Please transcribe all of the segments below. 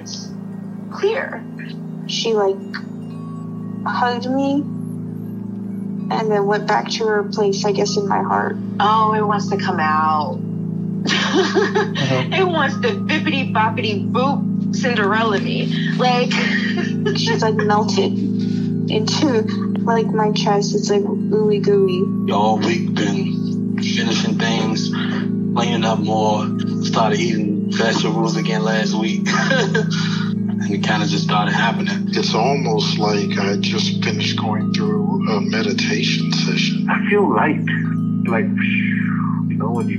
It's clear. She like hugged me and then went back to her place, I guess, in my heart. Oh, it wants to come out. Uh-huh. it wants the bippity boppity boop Cinderella me. Like, She's like melted into like my chest. It's like ooey gooey. Y'all week been finishing things, cleaning up more, started eating vegetables again last week. and it kind of just started happening. It's almost like I just finished going through a meditation session. I feel light. Like, you know, when you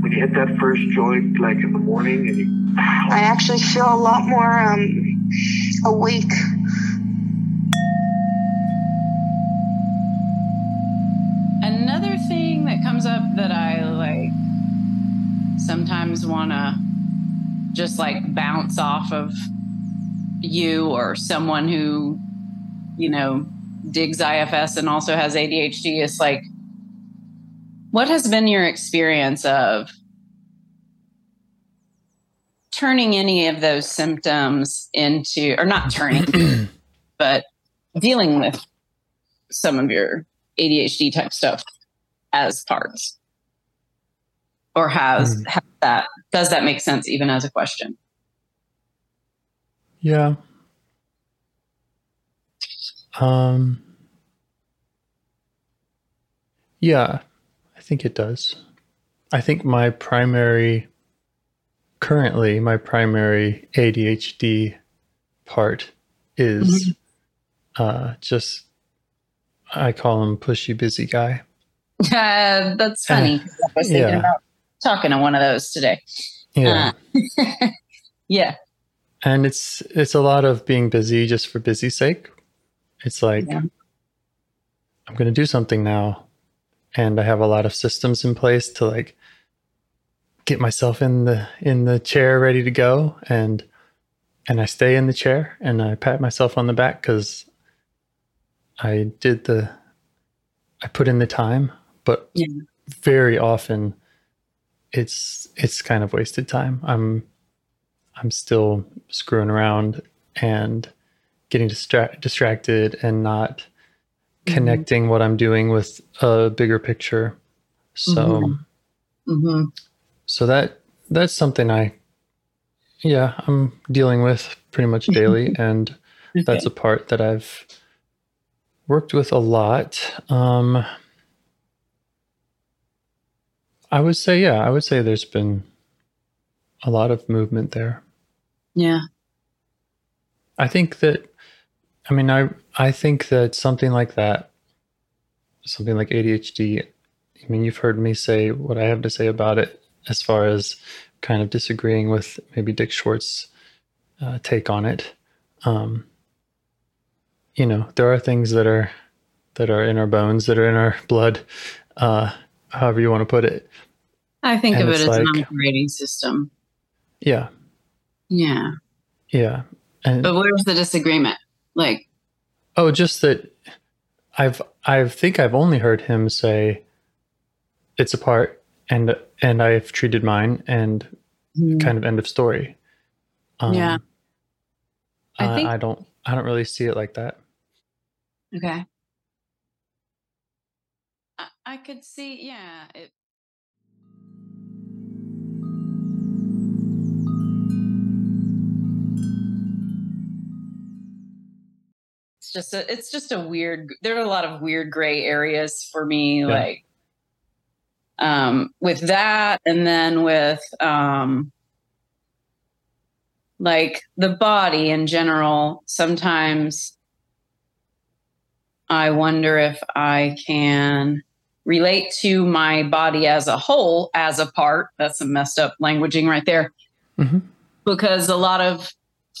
when you hit that first joint, like in the morning, and you I actually feel a lot more um awake. Another thing that comes up that I like sometimes want to just like bounce off of you or someone who, you know, digs IFS and also has ADHD is like, what has been your experience of turning any of those symptoms into, or not turning, but dealing with some of your ADHD type stuff as parts? Or has, hmm. has that, does that make sense even as a question? Yeah. Um. Yeah, I think it does. I think my primary, currently, my primary ADHD part is uh, just, I call him pushy busy guy. Uh, that's funny. I was thinking yeah. about talking to one of those today. Yeah. Uh, yeah. and it's it's a lot of being busy just for busy sake it's like Yeah. i'm going to do something now and i have a lot of systems in place to like get myself in the in the chair ready to go and and i stay in the chair and i pat myself on the back cuz i did the i put in the time but Yeah. very often it's it's kind of wasted time i'm I'm still screwing around and getting distra- distracted and not connecting what I'm doing with a bigger picture. So, Mhm. hmm so that that's something I, yeah, I'm dealing with pretty much daily, and that's a part that I've worked with a lot. Um, I would say, yeah, I would say there's been a lot of movement there. yeah. I think that I mean I I think that something like that something like ADHD I mean you've heard me say what I have to say about it as far as kind of disagreeing with maybe Dick Schwartz's uh, take on it um you know there are things that are that are in our bones that are in our blood uh however you want to put it I think And of it as an like- operating system. yeah Yeah. yeah and But where's the disagreement? Like, Oh, just that I've I think I've only heard him say it's a part and and I've treated mine and kind of end of story. Um, Yeah. I I, think- I don't I don't really see it like that. Okay. I, I could see, yeah. It, just a it's just a weird there are a lot of weird gray areas for me Yeah. like um with that and then with um like the body in general sometimes i wonder if i can relate to my body as a whole as a part that's some messed up languaging right there Mhm. because a lot of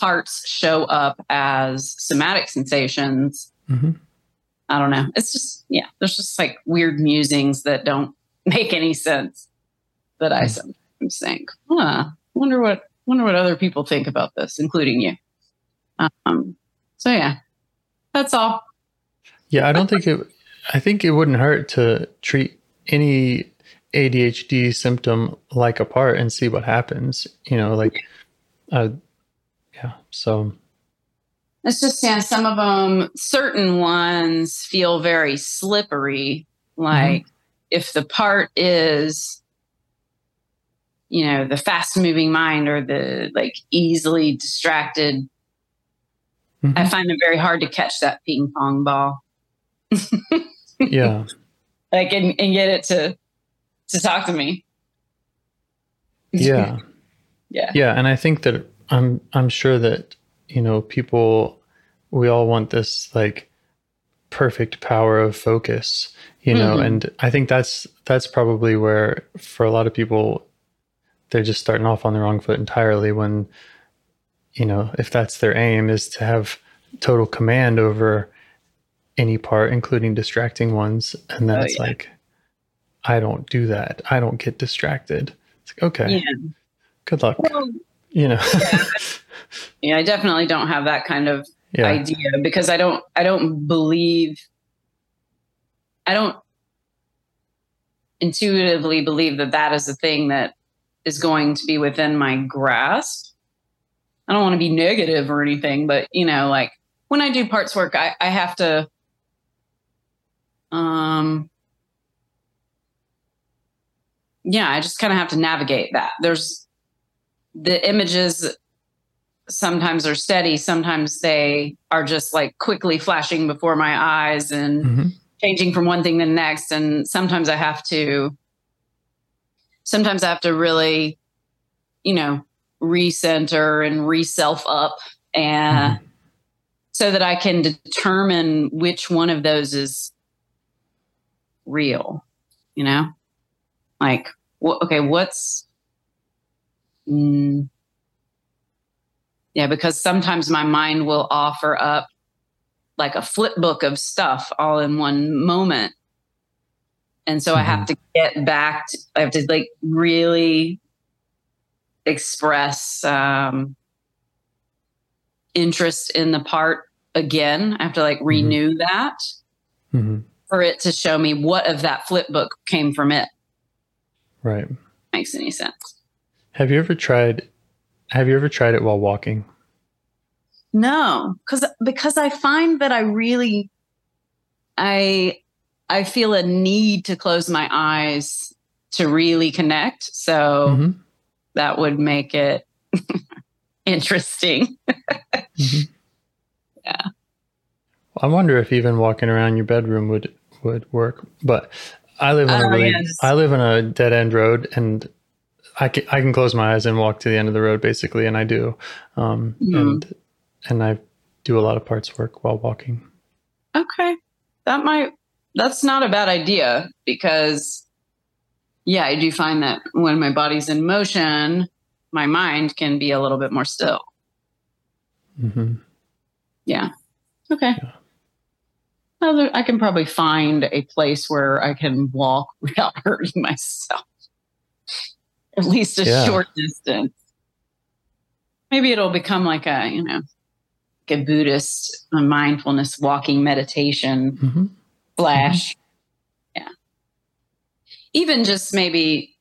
parts show up as somatic sensations hmm I don't know. It's just yeah, there's just like weird musings that don't make any sense that I Hmm. sometimes think. Huh, wonder what wonder what other people think about this, including you. Um so yeah. That's all. Yeah, I don't think it. I think it wouldn't hurt to treat any ADHD symptom like a part and see what happens. You know, like, uh, yeah. So It's just yeah, some of them certain ones feel very slippery. Like if the part is you know, the fast moving mind or the like easily distracted mhm, I find it very hard to catch that ping pong ball, yeah, like and, and get it to to talk to me. yeah, yeah, yeah. And I think that I'm I'm sure that you know people we all want this like perfect power of focus you know Mhm. and i think that's that's probably where for a lot of people they're just starting off on the wrong foot entirely when you know if that's their aim is to have total command over any part including distracting ones and then Oh, it's yeah. like i don't do that i don't get distracted it's like okay yeah. good luck Well, you know yeah, I definitely don't have that kind of yeah idea because I don't I don't believe I don't intuitively believe that that is a thing that is going to be within my grasp. I don't want to be negative or anything, but you know, like when I do parts work, I, I have to um yeah, I just kind of have to navigate that. There's the images sometimes are steady, sometimes they are just like quickly flashing before my eyes and Mhm. changing from one thing to the next. And sometimes I have to, sometimes I have to really, you know, recenter and re-self up and so that I can determine which one of those is real, you know, like, wh- okay, what's, mm, yeah, because sometimes my mind will offer up like a flip book of stuff all in one moment. And so I have to get back, to, I have to like really express um, interest in the part again. I have to like renew that Mhm. for it to show me what of that flip book came from it. right Makes any sense. Have you ever tried have you ever tried it while walking No, because because I find that I really I I feel a need to close my eyes to really connect. So Mhm. that would make it interesting. Mhm. Yeah. I wonder if even walking around your bedroom would would work. But I live on a Oh, really yes. I live on a dead end road, and I can I can close my eyes and walk to the end of the road basically, and I do, um, Mhm. and and I do a lot of parts work while walking. Okay. That might that's not a bad idea because yeah, I do find that when my body's in motion, my mind can be a little bit more still. hmm Yeah. Okay. Yeah. I can probably find a place where I can walk without hurting myself. At least a Yeah. short distance. Maybe it'll become like a, you know, like a Buddhist a mindfulness walking meditation hmm flash. Yeah. Even just maybe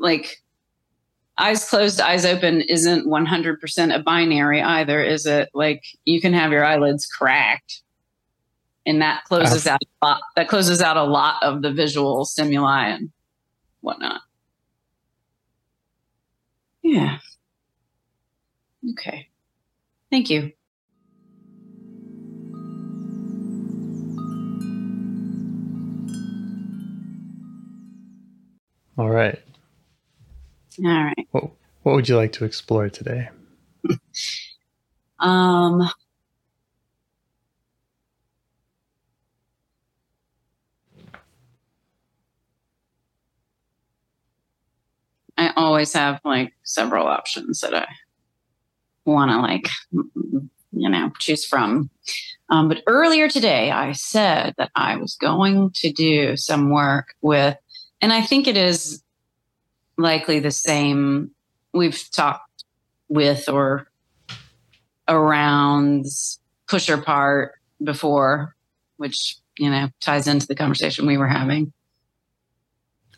like eyes closed, eyes open isn't 100% a binary either, is it? Like you can have your eyelids cracked and that closes out a lot, that closes out a lot of the visual stimuli and whatnot. Yeah. Okay. Thank you. All right. All right. What, what would you like to explore today? Um, always have like several options that I want to like, you know, choose from. Um, but earlier today, I said that I was going to do some work with, and I think it is likely the same we've talked with or around pusher part before, which, you know, ties into the conversation we were having.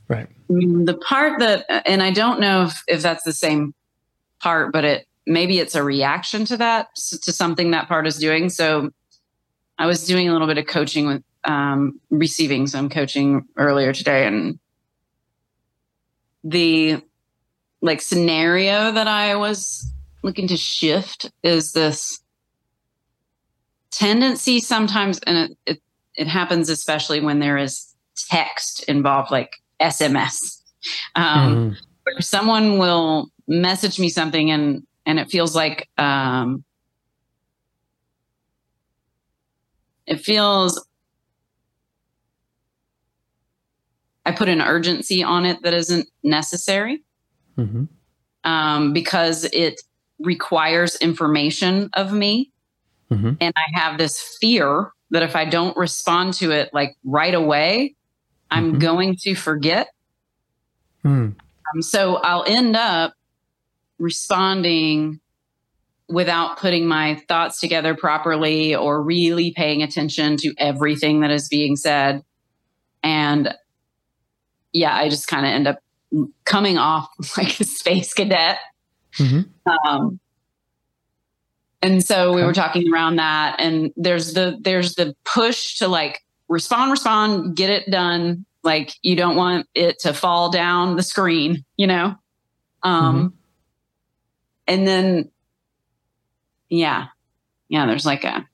Right. The part that, and I don't know if, if that's the same part, but it maybe it's a reaction to that, to something that part is doing. So I was doing a little bit of coaching with, um, receiving some coaching earlier today, and the like scenario that I was looking to shift is this tendency sometimes, and it, it, it happens especially when there is text involved, like SMS. Um, mm. Where someone will message me something and and it feels like um, it feels I put an urgency on it that isn't necessary mm-hmm. um, because it requires information of me. Mm-hmm. And I have this fear that if I don't respond to it like right away, I'm mm-hmm. going to forget. Mm. Um, so I'll end up responding without putting my thoughts together properly or really paying attention to everything that is being said. And yeah, I just kind of end up coming off like a space cadet. Mm-hmm. Um, and so we were talking around that, and there's the there's the push to like respond, respond, get it done. Like you don't want it to fall down the screen, you know. Um, mm-hmm. and then, yeah, yeah. There's like a.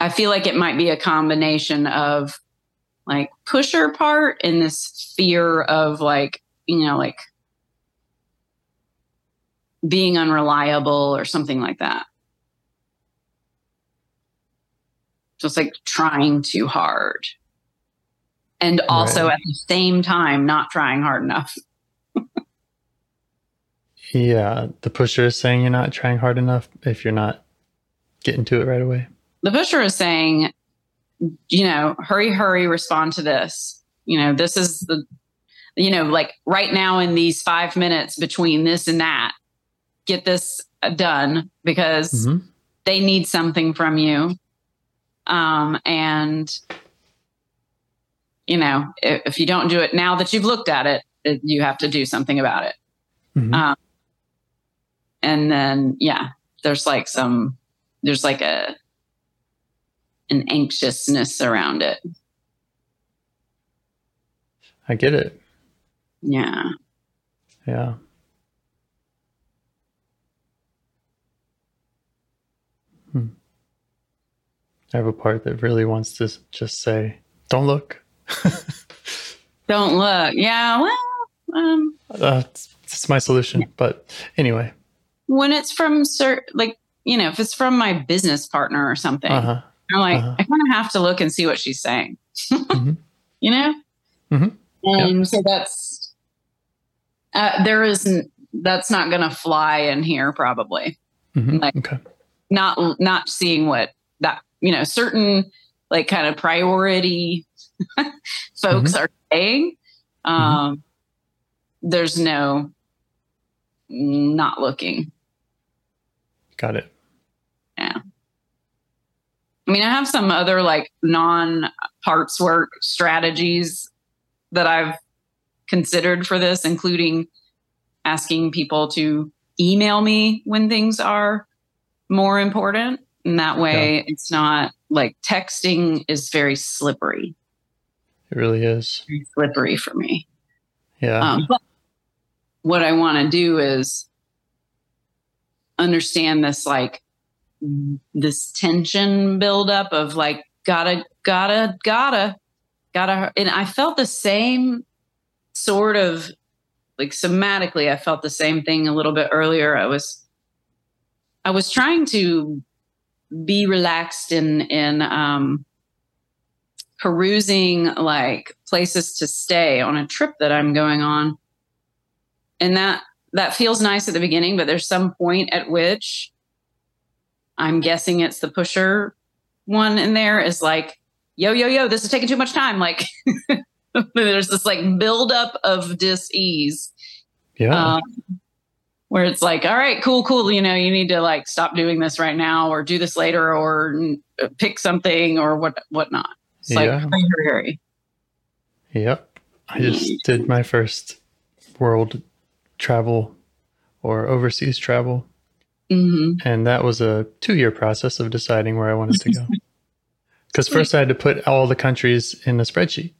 I feel like it might be a combination of like pusher part and this fear of like you know like being unreliable or something like that just like trying too hard and also right. at the same time not trying hard enough yeah the pusher is saying you're not trying hard enough if you're not getting to it right away the pusher is saying you know, hurry, hurry, respond to this. You know, this is the, you know, like right now in these five minutes between this and that, get this done because mm-hmm. they need something from you. Um, and, you know, if, if, you don't do it now that you've looked at it, it you have to do something about it. Mm-hmm. Um, and then, yeah, there's like some, there's like a, an anxiousness around it. I get it. Yeah. Yeah. Hmm. I have a part that really wants to just say, "Don't look." Don't look. Yeah. Well, um, uh, it's, my solution. But anyway, when it's from certain, like you know, if it's from my business partner or something, uh-huh. I'm like, uh-huh. I kind of have to look and see what she's saying. mm-hmm. You know? Mm-hmm. And yep. so that's, uh, there is, that's not going to fly in here probably. Mm-hmm. Like, okay. not, not seeing what that, you know, certain like kind of priority folks mm-hmm. are saying. Mm-hmm. Um, there's no not looking. Got it. Yeah. I mean, I have some other like non parts work strategies that I've considered for this, including asking people to email me when things are more important And that way it's not like texting is very slippery, It really is. very slippery for me. Yeah. Um, but what I want to do is understand this like this tension buildup of like gotta gotta gotta gotta and I felt the same sort of like somatically I felt the same thing a little bit earlier. I was I was trying to be relaxed in in um perusing like places to stay on a trip that I'm going on. And that that feels nice at the beginning, but there's some point at which I'm guessing it's the pusher one in there is like, yo, yo, yo, this is taking too much time. Like there's this like buildup of dis-ease. yeah. Um, where it's like, all right, cool, cool. You know, you need to like stop doing this right now, or do this later, or mm, pick something, or what, whatnot. It's like Yeah. hurry, hurry. Yep. I just did my first world travel or overseas travel. hmm And that was a two year process of deciding where I wanted to go. Because first I had to put all the countries in a spreadsheet.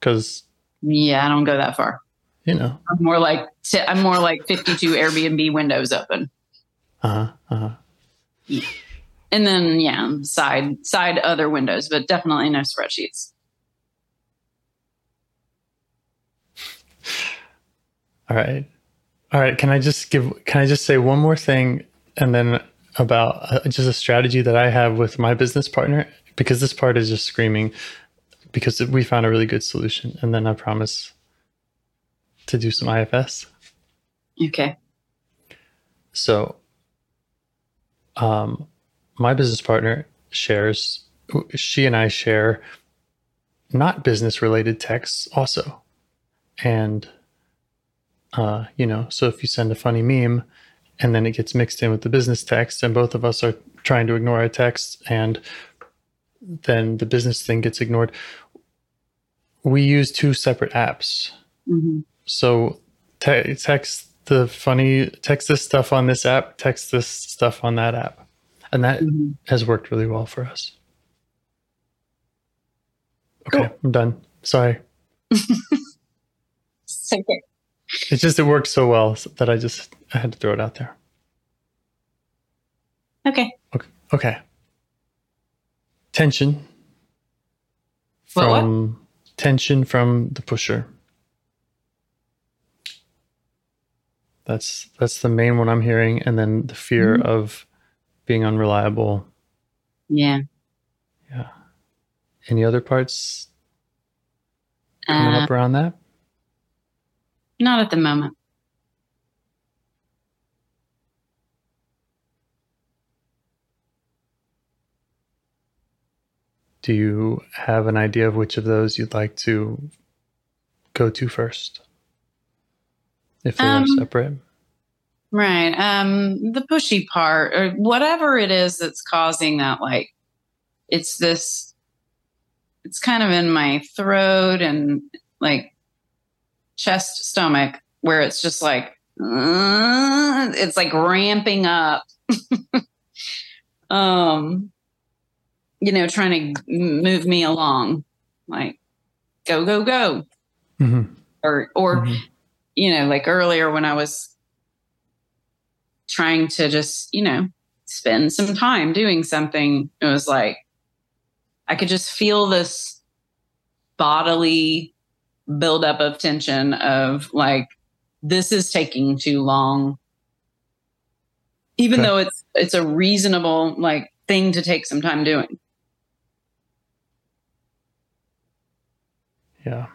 Because, Yeah, I don't go that far. You know, I'm more like I'm more like 52 Airbnb windows open, uh huh. Uh huh. and then yeah, side side other windows, but definitely no spreadsheets. All right. All right. Can I just give, can I just say one more thing and then about uh, just a strategy that I have with my business partner? Because this part is just screaming because we found a really good solution. And then I promise to do some IFS. Okay. So, um, my business partner shares, she and I share not business related texts also. And, uh, you know, so if you send a funny meme and then it gets mixed in with the business text and both of us are trying to ignore our text and then the business thing gets ignored, we use two separate apps hmm so te- text the funny text this stuff on this app text this stuff on that app. And that hmm has worked really well for us. Okay Cool. i'm done. Sorry. It's okay. it just it worked so well that i just i had to throw it out there. Okay. okay. Tension. What, what? from tension from the pusher that's that's the main one i'm hearing and then the fear Mm-hmm. of being unreliable Yeah. yeah any other parts coming Uh, up around that not at the moment. do you have an idea of which of those you'd like to go to first if they are Um, separate Right. Um, the pushy part or whatever it is that's causing that, like it's this it's kind of in my throat and like chest, stomach, where it's just like uh, it's like ramping up. um, you know, trying to move me along, like go, go, go, Mhm. or or Mhm. You know, like earlier when I was trying to just, you know, spend some time doing something, it was like I could just feel this bodily buildup of tension of like, this is taking too long. Even Okay. though it's it's a reasonable like thing to take some time doing. Yeah.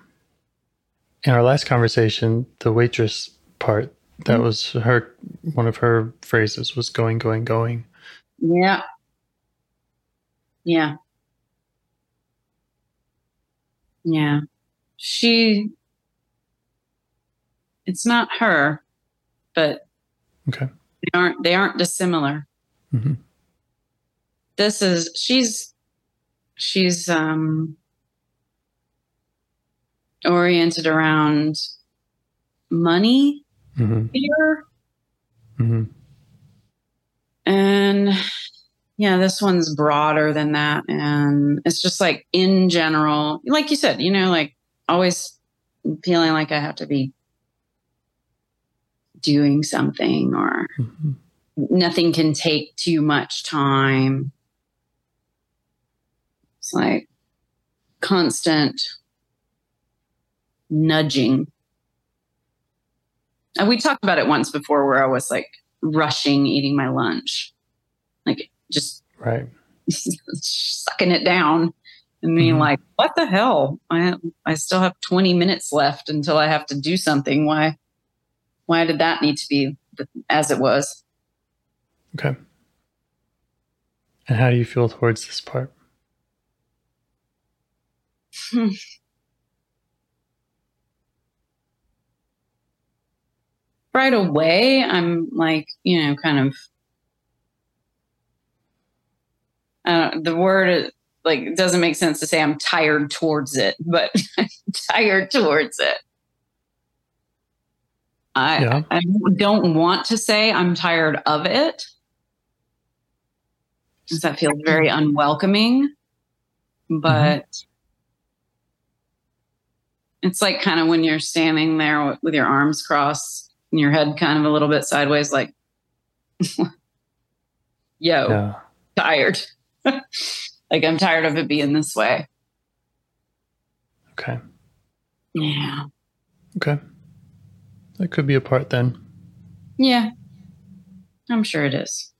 In our last conversation, the waitress part, that Mhm. was her, one of her phrases was going, going, going. Yeah. Yeah. Yeah. She, it's not her, but Okay. they aren't, they aren't dissimilar. Mhm. This is, she's, she's, um, oriented around money hmm here hmm and yeah, this one's broader than that. And it's just like in general, like you said, you know, like always feeling like I have to be doing something or Mhm. nothing can take too much time. It's like constant nudging. And we talked about it once before where I was like rushing eating my lunch, like just Right. sucking it down and being Mhm. like, what the hell? I, I still have 20 minutes left until I have to do something. Why, why did that need to be as it was? Okay. And how do you feel towards this part? right away i'm like you know kind of uh, the word is- like it doesn't make sense to say i'm tired towards it but tired towards it. I, Yeah. I don't want to say i'm tired of it. Because that feels very unwelcoming? But it's like kind of when you're standing there with your arms crossed your head kind of a little bit sideways, like, yo, Yeah. tired. like, I'm tired of it being this way. Okay. Yeah. Okay. That could be a part then. Yeah. I'm sure it is.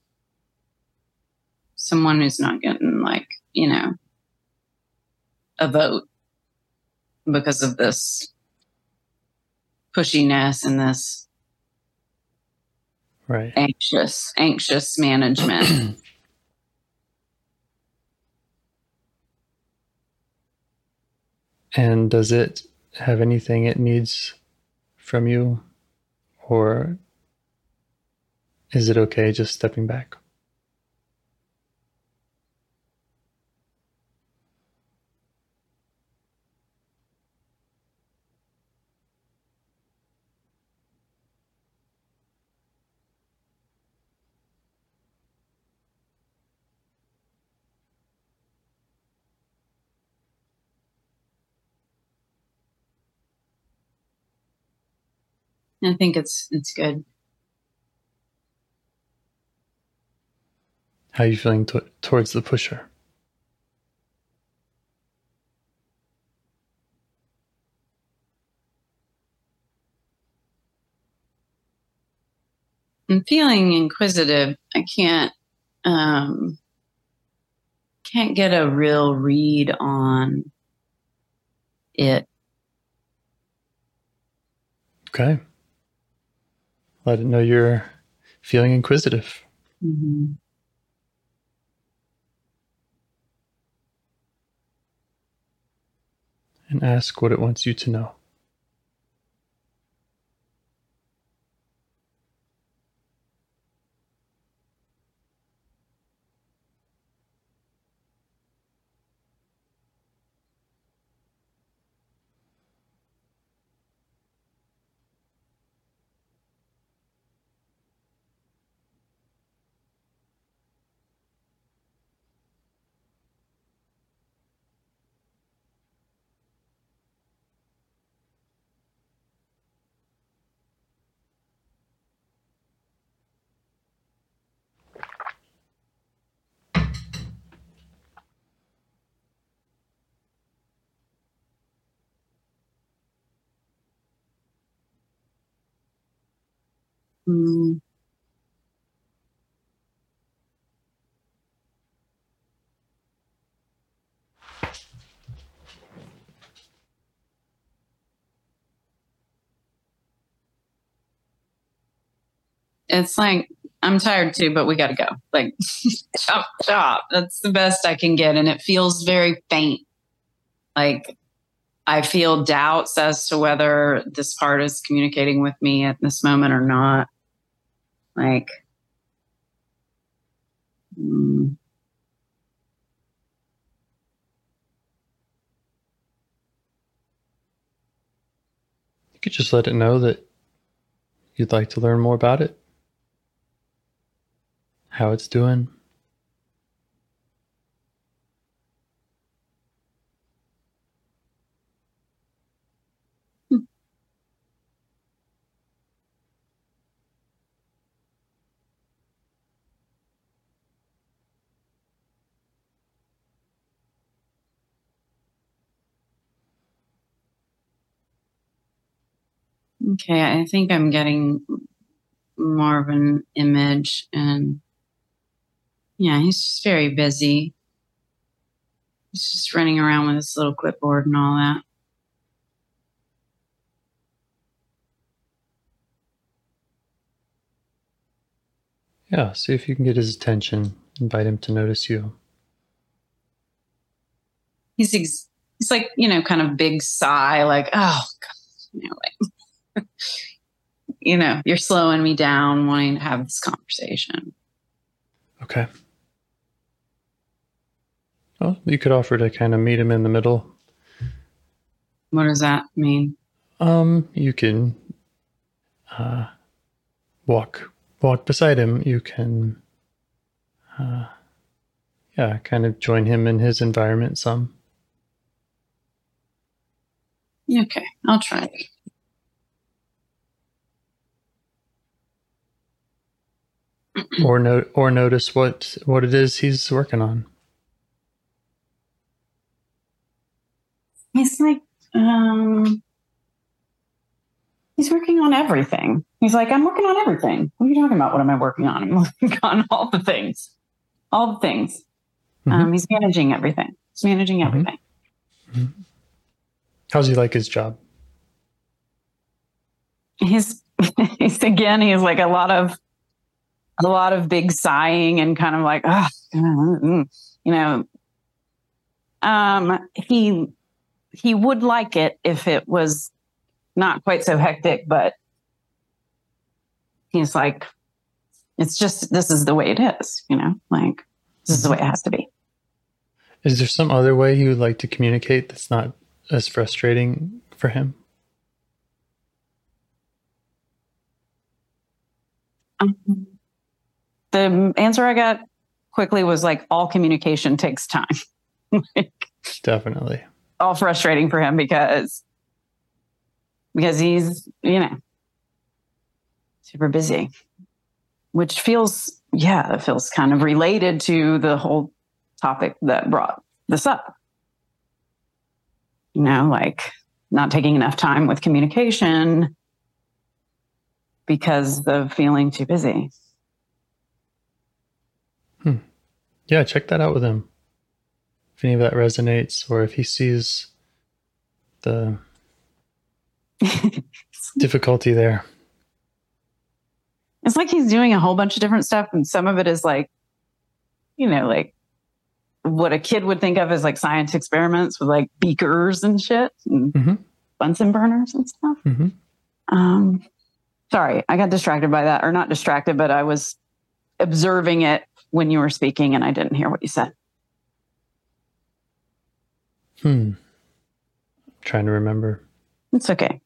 Someone who's not getting, like, you know, a vote because of this pushiness and this Right. anxious, anxious management. And does it have anything it needs from you? Or is it okay just stepping back? I think it's it's good. How are you feeling to- towards the pusher? I'm feeling inquisitive. I can't um can't get a real read on it. Okay. Let it know you're feeling inquisitive. Mhm. and ask what it wants you to know. Mm. It's like I'm tired too, but we got to go. Like chop chop. That's the best I can get, and it feels very faint. Like I feel doubts as to whether this part is communicating with me at this moment or not. Like, mm, You could just let it know that you'd like to learn more about it, how it's doing. Hmm. Okay, I think I'm getting more of an image and yeah, he's just very busy. He's just running around with his little clipboard and all that. Yeah, see if you can get his attention. Invite him to notice you. He's ex- he's like you know, kind of big sigh, like oh, God, you know, like you know, you're slowing me down, wanting to have this conversation. Okay. Well, you could offer to kind of meet him in the middle. What does that mean? Um, you can uh, walk walk beside him. You can, uh, yeah, kind of join him in his environment some. Okay, I'll try. or no, or notice what what it is he's working on. He's like, um, he's working on everything. He's like, I'm working on everything. What are you talking about? What am I working on? I'm working on all the things, all the things. Mhm. Um, he's managing everything. He's managing Mhm. everything. How's he like his job? He's, he's again, he's like a lot of, a lot of big sighing and kind of like, ah, you know, um, he, he would like it if it was not quite so hectic, but he's like, it's just, this is the way it is, you know, like, this is the way it has to be. Is there some other way he would like to communicate that's not as frustrating for him? Um, the answer I got quickly was like, all communication takes time. like, Definitely. All frustrating for him because because he's you know super busy which feels yeah it feels kind of related to the whole topic that brought this up. You know like not taking enough time with communication because of feeling too busy. Hmm. Yeah, check that out with him. If any of that resonates, or if he sees the difficulty there. it's like he's doing a whole bunch of different stuff and some of it is like you know like what a kid would think of as like science experiments with like beakers and shit and Mhm. bunsen burners and stuff hmm um sorry i got distracted by that or not distracted but i was observing it when you were speaking and i didn't hear what you said Hmm. I'm trying to remember. it's okay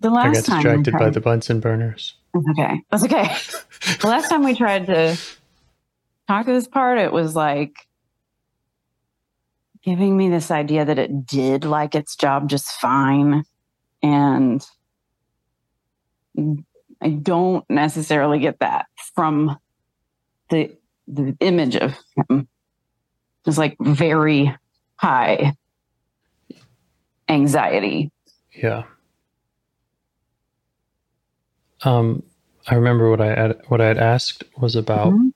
the last I got time distracted by the Bunsen burners. That's okay. That's okay. the last time we tried to talk to this part, it was like giving me this idea that it did like its job just fine. And I don't necessarily get that from the the image of him. It's like very high anxiety. Yeah. Um, I remember what I had, what I had asked was about Mhm.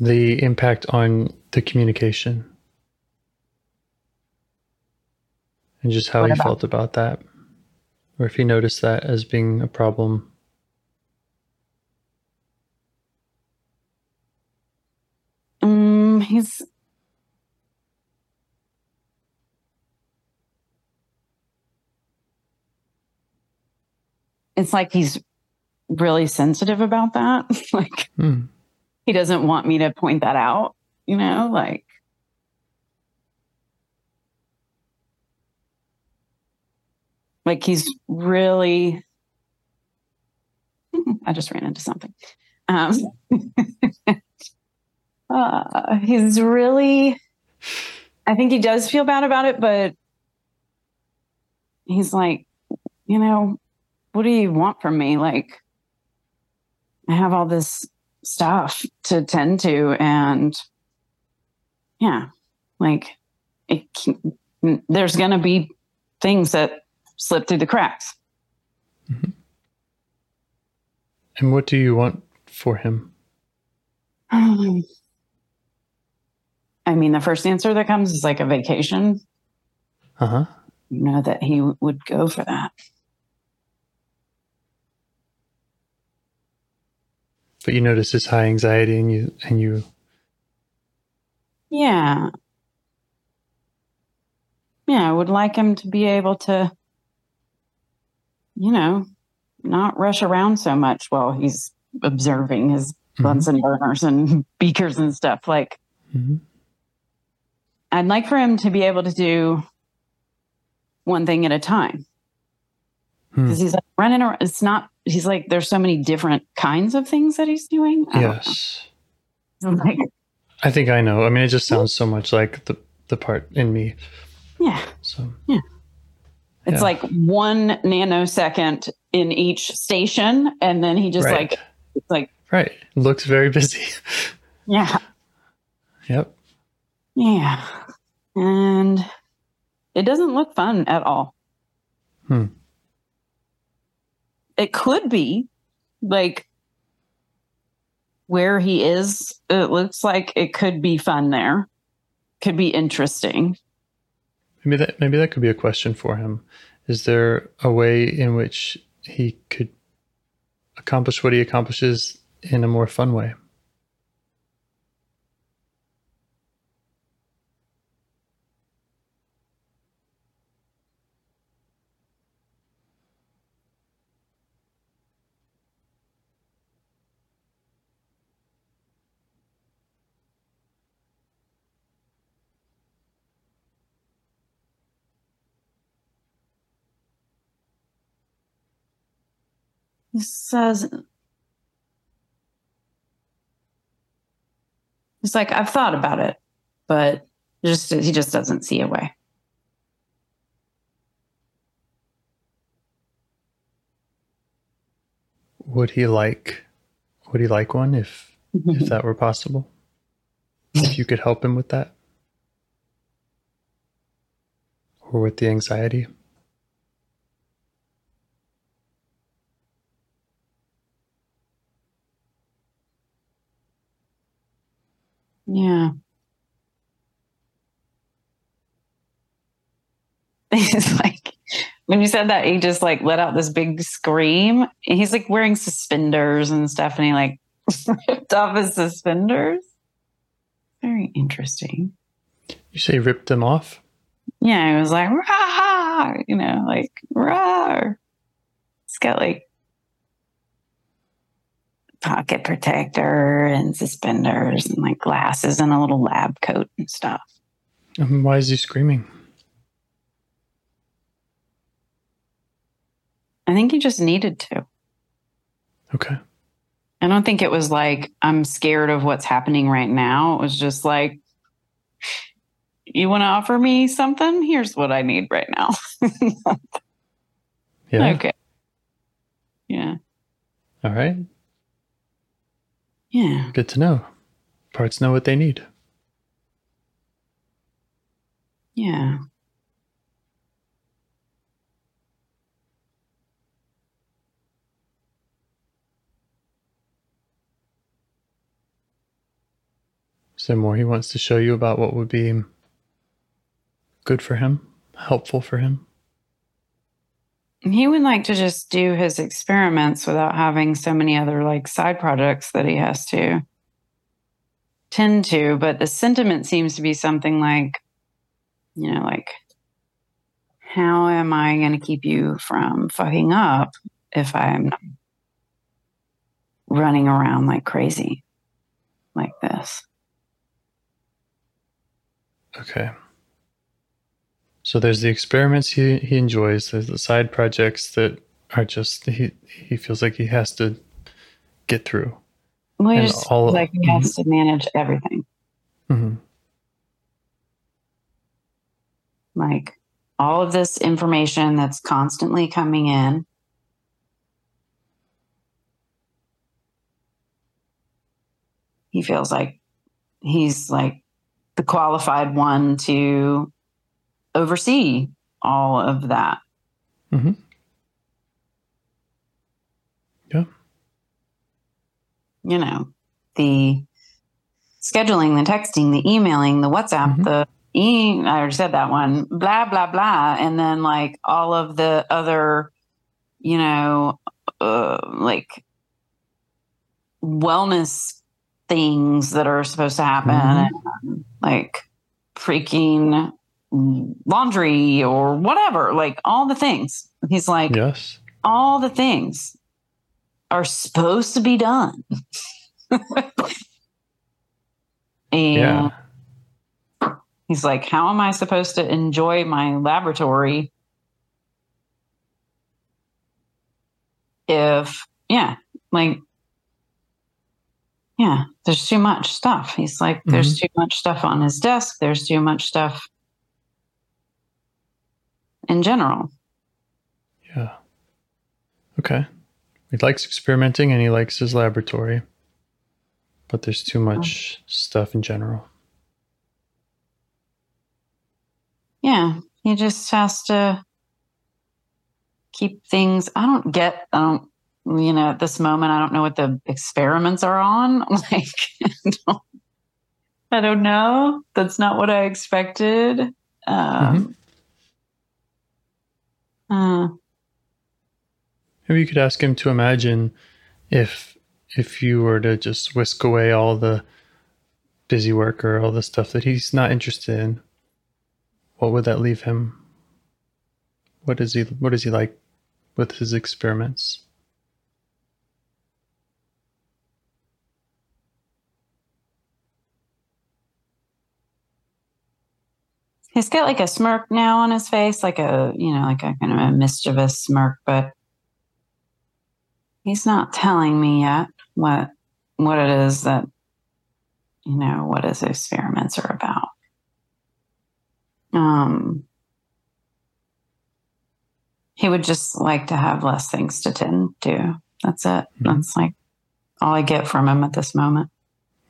the impact on the communication and just how What he about- felt about that, or if he noticed that as being a problem. Mm, he's it's like he's really sensitive about that. like Hmm. he doesn't want me to point that out, you know, like like he's really I just ran into something. Um uh, he's really I think he does feel bad about it, but he's like, you know, what do you want from me? Like, I have all this stuff to tend to and yeah like it can, there's going to be things that slip through the cracks And what do you want for him? I mean, the first answer that comes is like a vacation. Uh huh. You know that he w- would go for that. But you notice his high anxiety, and you and you Yeah. Yeah, I would like him to be able to, you know, not rush around so much while he's observing his Bunsen burners and beakers and stuff. Like, Mhm. I'd like for him to be able to do one thing at a time. Hmm. Because he's like running around. It's not, he's like, there's so many different kinds of things that he's doing. I yes. Like, I think I know. I mean, it just sounds so much like the the part in me. yeah. So yeah. It's Yeah. like one nanosecond in each station. And then he just right, like, it's like, right. Looks very busy. yeah, yep. Yeah. And it doesn't look fun at all. Hmm. It could be like where he is, it looks like it could be fun there. Could be interesting. Maybe that maybe that could be a question for him. Is there a way in which he could accomplish what he accomplishes in a more fun way? Says, It's like, I've thought about it, but just he just doesn't see a way. Would he like would he like one if mm-hmm. if that were possible? If you could help him with that? Or with the anxiety? Yeah. He's like, when you said that, he just like let out this big scream. And he's like wearing suspenders and stuff, and he like ripped off his suspenders. Very interesting. You say ripped them off? Yeah, he was like, rah, you know, like, rah. It's got like pocket protector and suspenders and like glasses and a little lab coat and stuff. Um, why is he screaming? I think he just needed to. Okay. I don't think it was like, I'm scared of what's happening right now. It was just like, you want to offer me something? Here's what I need right now. Yeah. Okay. Yeah. All right. Yeah. Good to know. Parts know what they need. Yeah. Is there more he wants to show you about what would be good for him, helpful for him? He would like to just do his experiments without having so many other like side projects that he has to tend to. But the sentiment seems to be something like, you know, like, how am I going to keep you from fucking up if I'm running around like crazy like this? Okay. So there's the experiments he, he enjoys. There's the side projects that are just he he feels like he has to get through. Well, he just all- like he has to manage everything. hmm like all of this information that's constantly coming in he feels like he's like the qualified one to oversee all of that. Mhm. Yeah. You know, the scheduling, the texting, the emailing, the WhatsApp, Mhm. the e I already said that one, blah, blah, blah. And then like all of the other, you know, uh, like wellness things that are supposed to happen, Mhm. and, like freaking laundry or whatever, like all the things. He's like, Yes. all the things are supposed to be done. and Yeah. he's like, How am I supposed to enjoy my laboratory if, yeah, like, yeah, there's too much stuff. He's like, There's mm-hmm. too much stuff on his desk. There's too much stuff in general. Yeah. Okay. He likes experimenting and he likes his laboratory, but there's too much stuff in general. Yeah, he just has to keep things. I don't get. I don't. You know, at this moment, I don't know what the experiments are on. Like, I don't, I don't know. That's not what I expected. Um, uh, Maybe you could ask him to imagine if if you were to just whisk away all the busy work or all the stuff that he's not interested in, what would that leave him? What is he what is he like with his experiments? He's got like a smirk now on his face, like a you know, like a kind of a mischievous smirk, but he's not telling me yet what what it is that you know what his experiments are about. Um, he would just like to have less things to tend to. That's it. That's like all I get from him at this moment.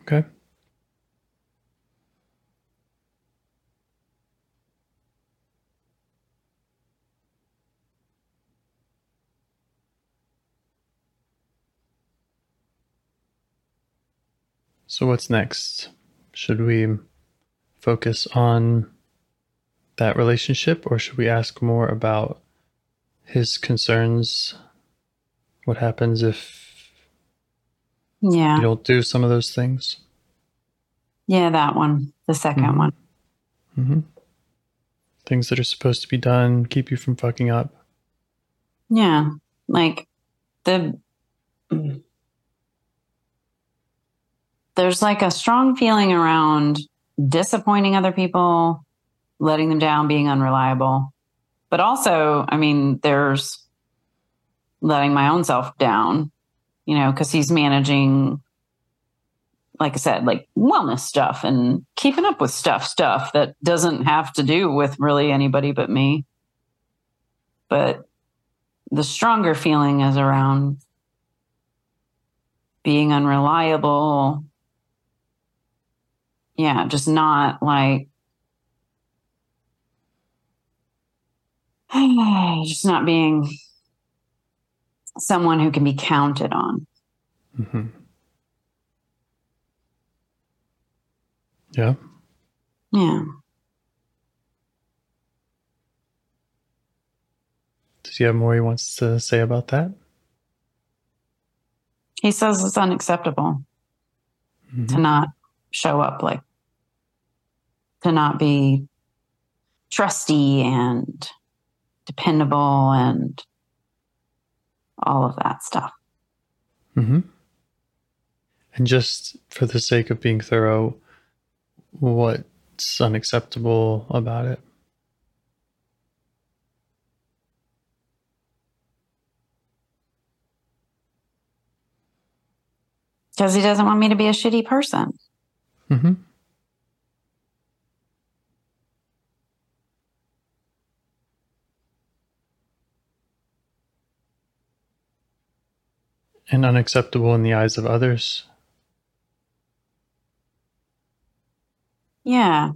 Okay. So what's next? Should we focus on that relationship or should we ask more about his concerns? What happens if Yeah. you don't do some of those things? Yeah, that one. The 2nd Mhm. one. hmm Things that are supposed to be done keep you from fucking up. Yeah. Like the there's like a strong feeling around disappointing other people, letting them down, being unreliable. But also, I mean, there's letting my own self down, you know, because he's managing, like I said, like wellness stuff and keeping up with stuff, stuff that doesn't have to do with really anybody but me. But the stronger feeling is around being unreliable. Yeah, just not like just not being someone who can be counted on. hmm Yeah. Yeah. Does he have more he wants to say about that? He says it's unacceptable Mhm. to not show up like to not be trusty and dependable and all of that stuff. hmm And just for the sake of being thorough, what's unacceptable about it? Because he doesn't want me to be a shitty person. hmm And unacceptable in the eyes of others. Yeah.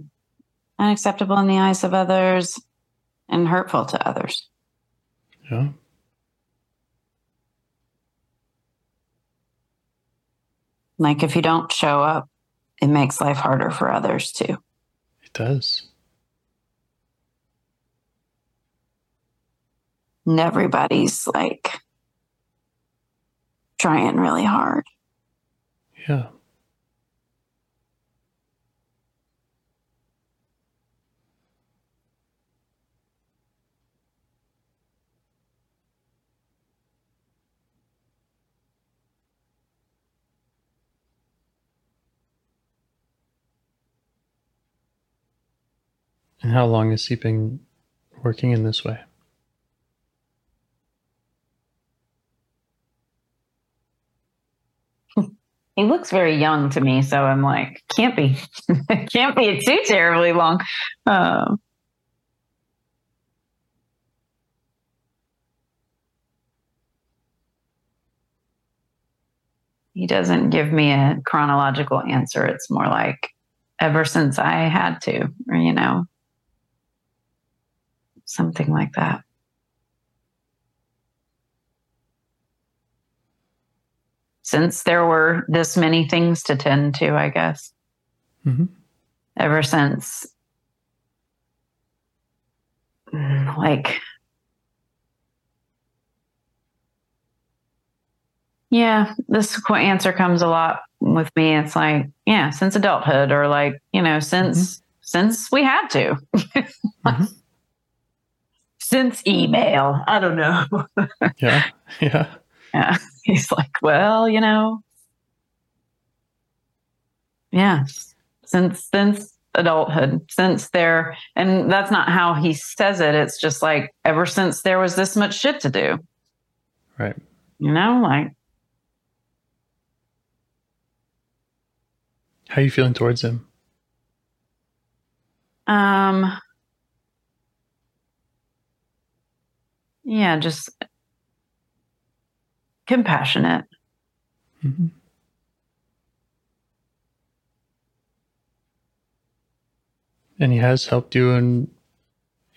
Unacceptable in the eyes of others and hurtful to others. Yeah. Like if you don't show up, it makes life harder for others too. It does. And everybody's like trying really hard. Yeah. And how long has he been working in this way? He looks very young to me, so I'm like, can't be, can't be too terribly long. Um, he doesn't give me a chronological answer. It's more like ever since I had to, or you know, something like that. Since there were this many things to tend to, I guess. Mhm. Ever since, like, yeah, this answer comes a lot with me. It's like, yeah, since adulthood, or like, you know, since since we had to. Mhm. since email. I don't know. Yeah. Yeah. Yeah. He's like, well, you know, yeah, since since adulthood, since there, and that's not how he says it. It's just like ever since there was this much shit to do, Right. you know, like How are you feeling towards him? um, yeah, just compassionate. hmm And he has helped you in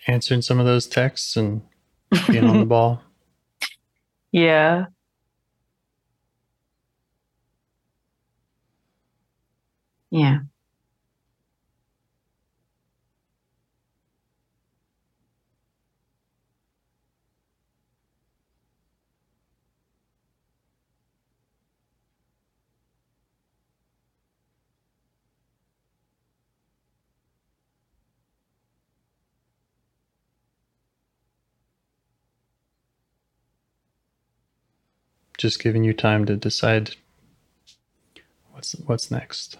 answering some of those texts and being on the ball. Yeah. Yeah. Just giving you time to decide what's what's next.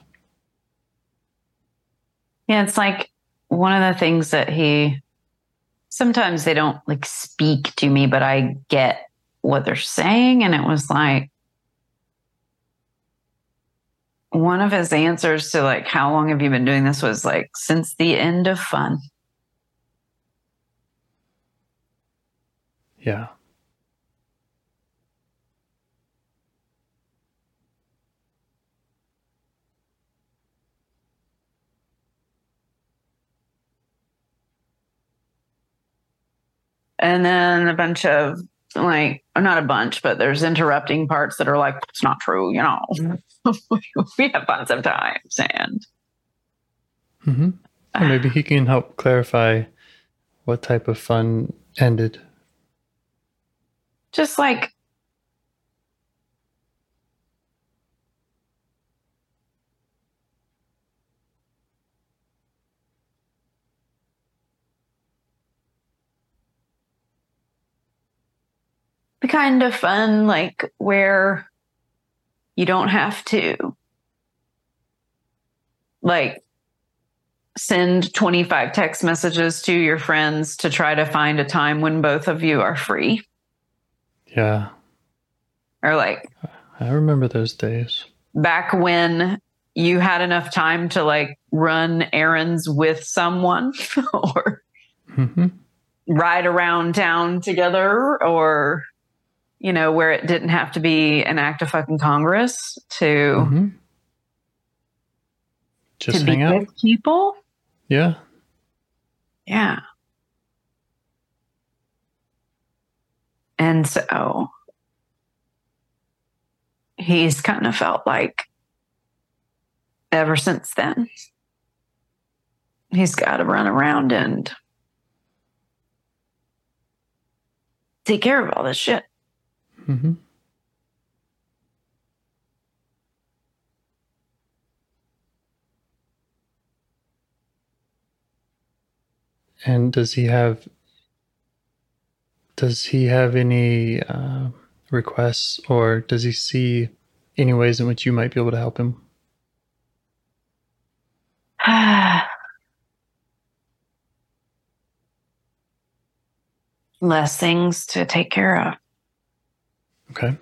Yeah, it's like one of the things that he sometimes they don't like speak to me, but I get what they're saying. And it was like one of his answers to like, how long have you been doing this was like, since the end of fun. Yeah. And then a bunch of like, not a bunch, but there's interrupting parts that are like, it's not true, you know. we have fun sometimes. And mm-hmm. Or maybe he can help clarify what type of fun ended. just like the kind of fun like where you don't have to like send 25 text messages to your friends to try to find a time when both of you are free Yeah. or like I remember those days. back when you had enough time to like run errands with someone or hmm ride around town together or you know where it didn't have to be an act of fucking congress to hmm Just to hang out. with people. Yeah. Yeah. And so he's kind of felt like ever since then, he's got to run around and take care of all this shit. Hmm And does he have does he have any uh, requests or does he see any ways in which you might be able to help him? Less things to take care of, Okay.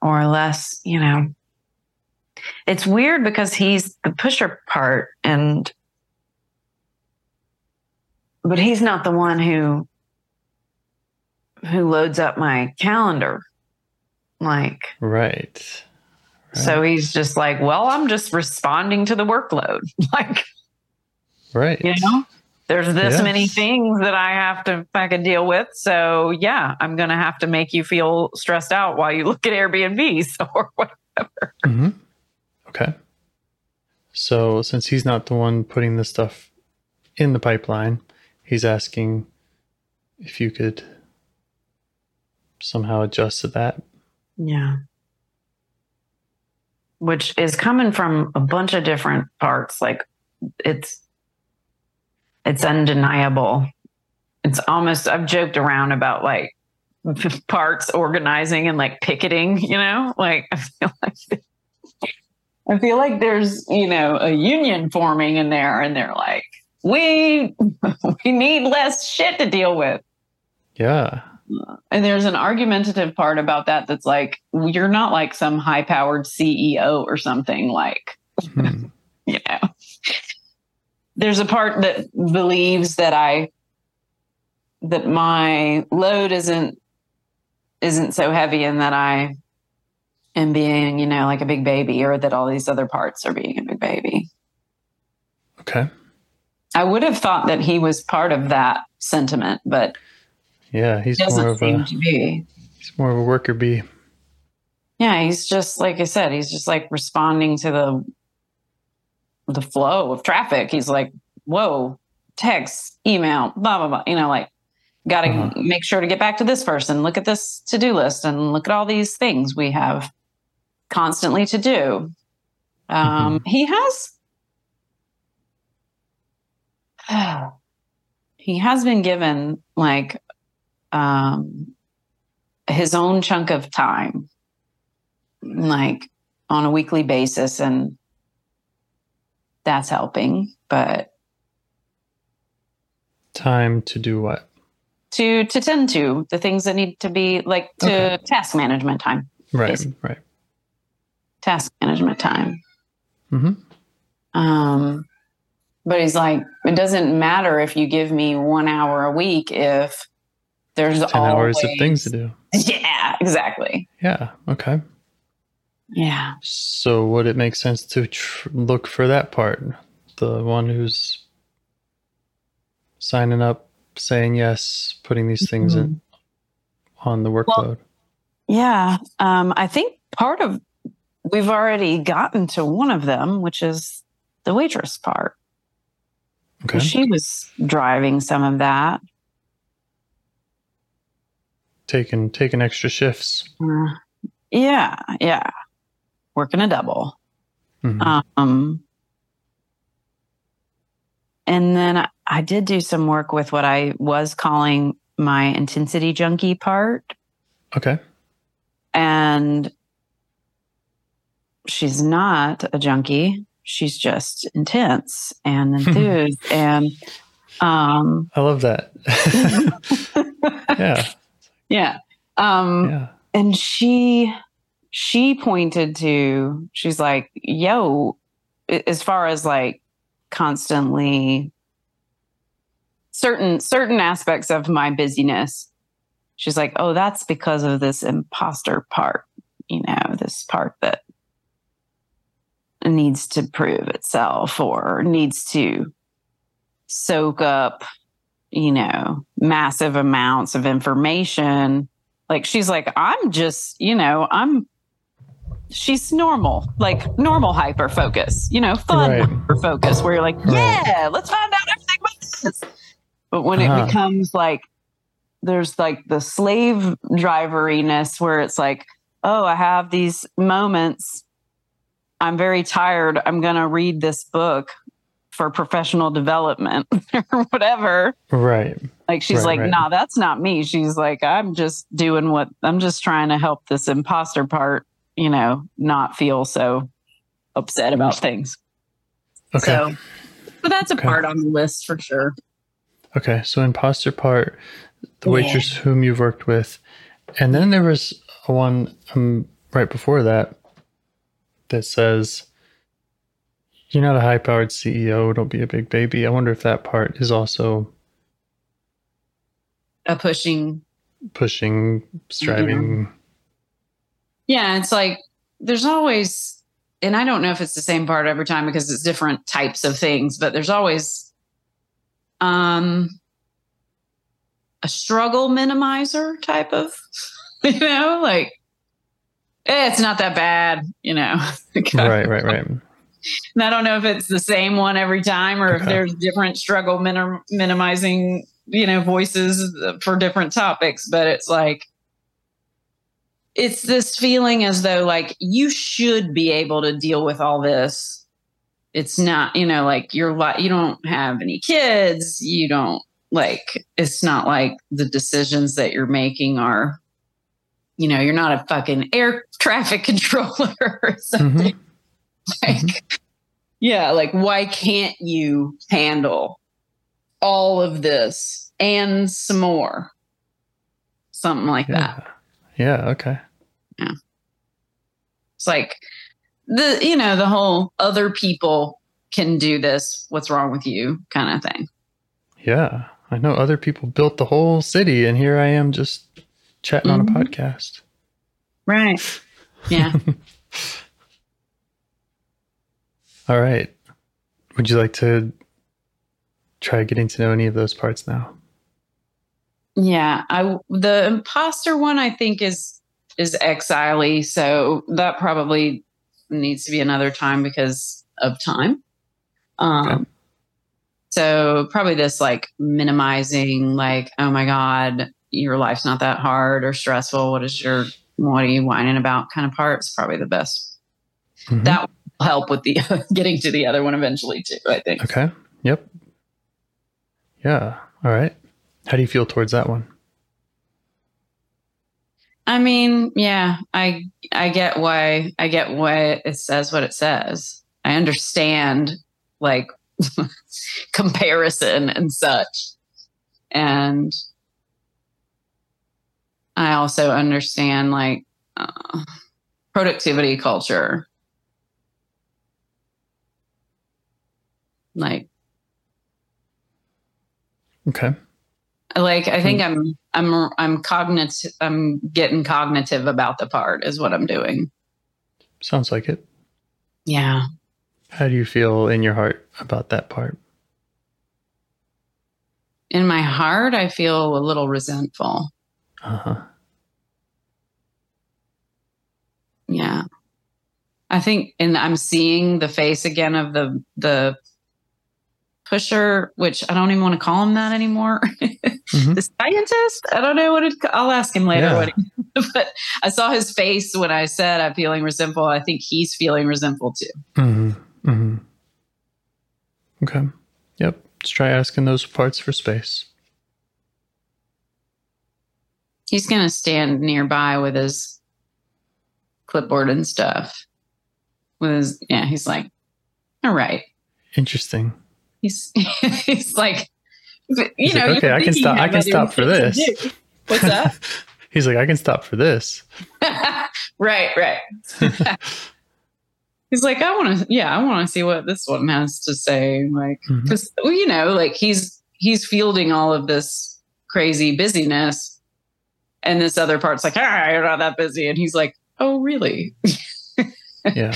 or less, you know. It's weird because he's the pusher part, and but he's not the one who who loads up my calendar. Like, Right. so he's just like, well, I'm just responding to the workload. Like, Right. you know there's this Yes. many things that i have to fucking deal with so yeah i'm gonna have to make you feel stressed out while you look at airbnbs or whatever hmm Okay. So since he's not the one putting the stuff in the pipeline, he's asking if you could somehow adjust to that. yeah which is coming from a bunch of different parts like it's it's undeniable it's almost i've joked around about like parts organizing and like picketing you know like i feel like i feel like there's you know a union forming in there and they're like we we need less shit to deal with Yeah. and there's an argumentative part about that that's like you're not like some high powered ceo or something like Hmm. you know there's a part that believes that i that my load isn't isn't so heavy and that i am being you know like a big baby or that all these other parts are being a big baby Okay. i would have thought that he was part of that sentiment but Yeah, he's he doesn't of seem a to be he's more of a worker bee. yeah he's just like i said he's just like responding to the the flow of traffic. He's like whoa text email blah blah blah. You know like gotta Uh-huh. make sure to get back to this person. Look at this to-do list and look at all these things we have constantly to do. Um he has he has been given like um his own chunk of time like on a weekly basis. And that's helping but Time to do what? to to tend to the things that need to be like to Okay. task management time Right. Yes. Right. task management time Mm-hmm. um but he's like it doesn't matter if you give me one hour a week if there's Ten always hours of things to do. yeah exactly Yeah. Okay. Yeah So would it make sense to tr- look for that part? The one who's signing up, saying yes, putting these things in on the workload. Yeah. Um, I think part of we've already gotten to one of them, which is the waitress part. okay. She was driving some of that. taking taking extra shifts. Uh, yeah, yeah. Working a double. Mhm. Um and then I, I did do some work with what I was calling my intensity junkie part. okay. and she's not a junkie she's just intense and enthused and um I love that. yeah. yeah um Yeah. and she she pointed to she's like yo as far as like constantly certain certain aspects of my busyness she's like oh that's because of this imposter part you know this part that needs to prove itself or needs to soak up, you know, massive amounts of information. Like she's like, I'm just, you know, I'm she's normal, like normal hyper focus, you know, fun Right. hyper focus where you're like, Right. yeah, let's find out everything about this. But when Uh-huh. it becomes like there's like the slave driveriness where it's like, oh, I have these moments. I'm very tired. I'm going to read this book for professional development or whatever. Right. Like she's Right, like, right. nah, that's not me. She's like, I'm just doing what I'm just trying to help this imposter part, you know, not feel so upset about things. Okay. So, but that's a Okay. part on the list for sure. Okay, so imposter part, the Yeah. waitress whom you've worked with, and then there was a one um, right before that that says, "You're not a high-powered CEO. Don't be a big baby." I wonder if that part is also A pushing pushing, striving. Yeah, it's like there's always, and I don't know if it's the same part every time because it's different types of things, but there's always um a struggle minimizer type of, you know, like eh, it's not that bad, you know. Right, right, right. And I don't know if it's the same one every time or if there's different struggle minim- minimizing, you know, voices for different topics, but it's like it's this feeling as though like you should be able to deal with all this. It's not, you know, like you're like you don't have any kids, you don't like it's not like the decisions that you're making are you know, you're not a fucking air traffic controller or something. Mm-hmm. Like, mm-hmm. yeah, like why can't you handle all of this and some more? Something like that. Yeah. Okay. Yeah. It's like the you know, the whole other people can do this, what's wrong with you kind of thing. Yeah. I know other people built the whole city, and here I am just chatting on a Mhm. podcast. Right. Yeah. All right. Would you like to try getting to know any of those parts now? Yeah, I the imposter one I think is is exile so that probably needs to be another time because of time. Um Okay. so probably this like minimizing like oh my god, your life's not that hard or stressful. What is your what are you whining about kind of part is probably the best. Mhm. That will help with the getting to the other one eventually too, I think. Okay. Yep. Yeah. All right. How do you feel towards that one? I mean, yeah, I I get why I get why it says what it says. I understand like comparison and such. And I also understand like uh, productivity culture. Like Okay. Like I think I'm I'm I'm cognitive I'm getting cognitive about the part is what I'm doing. Sounds like it. Yeah. How do you feel in your heart about that part? In my heart I feel a little resentful. Uh huh. Yeah. I think and I'm seeing the face again of the the pusher, which I don't even want to call him that anymore. Mhm. the scientist? I don't know what it I'll ask him later Yeah. what he, but I saw his face when I said I'm feeling resentful. I think he's feeling resentful too. hmm hmm Okay. Yep. Let's try asking those parts for space. He's gonna stand nearby with his clipboard and stuff. With his yeah, he's like, all right. Interesting. He's he's like you He's know, like, okay, I can stop. I can stop for this. What's that? He's like, I can stop for this. right, right. he's like, I want to, yeah, I want to see what this one has to say. Like, because well, you know, like he's he's fielding all of this crazy busyness, and this other part's like, ah, you're not that busy, and he's like, oh, really? Yeah.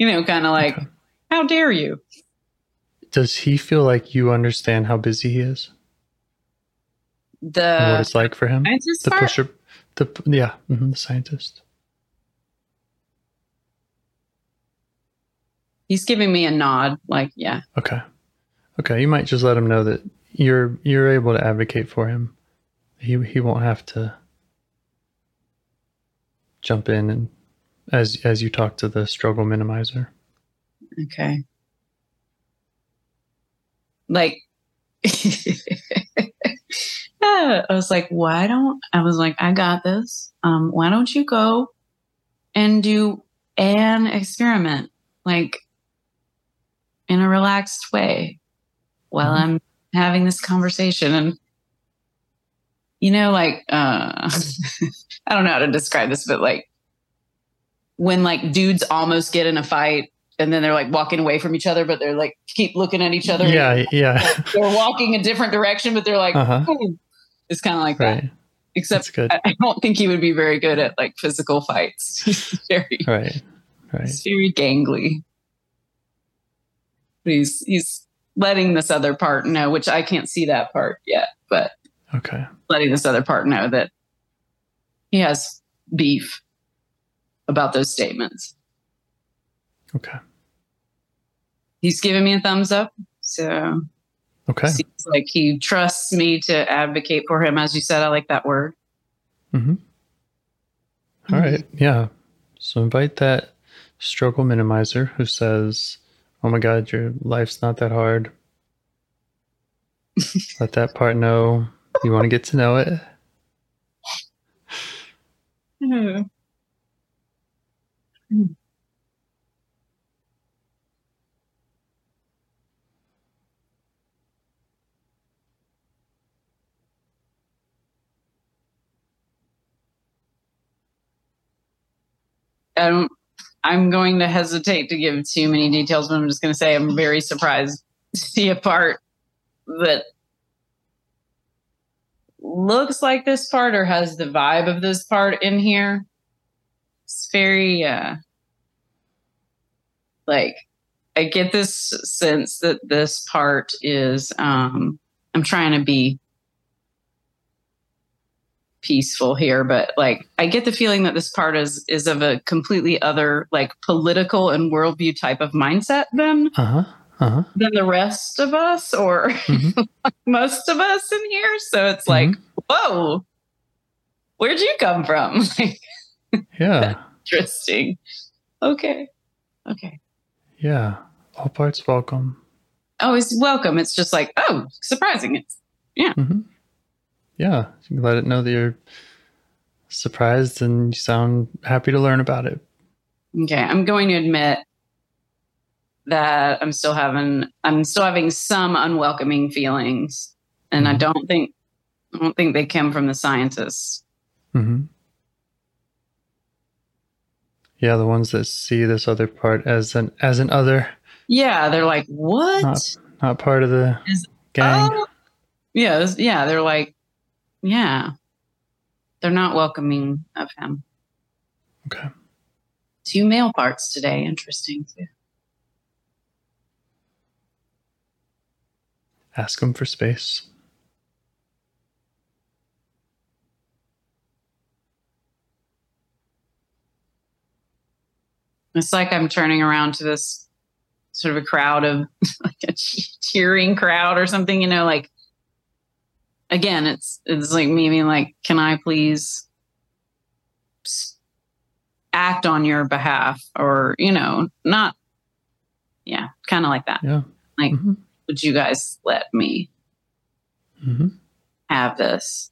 you know, kind of like, Okay. how dare you? Does he feel like you understand how busy he is and what it's like for him? The part? pusher, the yeah, mhm, the scientist. He's giving me a nod, like, yeah, Okay, okay. You might just let him know that you're you're able to advocate for him. He he won't have to jump in and as as you talk to the struggle minimizer. okay. Like, I was like, why don't I was like, I got this. Um, why don't you go and do an experiment, like in a relaxed way, while Mhm. I'm having this conversation and you know, like uh I don't know how to describe this, but like when like dudes almost get in a fight and then they're like walking away from each other, but they're like keep looking at each other. Yeah, yeah. They're walking a different direction, but they're like, Uh-huh. "Hmm." it's kind of like that. Except. I, I don't think he would be very good at like physical fights. He's very, Right. Right. he's very gangly. But he's he's letting this other part know, which I can't see that part yet, but Okay. letting this other part know that he has beef about those statements. Okay. He's giving me a thumbs up, so Okay. seems like he trusts me to advocate for him. As you said, I like that word. Mm-hmm. All right. Yeah. So invite that struggle minimizer who says, Oh my God, your life's not that hard. Let that part know you want to get to know it. Mhm. I don't, I'm going to hesitate to give too many details, but I'm just going to say I'm very surprised to see a part that looks like this part or has the vibe of this part in here. It's very, uh, like, I get this sense that this part is, um, I'm trying to be peaceful here, but like I get the feeling that this part is is of a completely other like political and worldview type of mindset than Uh huh. Uh huh. than the rest of us or Mhm. most of us in here. So it's like, whoa, where'd you come from? Like, Yeah. interesting. Okay. Okay. Yeah. All parts welcome. Oh, it's welcome. It's just like, oh, surprising. It's hmm Yeah. You can let it know that you're surprised and you sound happy to learn about it. Okay, I'm going to admit that I'm still having I'm still having some unwelcoming feelings, and I Mhm. don't think I don't think they come from the scientists. Mm-hmm. Yeah, the ones that see this other part as an as an other, Yeah, they're like, what? Not- not part of the Is- gang. Oh, yeah, this- yeah. They're like, yeah, they're not welcoming of him. Okay. Two male parts today. Interesting too. Ask him for space. It's like I'm turning around to this sort of a crowd of like a cheering crowd or something, you know, like again, it's it's like me being like, can I please act on your behalf or, you know, not yeah, kind of like that. Yeah. Like, hmm would you guys let me hmm have this?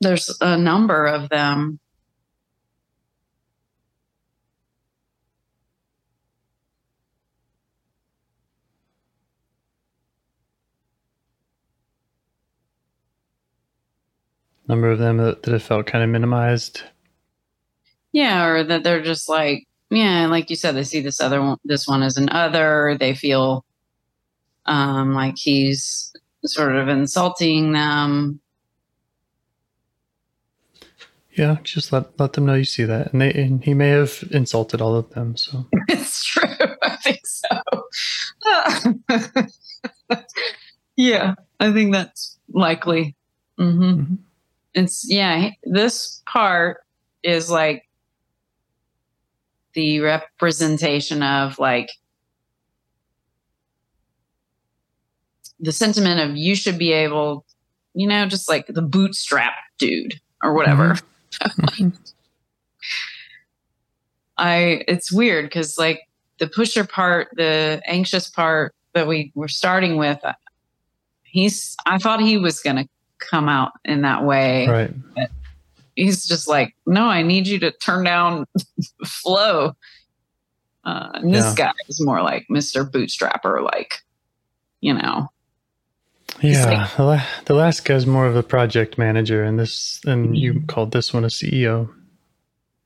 There's a number of them. Number of them that, that have felt kind of minimized. Yeah, or that they're just like, yeah, like you said, they see this other one, this one as an other. They feel um, like he's sort of insulting them. Yeah, just let let them know you see that, and they and he may have insulted all of them. So it's true. I think so. yeah, I think that's likely. hmm Mhm. It's yeah. This part is like the representation of like the sentiment of you should be able, you know, just like the bootstrap dude or whatever. Mhm. I it's weird because like the pusher part, the anxious part that we were starting with, uh, he's I thought he was gonna come out in that way. right, He's just like, no, I need you to turn down flow. Uh, and this Yeah. guy is more like Mr. Bootstrapper, like, you know, yeah. like- the, la- the last guy's more of a project manager, and this and you called this one a CEO.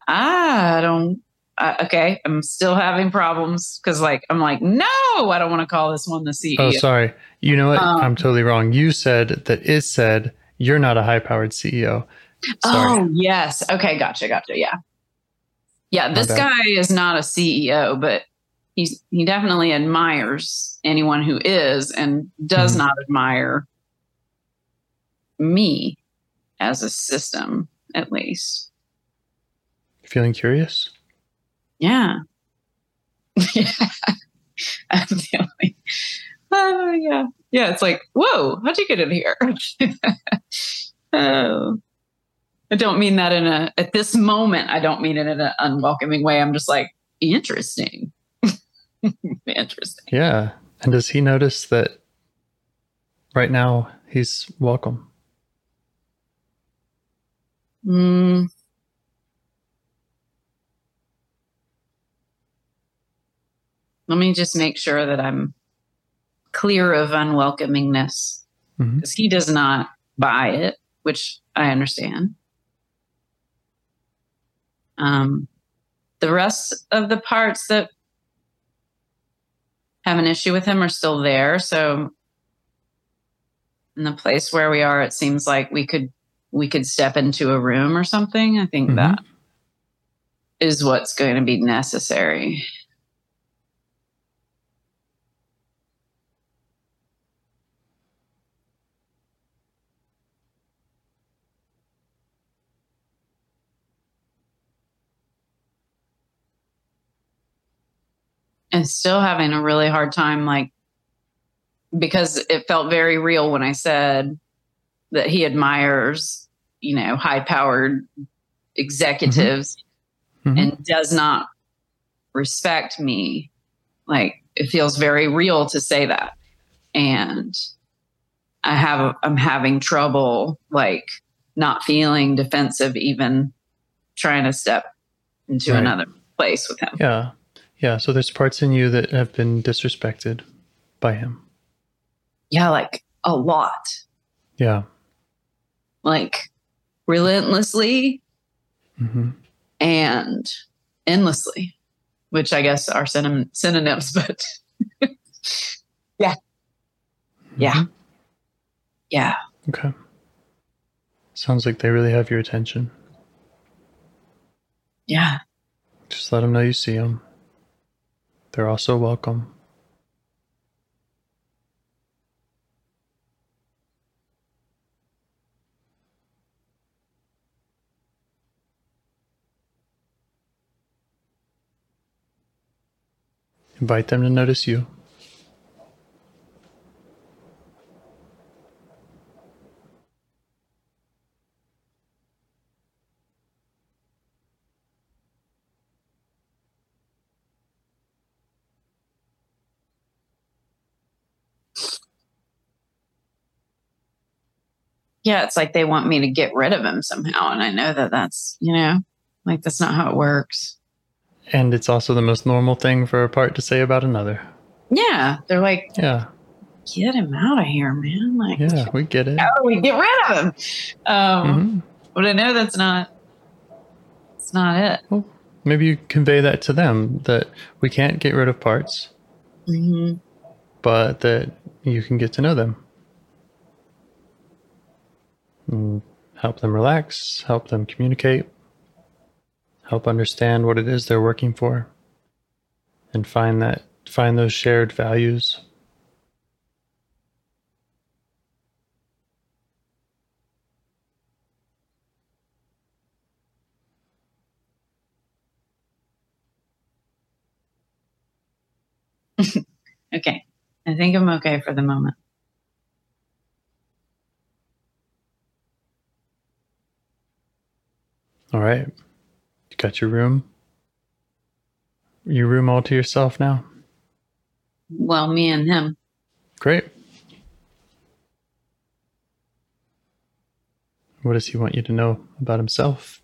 I don't. Uh, okay, I'm still having problems because, like, I'm like, no, I don't want to call this one the CEO. Oh, sorry. You know what? Um, I'm totally wrong. You said that it said you're not a high-powered CEO. Sorry. Oh, yes. Okay, gotcha, gotcha. Yeah. Yeah, this guy is not a CEO, but he's he definitely admires anyone who is and does Mhm. not admire me as a system, at least. Feeling curious? Yeah. yeah. I'm feeling, oh, yeah. Yeah, it's like, whoa, how'd you get in here? oh. I don't mean that in a, at this moment, I don't mean it in an unwelcoming way. I'm just like, interesting. interesting. Yeah. And does he notice that right now he's welcome? Mm. Let me just make sure that I'm clear of unwelcomingness because he does not buy it, which I understand. Um, the rest of the parts that have an issue with him are still there. So, in the place where we are, it seems like we could we could step into a room or something. I think Mhm. that is what's going to be necessary. And still having a really hard time like because it felt very real when i said that he admires you know high powered executives Mhm. and does not respect me like it feels very real to say that and i have i'm having trouble like not feeling defensive even trying to step into Right. another place with him Yeah. Yeah. So there's parts in you that have been disrespected by him. yeah like a lot Yeah. like relentlessly hmm and endlessly, which I guess are synonym- synonyms, but yeah. Yeah. Yeah. Okay. Sounds like they really have your attention. Yeah. Just let them know you see them. They're also welcome. Invite them to notice you. Yeah. It's like they want me to get rid of him somehow. And I know that that's, you know, like that's not how it works. And it's also the most normal thing for a part to say about another. Yeah. They're like, Yeah. get him out of here, man. Like, Yeah. We get it. how do we get rid of him? Um, Mhm. But I know that's not, it's not it. Maybe you convey that to them that we can't get rid of parts, hmm but that you can get to know them. Help them relax, help them communicate, help understand what it is they're working for, and find that find those shared values. okay. I think I'm okay for the moment. All right. You got your room? Your room all to yourself now? Well, me and him. Great. What does he want you to know about himself?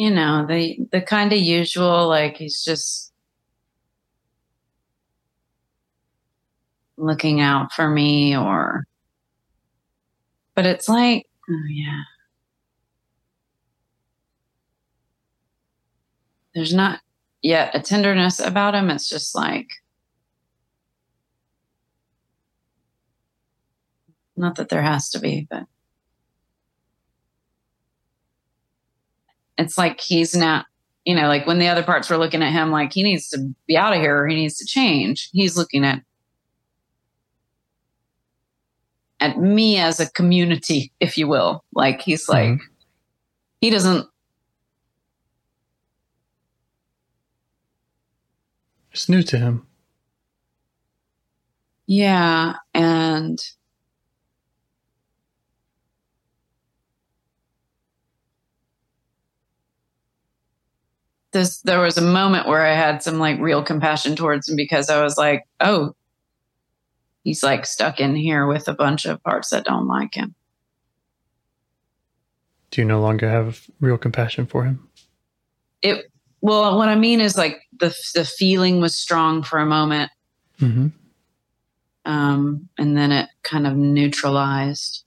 You know, the the kind of usual like he's just looking out for me or but it's like oh yeah. There's not yet a tenderness about him. It's just like not that there has to be, but it's like he's not you know like when the other parts were looking at him like he needs to be out of here or he needs to change he's looking at at me as a community if you will like he's like Mhm. he doesn't It's new to him. yeah and this there was a moment where I had some like real compassion towards him because I was like, oh, he's like stuck in here with a bunch of parts that don't like him. Do you no longer have real compassion for him? It well, what I mean is like the the feeling was strong for a moment, Mm-hmm. um, and then it kind of neutralized.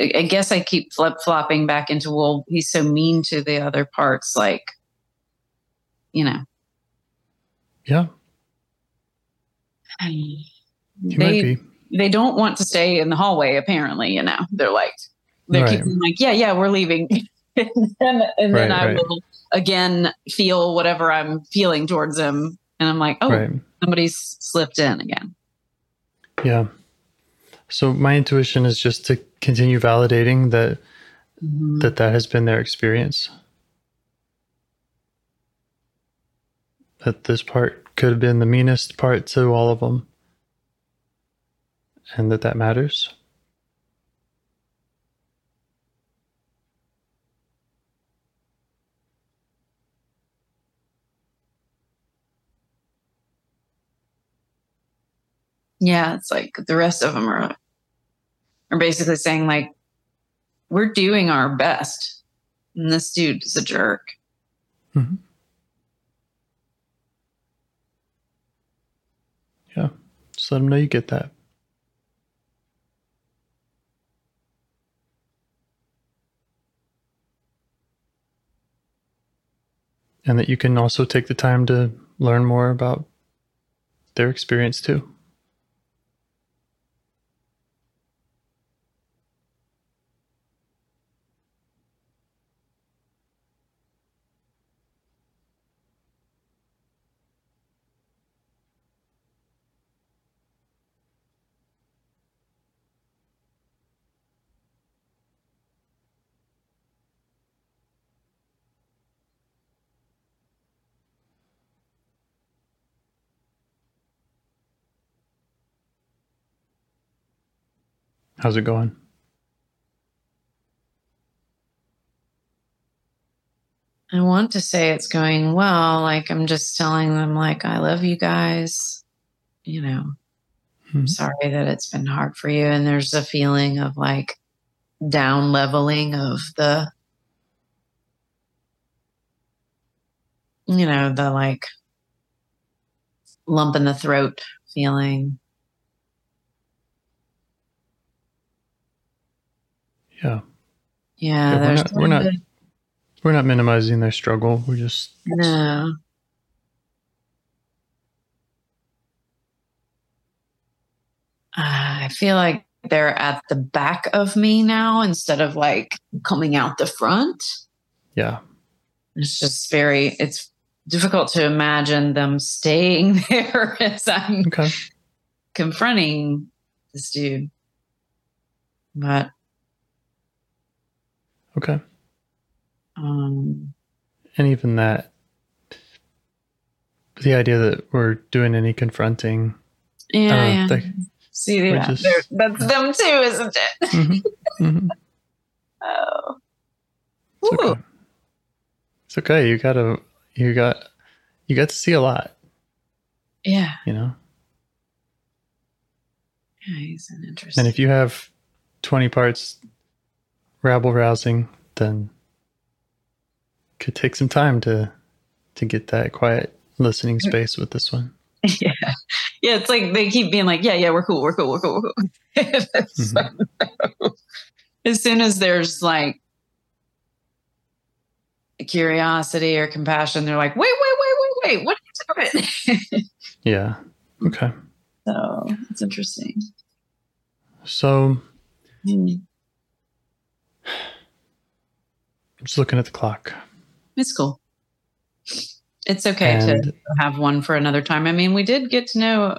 I, guess I keep flip flopping back into well, he's so mean to the other parts, like you know. Yeah, They, might be. they don't want to stay in the hallway apparently you know they're like they Right. keep like yeah yeah we're leaving and then, and then i right. will again feel whatever i'm feeling towards him and i'm like oh Right. somebody's slipped in again Yeah. So my intuition is just to continue validating that Mhm. that that has been their experience. That this part could have been the meanest part to all of them, and that that matters. Yeah it's like the rest of them are are basically saying like we're doing our best and this dude is a jerk mm-hmm. Yeah. Just let them know you get that. And that you can also take the time to learn more about their experience too. How's it going? I want to say it's going well. Like I'm just telling them, like I love you guys. You know, Hmm. I'm sorry that it's been hard for you. And there's a feeling of like down leveling of the, you know, the like lump in the throat feeling. Yeah. Yeah, Yeah, we're not- we're not- We're not minimizing their struggle. We're just no. Uh, I feel like they're at the back of me now instead of like coming out the front. yeah. It's just very, it's difficult to imagine them staying there as I'm Okay. confronting this dude. But, Okay. um, And even that the idea that we're doing any confronting yeah, uh, yeah. See, yeah, just- that's them too, isn't it? Mhm, mhm. Oh. It's okay. It's okay. You gotta you got you got to see a lot, Yeah. you know? Yeah, he's an interesting. And if you have twenty parts rabble rousing, then could take some time to to get that quiet listening space with this one. yeah, yeah, it's like they keep being like, "Yeah, yeah, we're cool, we're cool, we're cool." We're cool. Mhm. like, as soon as there's like curiosity or compassion, they're like, "Wait, wait, wait, wait, wait! What are you doing?" Yeah. Okay. so it's interesting. So Hmm. I'm just looking at the clock. It's cool. It's okay to have one for another time. I mean, we did get to know.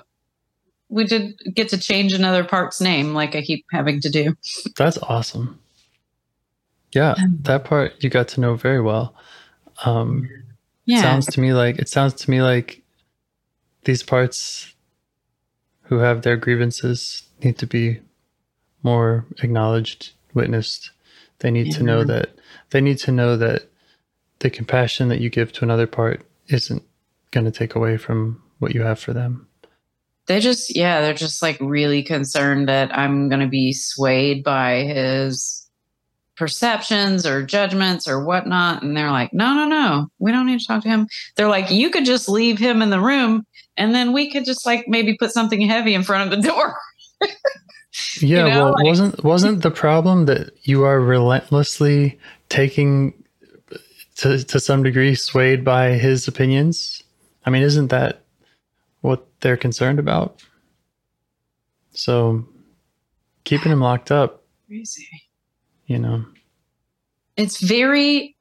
We did get to change another part's name, like I keep having to do. that's awesome. Yeah, that part you got to know very well. Um Yeah, sounds to me like it sounds to me like these parts who have their grievances need to be more acknowledged witnessed they need to know that they need to know that the compassion that you give to another part isn't going to take away from what you have for them. They just yeah they're just like really concerned that i'm going to be swayed by his perceptions or judgments or whatnot and they're like no no no we don't need to talk to him. They're like you could just leave him in the room and then we could just like maybe put something heavy in front of the door yeah know, well like- wasn't wasn't the problem that you are relentlessly taking to to some degree swayed by his opinions? I mean isn't that what they're concerned about? So keeping him locked up crazy. you know. It's very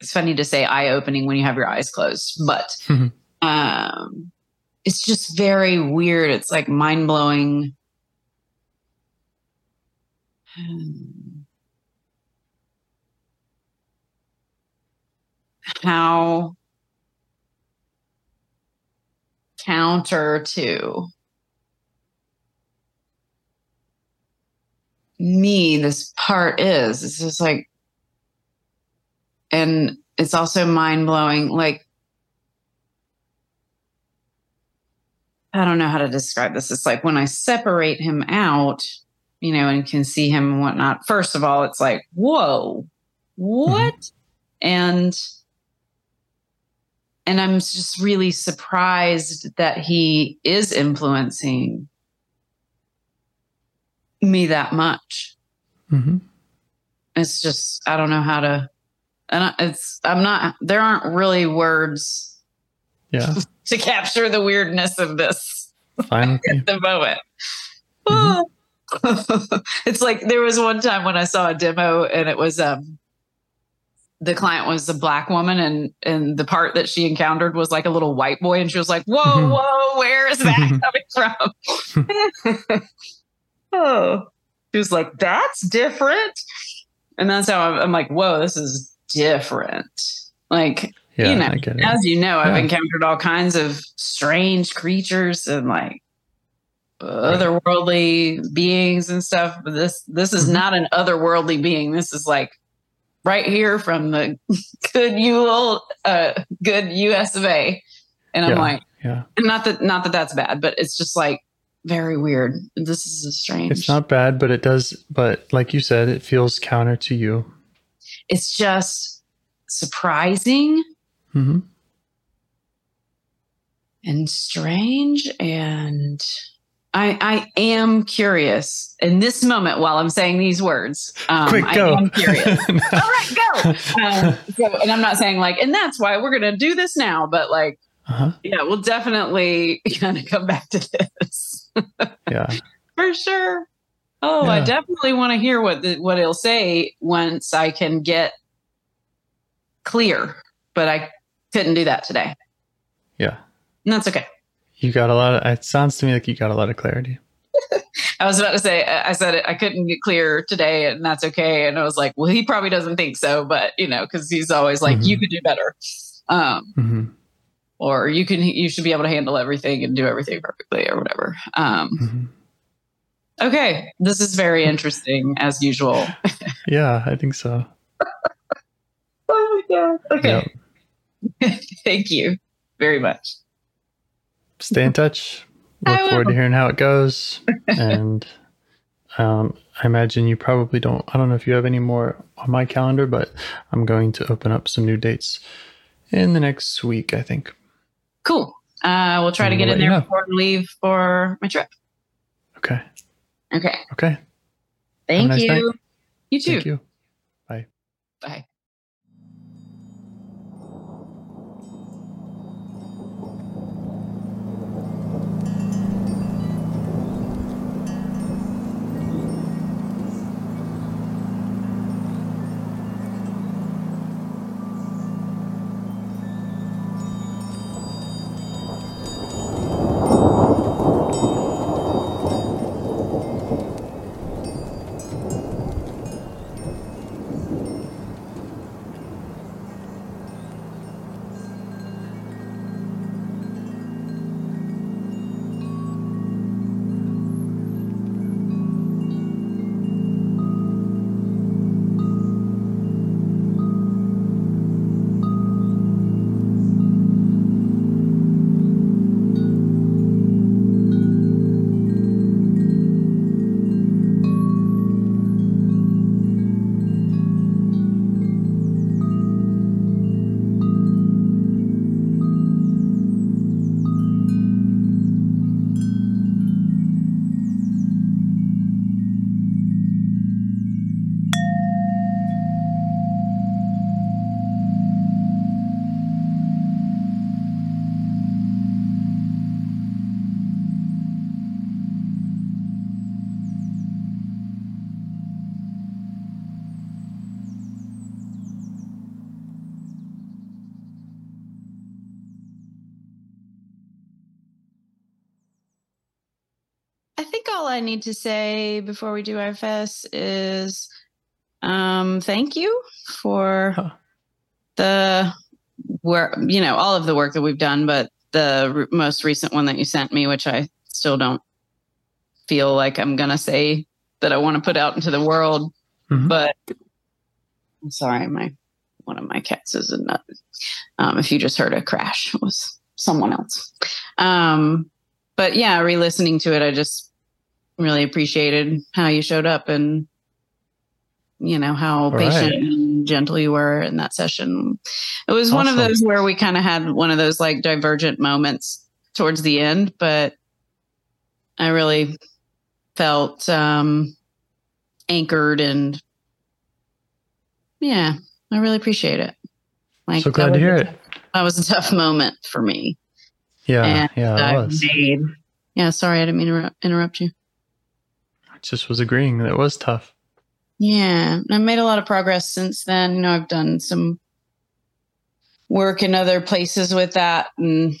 it's funny to say eye opening when you have your eyes closed but um it's just very weird. It's like mind blowing how counter to me this part is. It's just like and it's also mind blowing like i don't know how to describe this. It's like when i separate him out you know and can see him and whatnot first of all it's like whoa what? And and i'm just really surprised that he is influencing me that much. Hmm it's just i don't know how to and it's i'm not there aren't really words yeah. to capture the weirdness of this. Fine at the moment. Mhm. it's like there was one time when i saw a demo and it was um the client was a black woman and and the part that she encountered was like a little white boy and she was like whoa Mhm. whoa where is that coming from? Oh. She was like that's different. And that's how I'm, I'm like whoa this is different. Like yeah you know, i get it as you know, I've Yeah. encountered all kinds of strange creatures and like otherworldly beings and stuff. But this this is Mhm. not an otherworldly being. This is like right here from the good you uh good US of A. And I'm Yeah. like, Yeah. and not that not that that's bad, but it's just like very weird. This is a strange. It's not bad, but it does. But like you said, it feels counter to you. It's just surprising hmm and strange and I, I am curious in this moment while I'm saying these words. Um, Quick, I go. am curious. All right, go. Um, so, and I'm not saying like, and that's why we're going to do this now, but like, uh-huh. yeah, we'll definitely kind of come back to this Yeah. for sure. Oh, I definitely want to hear what the, what he'll say once I can get clear, but I couldn't do that today, Yeah. and that's okay. You got a lot of, it sounds to me like you got a lot of clarity. I was about to say, I said it, I couldn't get clear today, and that's okay. And I was like, well, he probably doesn't think so, but you know, because he's always like, Mhm. you could do better, um, hmm or you can, you should be able to handle everything and do everything perfectly, or whatever. Um, hmm okay, this is very interesting as usual. Yeah, I think so. oh my god! Okay, Yep. thank you very much. Stay in touch. Look forward to hearing how it goes. and um, I imagine you probably don't. I don't know if you have any more on my calendar, but I'm going to open up some new dates in the next week. I think. Cool. Uh, we'll try to get we'll in let you there know. before I leave for my trip. Okay. Okay. Okay. Thank nice you. night. You too. Thank you. Bye. I need to say before we do IFS is um, thank you for Huh. the work, you know, all of the work that we've done, but the most recent one that you sent me, which I still don't feel like I'm going to say that I want to put out into the world. Mhm. But I'm sorry, my one of my cats is a nut. Um, if you just heard a crash, it was someone else. Um, but yeah, re-listening to it, I just really appreciated how you showed up and you know how right. patient and gentle you were in that session. It was one of those where we kind of had one of those like divergent moments towards the end, but I really felt um anchored and yeah, I really appreciate it. Like so glad to hear it. That was a tough moment for me. Yeah. and yeah. It I was. made. Yeah, sorry, I didn't mean to interrupt you. Just was agreeing that it was tough. Yeah, I've made a lot of progress since then. You know, I've done some work in other places with that and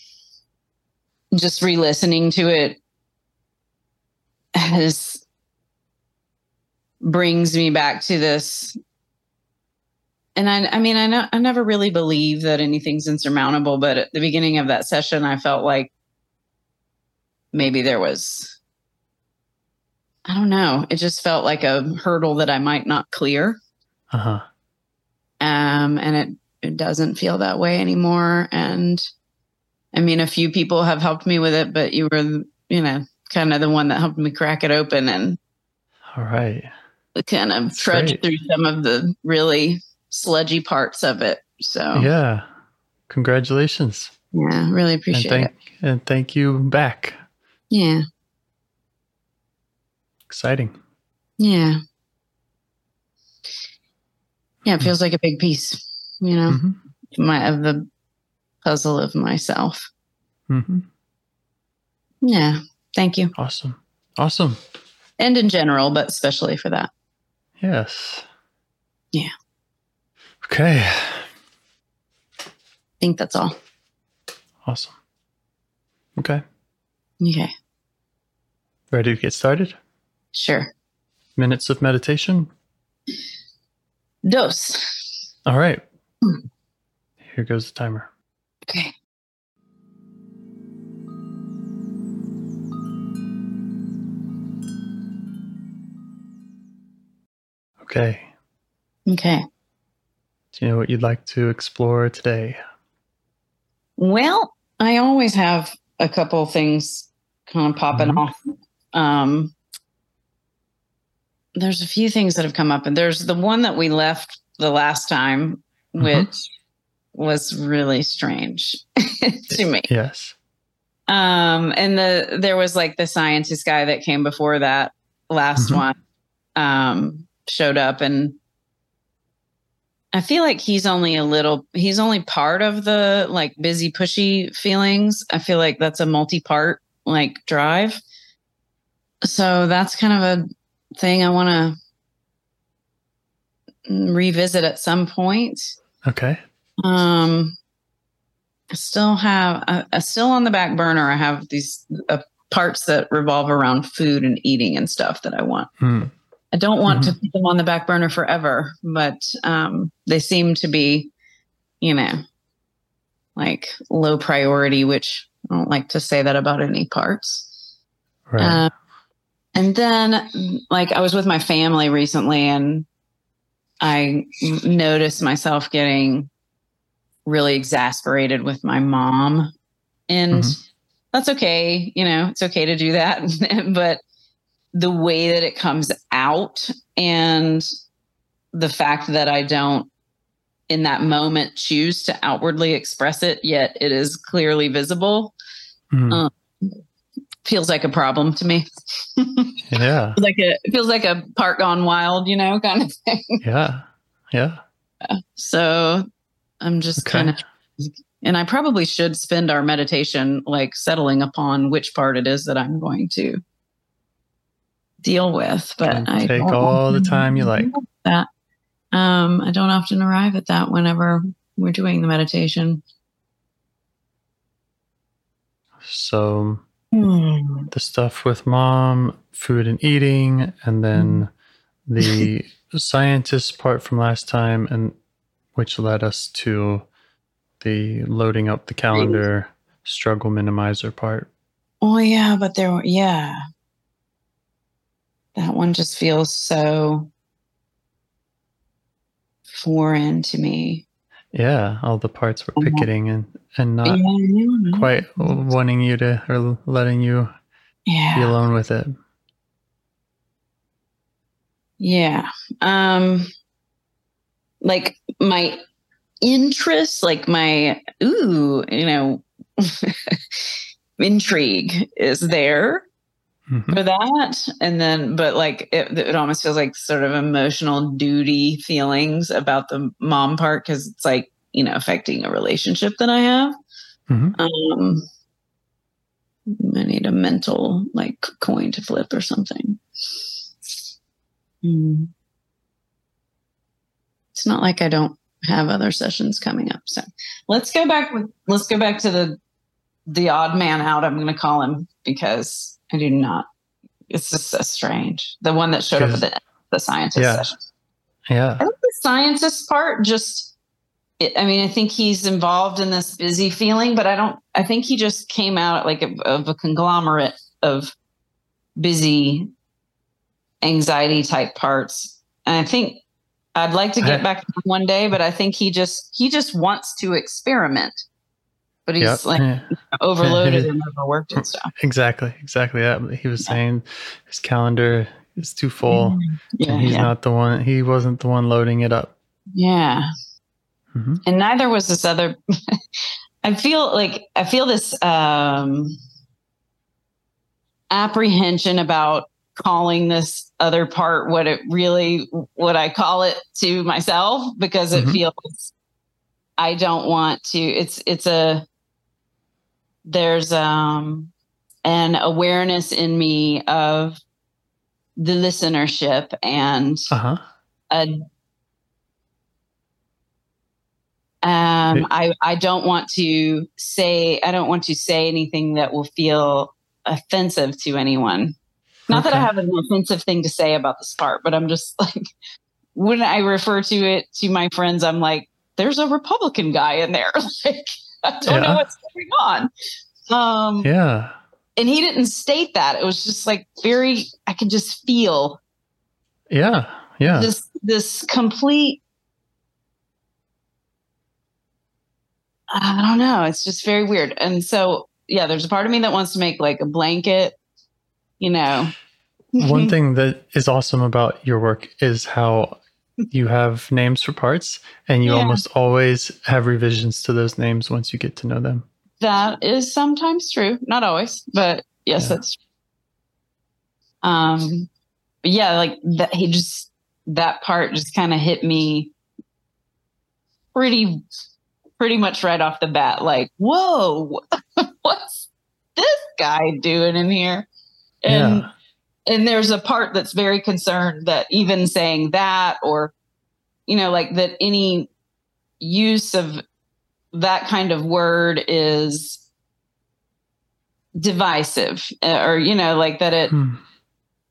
just re-listening to it has brings me back to this and I, I mean, I know I never really believe that anything's insurmountable, but at the beginning of that session, I felt like maybe there was, I don't know, it just felt like a hurdle that I might not clear. Uh huh. Um, and it, it doesn't feel that way anymore. And I mean, a few people have helped me with it, but you were, you know, kind of the one that helped me crack it open and All right. kind of That's trudge great. through some of the really sludgy parts of it. So Yeah. Congratulations. yeah, really And appreciate thank it. and thank you back. Yeah, Exciting. yeah, yeah. It feels like a big piece, you know, hmm my of the puzzle of myself. hmm Yeah, thank you, Awesome. Awesome. and in general, but especially for that. Yes. Yeah. Okay. I think that's all. Awesome. Okay. Okay, Ready to get started? Sure. Minutes of meditation. Dose. All right. Hmm. Here goes the timer. Okay. Okay. Okay. Do you know what you'd like to explore today? Well, I always have a couple things kind of popping Mhm. off. Um, there's a few things that have come up, and there's the one that we left the last time, Mhm. which was really strange to me. Yes. Um, and the there was like the scientist guy that came before that last Mhm. one um, showed up, and I feel like he's only a little. He's only part of the like busy pushy feelings. I feel like that's a multi-part like drive. So that's kind of a thing I want to revisit at some point. Okay. Um, I still have, I, I still on the back burner. I have these uh, parts that revolve around food and eating and stuff that I want. Hmm. I don't want to put them on the back burner forever, but um, they seem to be, you know, like low priority, which I don't like to say that about any parts. Right. Uh, and then, like, I was with my family recently, and I noticed myself getting really exasperated with my mom. And Mhm. that's okay. You know, it's okay to do that. but the way that it comes out and the fact that I don't, in that moment, choose to outwardly express it, yet it is clearly visible, Hmm. uh, feels like a problem to me. yeah. like a it feels like a part gone wild, you know, kind of thing. Yeah. Yeah. So I'm just Okay. kind of and I probably should spend our meditation like settling upon which part it is that I'm going to deal with. But I take all the time you like. That um, I don't often arrive at that whenever we're doing the meditation. So Hmm. the stuff with mom, food and eating, and then the scientist part from last time, and which led us to the loading up the calendar struggle minimizer part. Oh yeah, but there were yeah. That one just feels so foreign to me. Yeah, all the parts were Mhm. picketing and and not yeah, quite wanting you to or letting you yeah. be alone with it. Yeah. Um like my interest, like my ooh, you know, intrigue is there Mhm. for that. And then but like it, it almost feels like sort of emotional duty feelings about the mom part cuz it's like, you know, affecting a relationship that I have. Mhm. Um I need a mental like coin to flip or something. Hmm. It's not like I don't have other sessions coming up. So let's go back with let's go back to the the odd man out. I'm going to call him because I do not. It's just so strange. The one that showed up at the the scientist Yeah. session. Yeah. I think the scientist part just. It, I mean, I think he's involved in this busy feeling, but I don't. I think he just came out like a, of a conglomerate of busy anxiety type parts. And I think I'd like to get I- back to him one day, but I think he just he just wants to experiment. But he's Yep. like Yeah. overloaded and overworked and stuff. Exactly, exactly that. He was saying his calendar is too full, Yeah, and he's yeah, not the one. He wasn't the one loading it up. yeah. Mhm. And neither was this other. I feel like I feel this um, apprehension about calling this other part what it really what I call it to myself because it Mhm. feels I don't want to it's it's a there's um an awareness in me of the listenership and Uh huh. a um I I don't want to say I don't want to say anything that will feel offensive to anyone. Not that I have an offensive thing to say about this part, but I'm just like when I refer to it to my friends, I'm like, there's a Republican guy in there. like I don't know what's going on. Um Yeah. and he didn't state that. It was just like very I could just feel Yeah. Yeah. this this complete I don't know. It's just very weird. And so yeah, there's a part of me that wants to make like a blanket, you know. One thing that is awesome about your work is how you have names for parts, and you Yeah. almost always have revisions to those names once you get to know them. that is sometimes true. Not always, but yes, Yeah. that's true. Um yeah, like that he just that part just kind of hit me pretty pretty much right off the bat like whoa what's this guy doing in here and yeah. And there's a part that's very concerned that even saying that or you know like that any use of that kind of word is divisive uh, or you know like that it Hmm.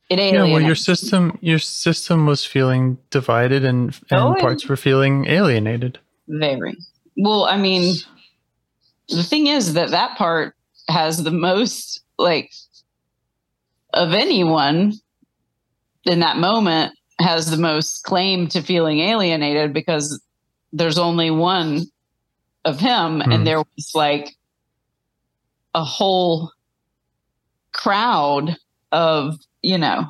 it Yeah. Well, your system, your system was feeling divided, and and Oh, parts were feeling alienated. very well i mean the thing is that that part has the most like of anyone in that moment has the most claim to feeling alienated because there's only one of him Hmm. and there was like a whole crowd of you know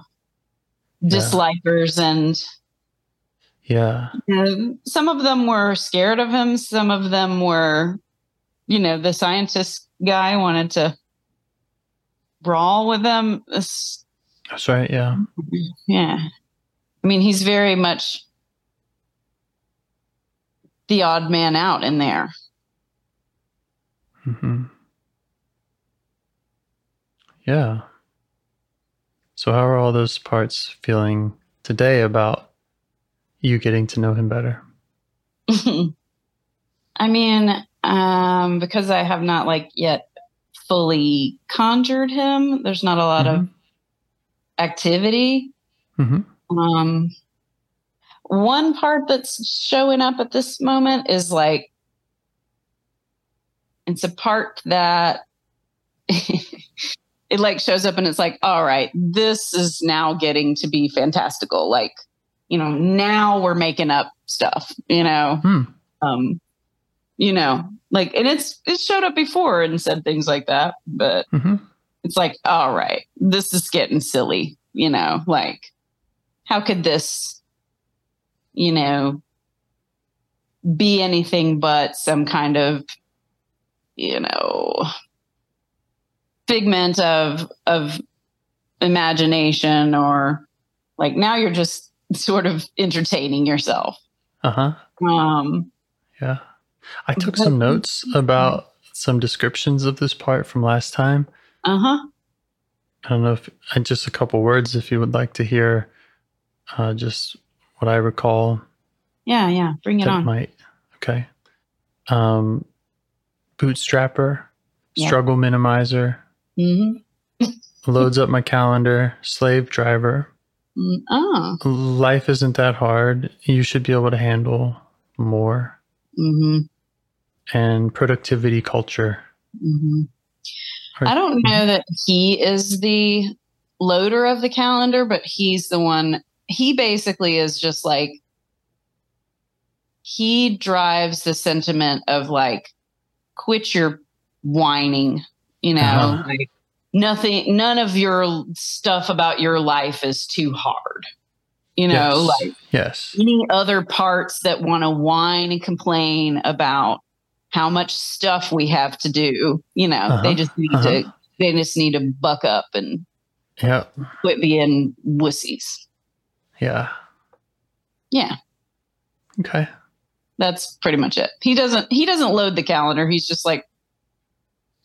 Yeah. dislikers and Yeah. and some of them were scared of him. Some of them were, you know, the scientist guy wanted to brawl with them. It's- That's right. Yeah. yeah. I mean, he's very much the odd man out in there. hmm Yeah. So, how are all those parts feeling today about you getting to know him better? I mean, um, because I have not like yet fully conjured him, there's not a lot of activity. hmm Um, one part that's showing up at this moment is like it's a part that it like shows up and it's like, all right, this is now getting to be fantastical. Like, you know, now we're making up stuff, you know. Hmm. Um, you know, like and it's it showed up before and said things like that, but hmm it's like, all right, this is getting silly, you know, like how could this, you know, be anything but some kind of, you know, figment of of imagination or like now you're just sort of entertaining yourself. Uh huh. Um Yeah. I took some notes about some descriptions of this part from last time. uh-huh. I don't know if uh, just a couple words if you would like to hear uh, just what I recall Yeah, yeah. Bring it on. might okay. Um, bootstrapper, Yeah. struggle minimizer, hmm loads up my calendar, slave driver. Oh. Life isn't that hard. You should be able to handle more. hmm And productivity culture. hmm I don't know that he is the loader of the calendar, but he's the one. He basically is just like he drives the sentiment of like quit your whining, you know, Uh-huh. like nothing, none of your stuff about your life is too hard. You know, yes. like yes. any other parts that want to whine and complain about how much stuff we have to do, you know, Uh-huh. they just need to they just need to buck up and Yeah. quit being wussies. Yeah. Yeah, Okay. that's pretty much it. He doesn't he doesn't load the calendar. He's just like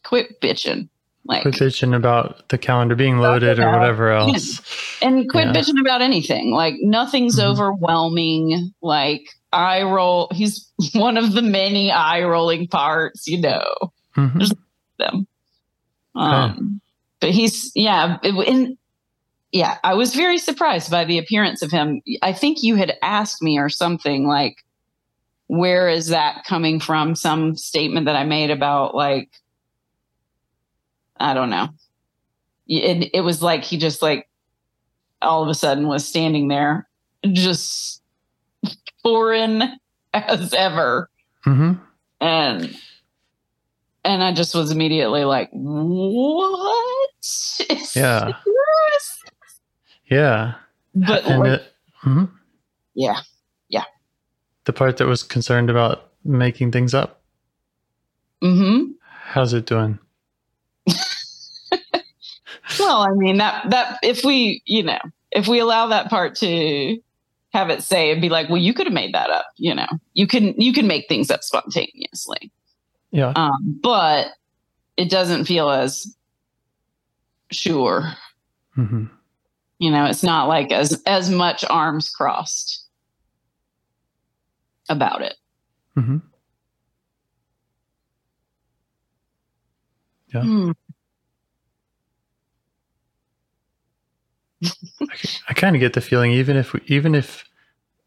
quit bitching. Like Quit bitching about the calendar being loaded or whatever else. and quit Yeah. bitching about anything. Like nothing's Mhm. overwhelming. Like eye roll. He's one of the many eye rolling parts, you know. Mhm. them. Um, but he's yeah, it, in, yeah. I was very surprised by the appearance of him. I think you had asked me or something like, "Where is that coming from?" Some statement that I made about like, I don't know. It it was like he just like all of a sudden was standing there, just foreign as ever Mhm. and and I just was immediately like, "What?" Yeah. this?" Yeah. But like, it, mhm. yeah, the part that was concerned about making things up, Mm-hmm. how's it doing? Well, I mean that that if we, you know, if we allow that part to have it say and be like, "Well, you could have made that up," you know, you can you can make things up spontaneously, Yeah. um, but it doesn't feel as sure. hmm You know, it's not like as as much arms crossed about it. Mm-hmm. Yeah. Hmm. I kind of get the feeling even if even if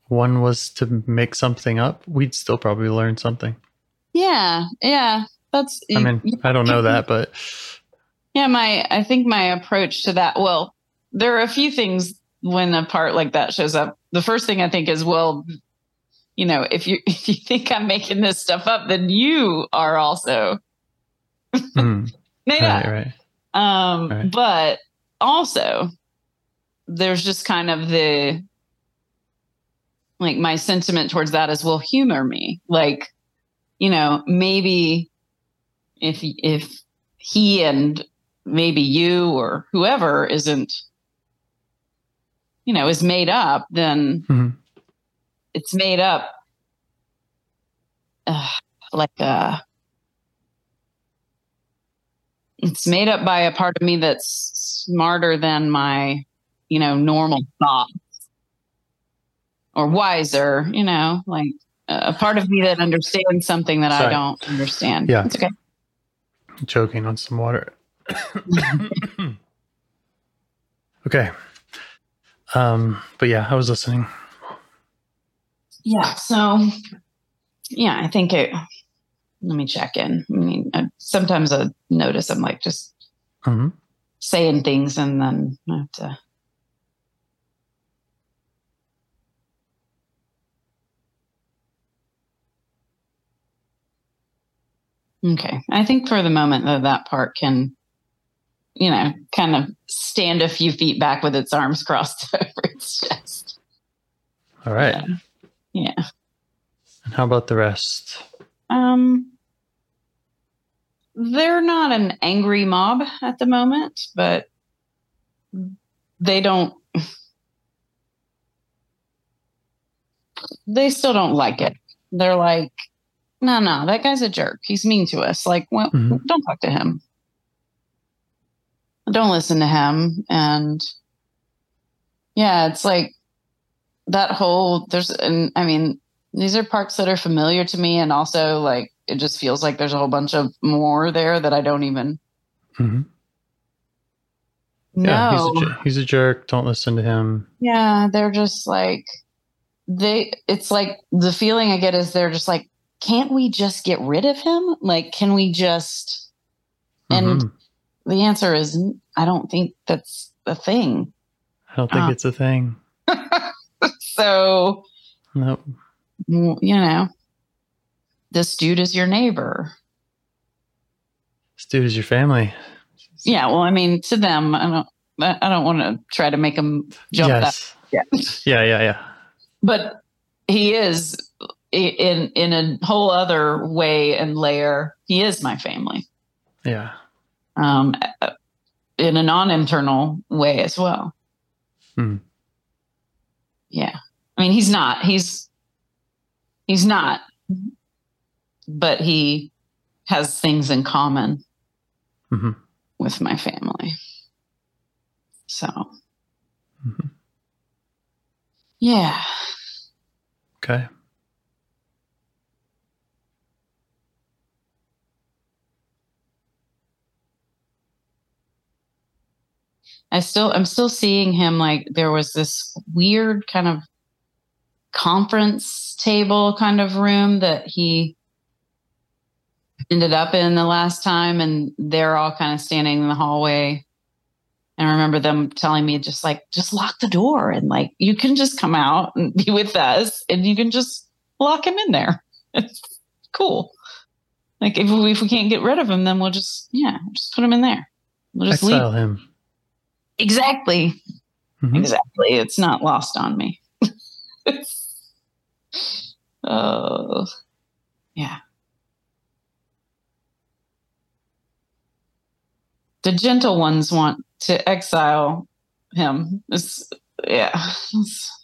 one was to make something up, we'd still probably learn something. Yeah, yeah. That's I mean, I don't know that, but yeah, my I think my approach to that, well, there are a few things when a part like that shows up. The first thing I think is, well, you know, if you if you think I'm making this stuff up, then you are also mm, made right, up. right. Um, Right. but also there's just kind of the like my sentiment towards that is well humor me like you know maybe if if he and maybe you or whoever isn't you know is made up then Mhm. it's made up uh, like uh it's made up by a part of me that's smarter than my you know normal thoughts or wiser you know like a part of me that understands something that i don't understand Yeah. it's okay Choking on some water. okay. Um, but yeah, I was listening. yeah so yeah i think it let me check in i mean I, sometimes i notice i'm like just hmm saying things and then I have to Okay. I think for the moment that that part can you know, kind of stand a few feet back with its arms crossed over its chest. All right. Yeah. And how about the rest? Um they're not an angry mob at the moment, but they don't they still don't like it. They're like, no, no, that guy's a jerk. He's mean to us. Like, well, Mhm. don't talk to him. Don't listen to him. And yeah, it's like that whole there's and I mean, these are parts that are familiar to me and also like it just feels like there's a whole bunch of more there that I don't even hmm know. Yeah, he's a, he's a jerk. Don't listen to him. Yeah, they're just like they it's like the feeling I get is they're just like can't we just get rid of him? Like can we just and Mhm. the answer is I don't think that's the thing. I don't think uh, it's a thing. So, Nope. you know, this dude is your neighbor. This dude is your family. Yeah, well, I mean, to them, I don't. I don't want to try to make them jump that. yes. Yeah. Yeah, yeah, yeah. But he is in in a whole other way and layer. He is my family. Yeah. Um, uh, in a non-internal way as well. Hmm. Yeah, I mean, he's not. He's he's not. But he has things in common hmm with my family. So, Mhm. yeah. Okay. I still I'm still seeing him like there was this weird kind of conference table kind of room that he ended up in the last time and they're all kind of standing in the hallway and I remember them telling me just like just lock the door and like you can just come out and be with us and you can just lock him in there. It's cool. Like if we, if we can't get rid of him then we'll just yeah, just put him in there. We'll just leave. Him. Exactly. Mhm. Exactly. It's not lost on me. oh, yeah. The gentle ones want to exile him. It's, yeah. It's-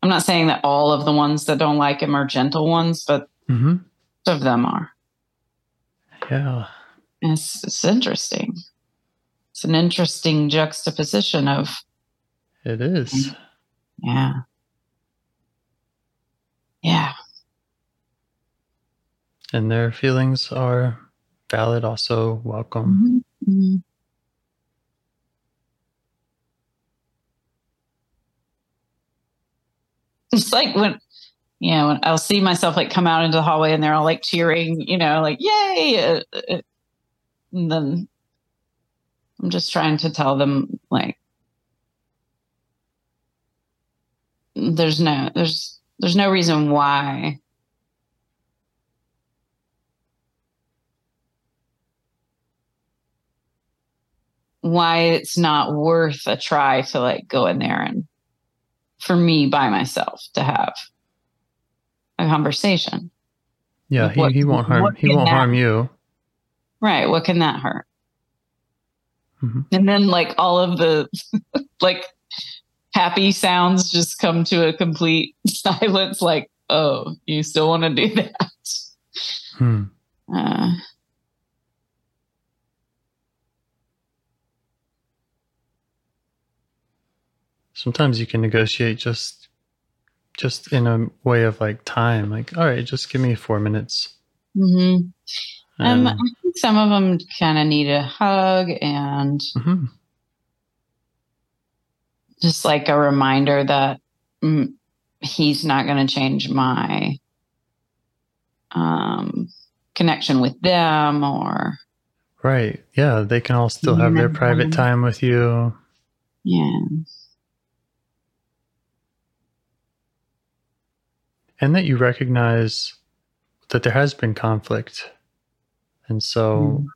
I'm not saying that all of the ones that don't like him are gentle ones, but Mhm. most of them are. Yeah. It's, it's interesting. It's an interesting juxtaposition of It is. Yeah. Yeah. And their feelings are valid, also welcome. Mhm. It's like when, you know, when I'll see myself like come out into the hallway and they're all like cheering, you know, like, yay. uh, uh, And then I'm just trying to tell them, like, there's no, there's, there's no reason why why it's not worth a try to like go in there and for me by myself to have a conversation. Yeah, he, What- he won't harm he won't that- harm you. Right. What can that hurt? Mhm. And then like all of the like happy sounds just come to a complete silence like, oh, you still want to do that? Hmm. Uh, Sometimes you can negotiate just just in a way of like time, like, all right, just give me four minutes. mhm. Um, And- I think some of them kind of need a hug and Mhm. just like a reminder that mm, he's not going to change my um, connection with them or Right. Yeah, they can all still have their private time with you. yeah and that you recognize that there has been conflict and so mm.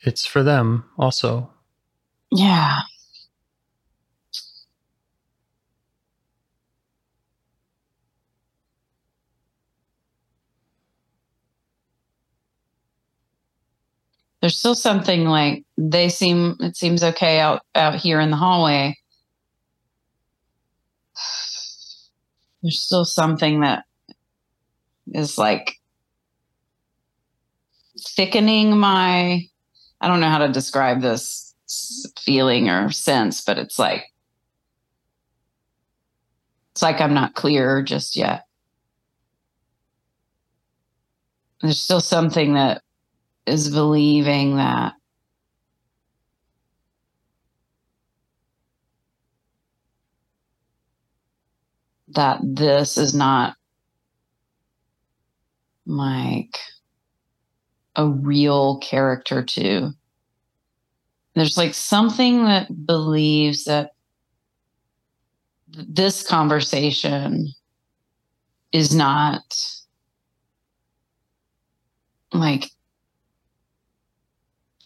it's for them also. Yeah. There's still something like they seem it seems okay out out here in the hallway. There's still something that is like thickening my i don't know how to describe this feeling or sense but it's like it's like i'm not clear just yet. There's still something that is believing that that this is not like a real character too there's like something that believes that th- this conversation is not like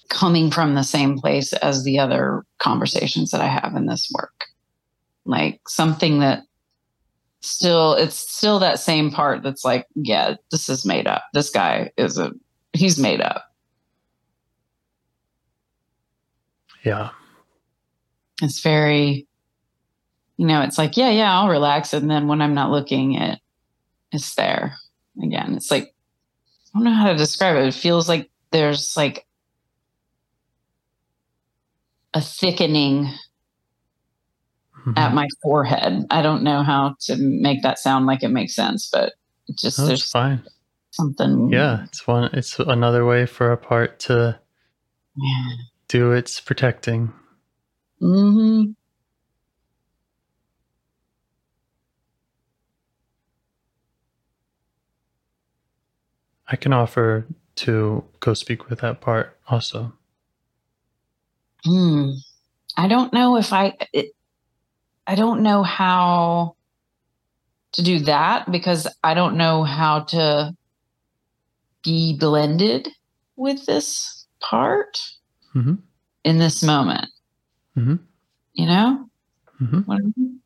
coming from the same place as the other conversations that I have in this work. Like something that still it's still that same part that's like, yeah, this is made up. This guy is a he's made up. Yeah. It's very you know, it's like, yeah, yeah, I'll relax. And then when I'm not looking, it it's there again. It's like I don't know how to describe it. It feels like there's like a thickening Mhm. at my forehead. I don't know how to make that sound like it makes sense, but just it's there's fine. Something. Yeah, it's one. It's another way for a part to Yeah. do its protecting. hmm I can offer to go speak with that part also. Hmm. I don't know if I. It, I don't know how to do that because I don't know how to be blended with this part Mhm. in this moment. Mhm. You know. Mhm. What I mean?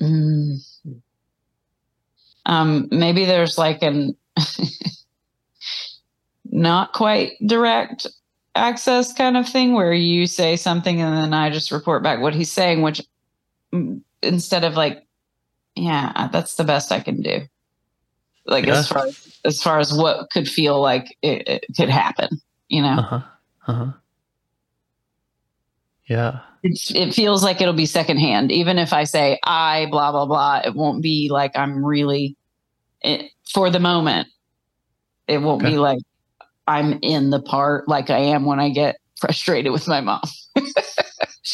Mm. Um, maybe there's like an not quite direct access kind of thing where you say something and then I just report back what he's saying, which mm, instead of like, yeah, that's the best I can do. Like as far as, as far as what could feel like it, it could happen, you know. Uh huh. Uh huh. Yeah. It's, it feels like it'll be secondhand. Even if I say I blah blah blah, it won't be like I'm really it, for the moment. It won't Okay. be like I'm in the part like I am when I get frustrated with my mom.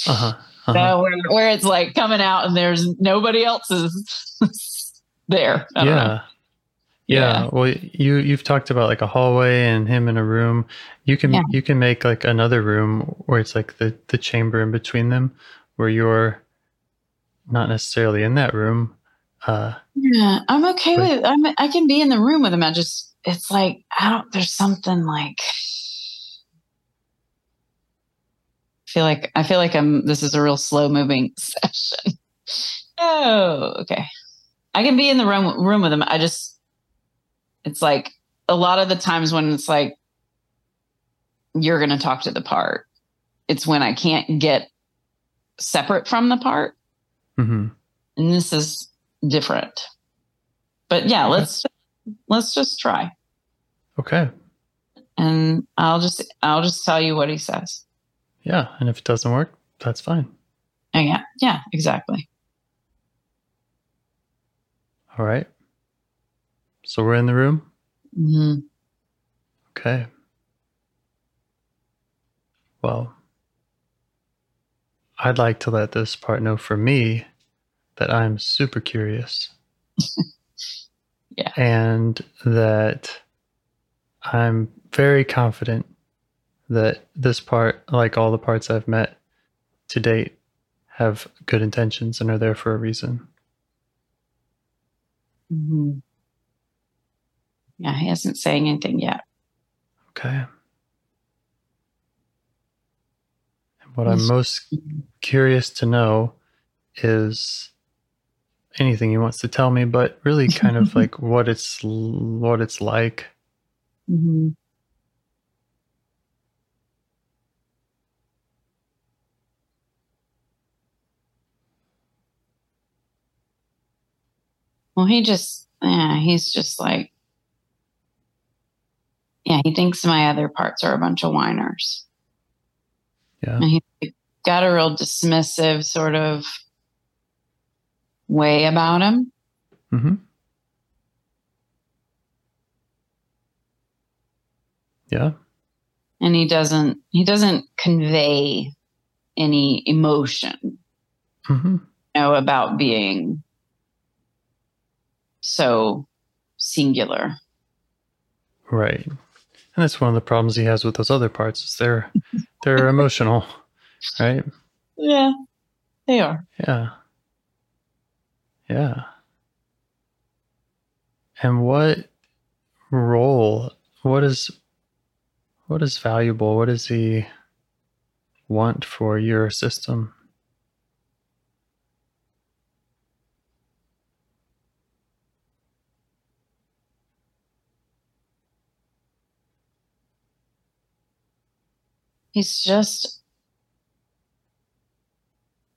Uh huh. Uh-huh. Where, where it's like coming out and there's nobody else is there. Don't yeah. yeah. Well, you you've talked about like a hallway and him in a room. You can Yeah. you can make like another room where it's like the the chamber in between them, where you're not necessarily in that room. Uh, Yeah, I'm okay Right. with. I'm. I can be in the room with him. I just. It's like I don't. There's something like. I feel like I feel like I'm. This is a real slow moving session. oh, okay. I can be in the room room with him. I just. It's like a lot of the times when it's like. You're going to talk to the part. It's when I can't get separate from the part Mm-hmm. and this is different. But yeah, Okay. let's let's just try, Okay. and I'll just I'll just tell you what he says. Yeah. And if it doesn't work, that's fine. And yeah, yeah, exactly. All right. So we're in the room. hmm Okay. Well, I'd like to let this part know for me that I'm super curious. Yeah. And that I'm very confident that this part, like all the parts I've met to date, have good intentions and are there for a reason. hmm Yeah, he isn't saying anything yet. Okay. And what I'm most curious to know is anything he wants to tell me, but really kind of like what it's what it's like. hmm Well, he just, yeah, he's just like, yeah, he thinks my other parts are a bunch of whiners. Yeah. And he got a real dismissive sort of way about him. Mm-hmm. Yeah. and he doesn't he doesn't convey any emotion hmm you know about being so singular Right. And that's one of the problems he has with those other parts is they're they're emotional, right? yeah they are Yeah. Yeah. And what role what is what is valuable? What does he want for your system? He's just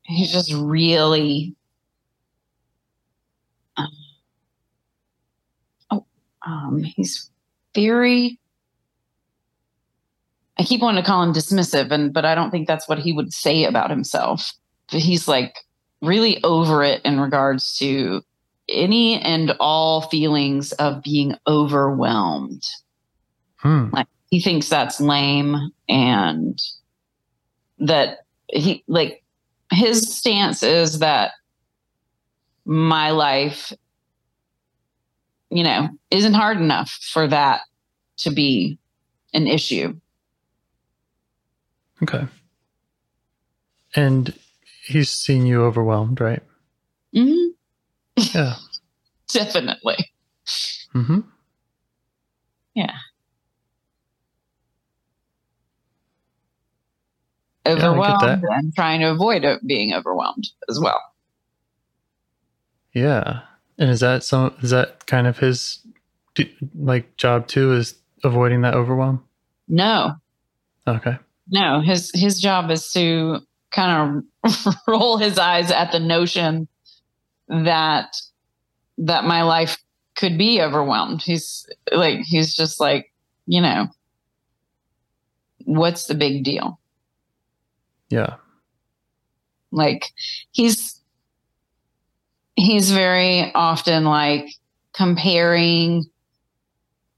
he's just really um, oh um he's very I keep wanting to call him dismissive and but I don't think that's what he would say about himself. He's like really over it in regards to any and all feelings of being overwhelmed. Hmm. Like he thinks that's lame and that he like his stance is that my life you know isn't hard enough for that to be an issue Okay. And he's seen you overwhelmed, right? hmm Yeah. definitely Mm-hmm. yeah I get overwhelmed that. and trying to avoid being overwhelmed as well Yeah. And is that some? Is that kind of his, like, job too? Is avoiding that overwhelm? no Okay. No, his his job is to kind of roll his eyes at the notion that that my life could be overwhelmed. He's like he's just like, you know, what's the big deal? Yeah. Like he's he's very often like comparing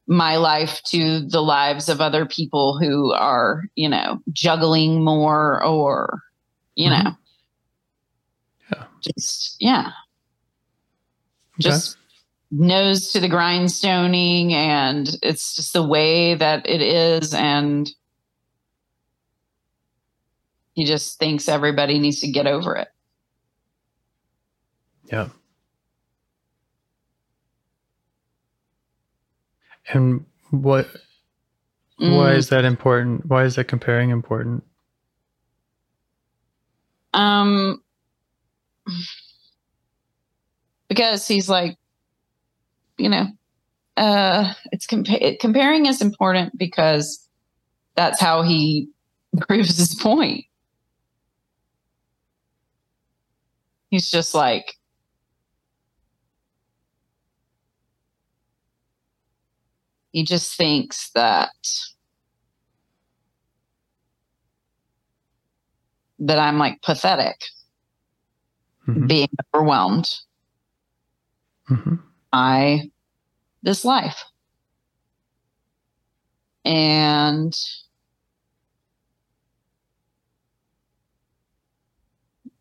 my life to the lives of other people who are, you know, juggling more or, you Mhm. know, Yeah. just, yeah, Okay. just nose to the grindstoning. And it's just the way that it is. And he just thinks everybody needs to get over it. Yeah. And what? Why Mm. is that important? Why is that comparing important? Um, because he's like, you know, uh, it's compa- comparing is important because that's how he proves his point. He's just like, he just thinks that that I'm like pathetic Mhm. being overwhelmed Mhm. by this life. And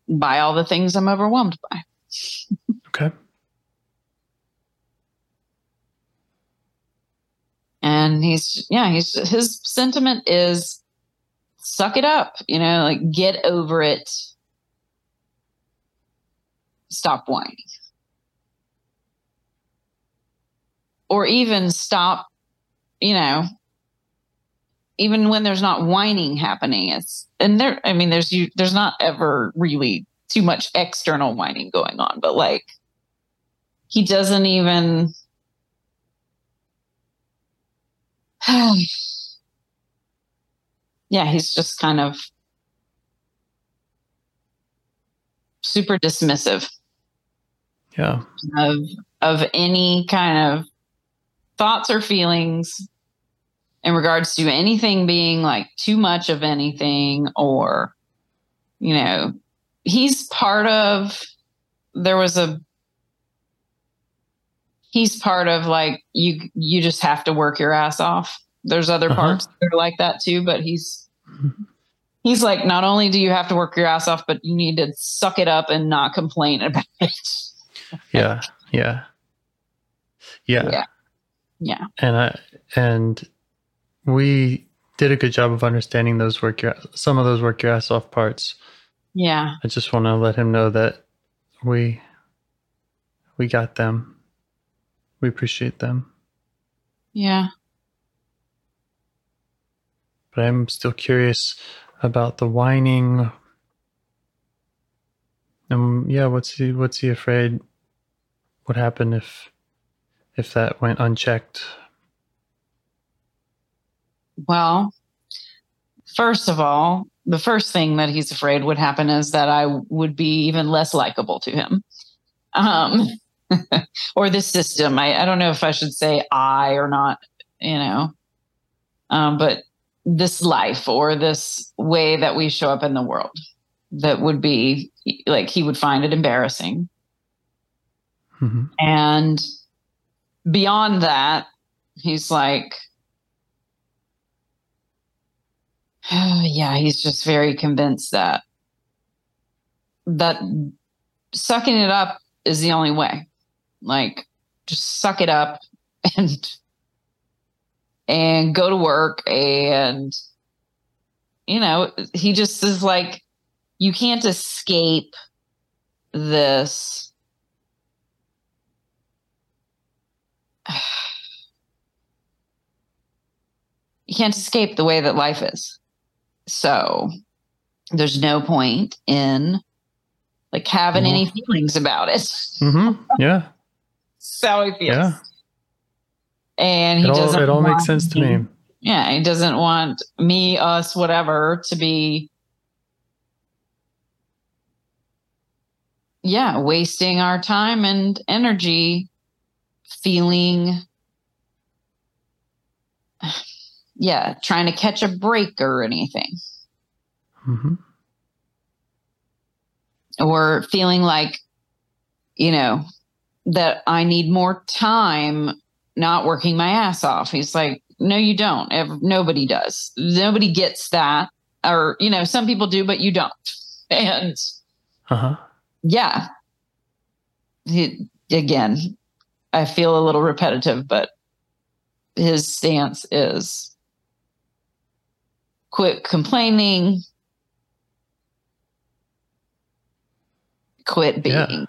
by all the things I'm overwhelmed by. Okay. And he's, yeah, he's, his sentiment is suck it up, you know, like get over it. Stop whining. Or even stop, you know, even when there's not whining happening, it's, and there, I mean, there's, you, there's not ever really too much external whining going on, but like, he doesn't even, yeah, he's just kind of super dismissive Yeah. of of any kind of thoughts or feelings in regards to anything being like too much of anything or you know he's part of there was a he's part of like you you just have to work your ass off there's other Uh-huh. parts that are like that too but he's he's like not only do you have to work your ass off but you need to suck it up and not complain about it Yeah. Yeah. Yeah. Yeah. yeah And I and we did a good job of understanding those work your some of those work your ass off parts. yeah I just want to let him know that we we got them. We appreciate them. Yeah. but I'm still curious about the whining. Um, yeah, what's he what's he afraid? What happened if if that went unchecked? Well, first of all, the first thing that he's afraid would happen is that I would be even less likable to him. Um, or this system. I, I don't know if I should say I or not, you know, um, but this life or this way that we show up in the world that would be like he would find it embarrassing. Mm-hmm. And beyond that, he's like, yeah, he's just very convinced that that sucking it up is the only way. Like just suck it up and and go to work and you know, he just is like you can't escape this you can't escape the way that life is. So there's no point in like having Mhm. any feelings about it. Mm-hmm. Yeah. How he feels. Yeah. And he It all, doesn't it all makes sense to me. Yeah, he doesn't want me, us, whatever to be yeah, wasting our time and energy feeling yeah, trying to catch a break or anything. hmm or feeling like you know that i need more time not working my ass off. He's like no you don't. Ever, nobody does. Nobody gets that. Or you know some people do but you don't. And Uh-huh. yeah. He, again i feel a little repetitive but his stance is quit complaining quit being Yeah.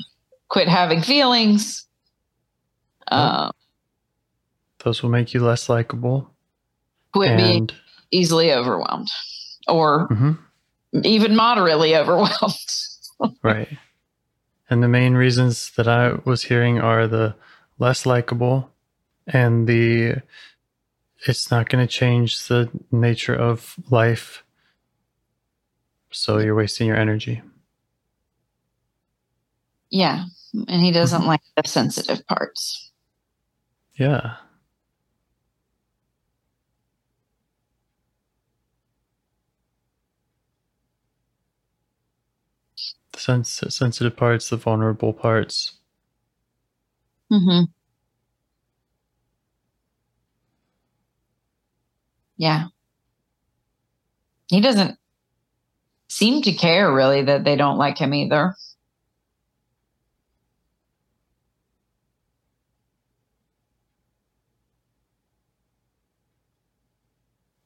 quit having feelings uh, Those will make you less likable. quit being easily overwhelmed or Mhm. even moderately overwhelmed right. And the main reasons that I was hearing are the less likable and the it's not going to change the nature of life. So you're wasting your energy. yeah and he doesn't Mm-hmm. like the sensitive parts Yeah. The sens- sensitive parts, the vulnerable parts. Mm hmm Yeah. He doesn't seem to care really that they don't like him either.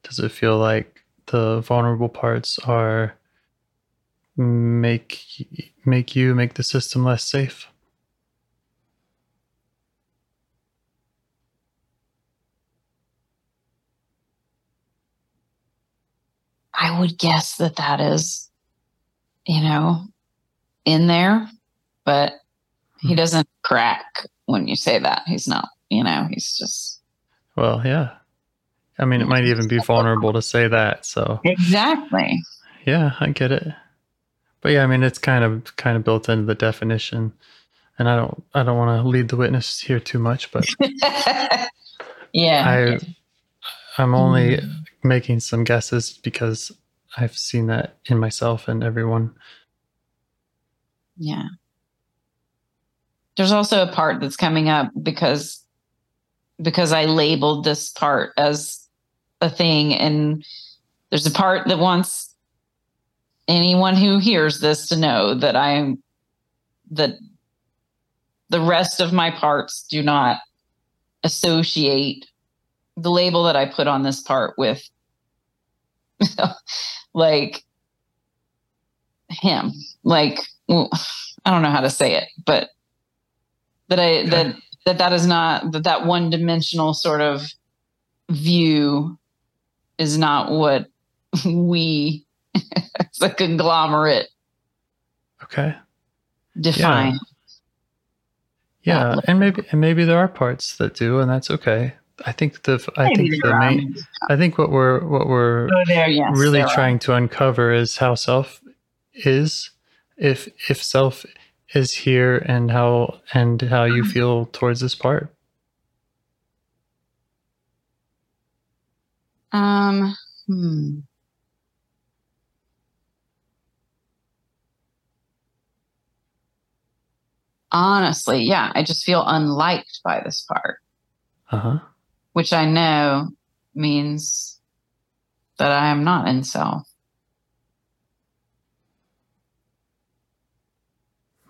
Does it feel like the vulnerable parts are make make you make the system less safe? I would guess that that is, you know, in there, but he Hmm. doesn't crack when you say that. He's not, you know, he's just Well, yeah. I mean, it might even be vulnerable to say that. So, exactly. yeah, I get it. But yeah, I mean, it's kind of kind of built into the definition. And I don't I don't want to lead the witness here too much, but yeah. I I'm only making some guesses because I've seen that in myself and everyone. Yeah. There's also a part that's coming up because because I labeled this part as a thing and there's a part that wants anyone who hears this to know that I'm that the rest of my parts do not associate the label that I put on this part with like him like I don't know how to say it, but that I that that that is not that that one dimensional sort of view is not what we it's a conglomerate Okay. define. Yeah, uh, and maybe and maybe there are parts that do, and that's okay. I think the I Maybe think the main I think what we're what we're Oh, there, yes, really there are. trying to uncover is how self is if if self is here and how and how you feel towards this part. Um, hmm. Honestly, yeah, I just feel unliked by this part, Uh huh. Which I know means that I am not in self.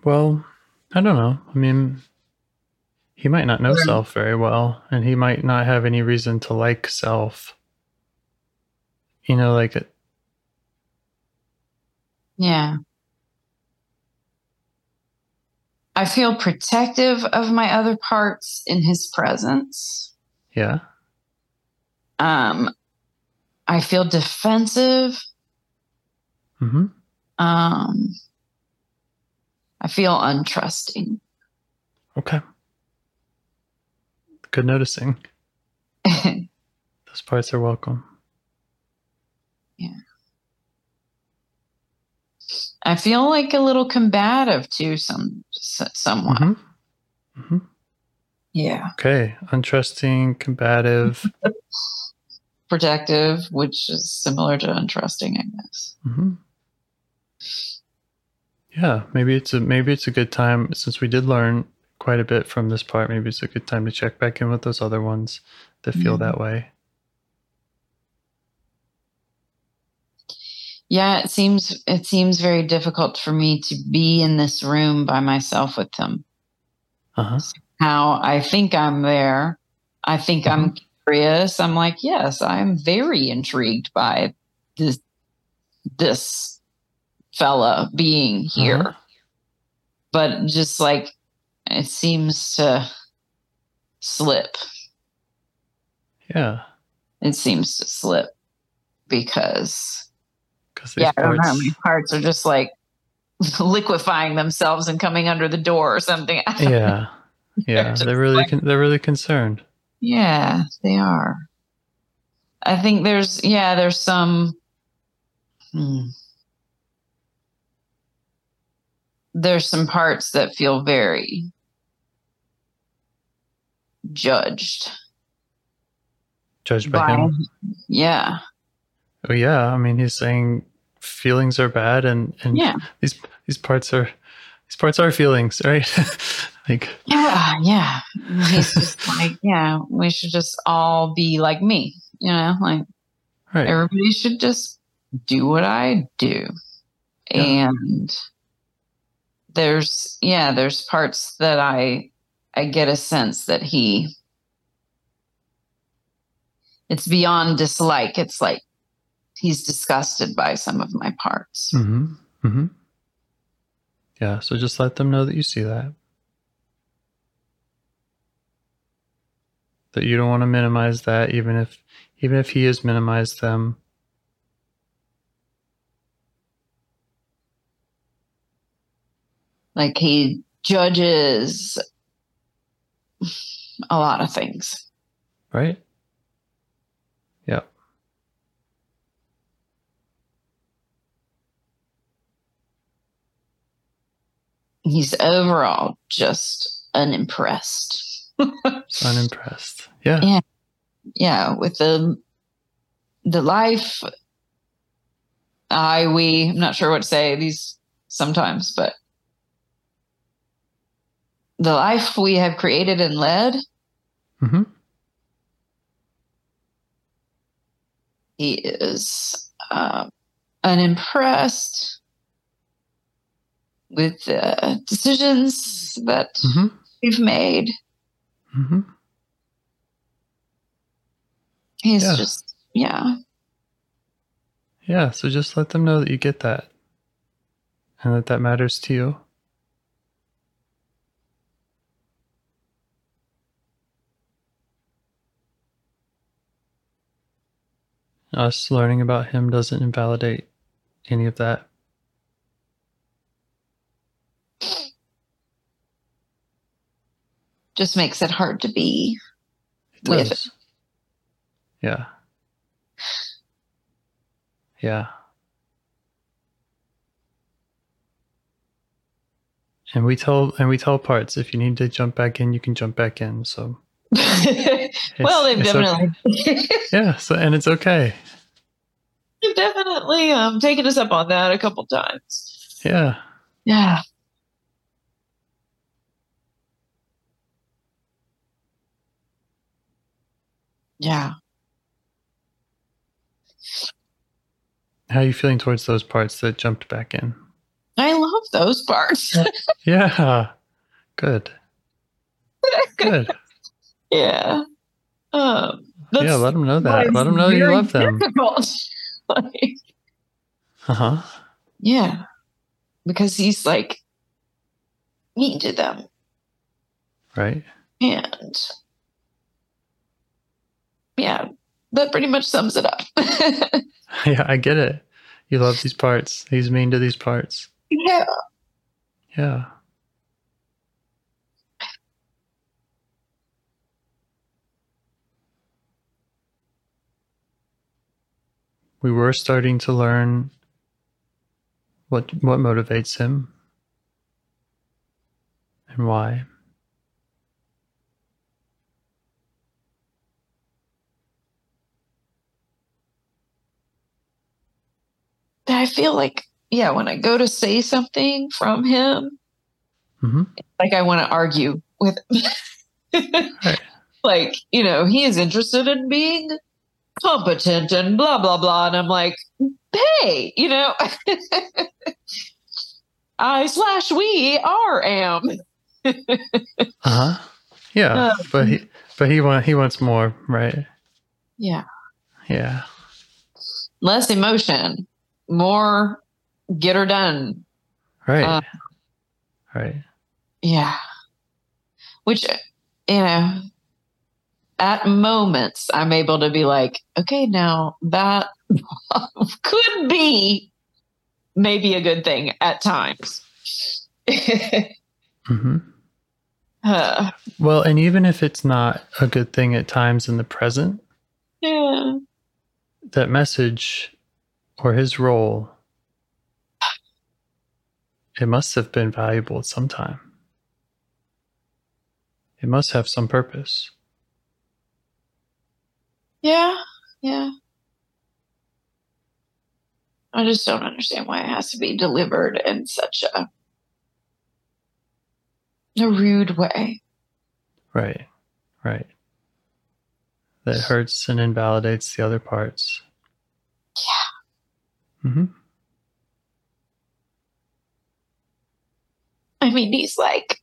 Well, I don't know. I mean, he might not know self very well, and he might not have any reason to like self. You know, like it. Yeah. I feel protective of my other parts in his presence. Yeah. Um, I feel defensive. Mm-hmm. Um, I feel untrusting. Okay. Good noticing. Those parts are welcome. Yeah. I feel like a little combative too, some somewhat. Mm-hmm. Mm-hmm. Yeah, Okay. Untrusting, combative. protective, which is similar to untrusting, I guess. hmm Yeah, maybe it's a maybe it's a good time since we did learn quite a bit from this part. Maybe it's a good time to check back in with those other ones that feel Yeah. that way. Yeah, it seems it seems very difficult for me to be in this room by myself with them Uh huh. How I think I'm there. I think I'm curious. I'm like, yes, I'm very intrigued by this this fella being here. Uh-huh. But just like it seems to slip. Yeah, It seems to slip because because yeah, I don't know. My parts are just like liquefying themselves and coming under the door or something. Yeah, yeah, they're really con- they're really concerned. Yeah, they are. I think there's yeah, there's some hmm. there's some parts that feel very judged Judged by by him. yeah. Oh yeah, I mean he's saying feelings are bad, and and Yeah. these these parts are these parts are feelings, right? like Yeah, yeah. He's just like, yeah, we should just all be like me, you know, like right. everybody should just do what I do. Yeah. And there's yeah, there's parts that I I get a sense that he it's beyond dislike. It's like he's disgusted by some of my parts. Mm-hmm. Mm-hmm. Yeah. So just let them know that you see that. That you don't want to minimize that, even if even if he has minimized them. Like he judges a lot of things. Right? Yeah. He's overall just unimpressed. Unimpressed. Yeah. Yeah. yeah, with the the life I we I'm not sure what to say these sometimes, but the life we have created and led, Mm-hmm. he is uh, unimpressed with the decisions that Mm-hmm. we've made. Mm-hmm. He's Yeah. just yeah. Yeah. So just let them know that you get that. And that that matters to you. us learning about him doesn't invalidate any of that. Just makes it hard to be. It With- does. Yeah. Yeah. And we tell and we tell parts if you need to jump back in, you can jump back in. So well, they've it's okay. definitely yeah. So and it's okay. they've definitely um taken us up on that a couple times. Yeah. Yeah. Yeah. How are you feeling towards those parts that jumped back in? I love those parts. Yeah. Good. Good. yeah. Um, yeah. Let them know that. Let them know you love them. like, Uh huh. yeah. Because he's like mean to them. Right. And yeah, that pretty much sums it up. Yeah, I get it. You love these parts. He's mean to these parts. yeah. Yeah. We were starting to learn what what motivates him and why. I feel like, yeah, when I go to say something from him, hmm like I want to argue with Right. like, you know, he is interested in being competent and blah blah blah. And I'm like, hey, you know, I slash we are am. Uh huh. Yeah, Uh, but he but he want he wants more, right? Yeah. Yeah. Less emotion, more get her done. Right. Uh, right. Yeah. Which, you know, at moments I'm able to be like, okay, now that could be maybe a good thing at times. hmm Uh, Well, and even if it's not a good thing at times in the present, yeah. that message or his role, it must have been valuable at some time. It must have some purpose. Yeah. Yeah. I just don't understand why it has to be delivered in such a a rude way. Right. Right. That hurts and invalidates the other parts. Yeah. hmm I mean, he's like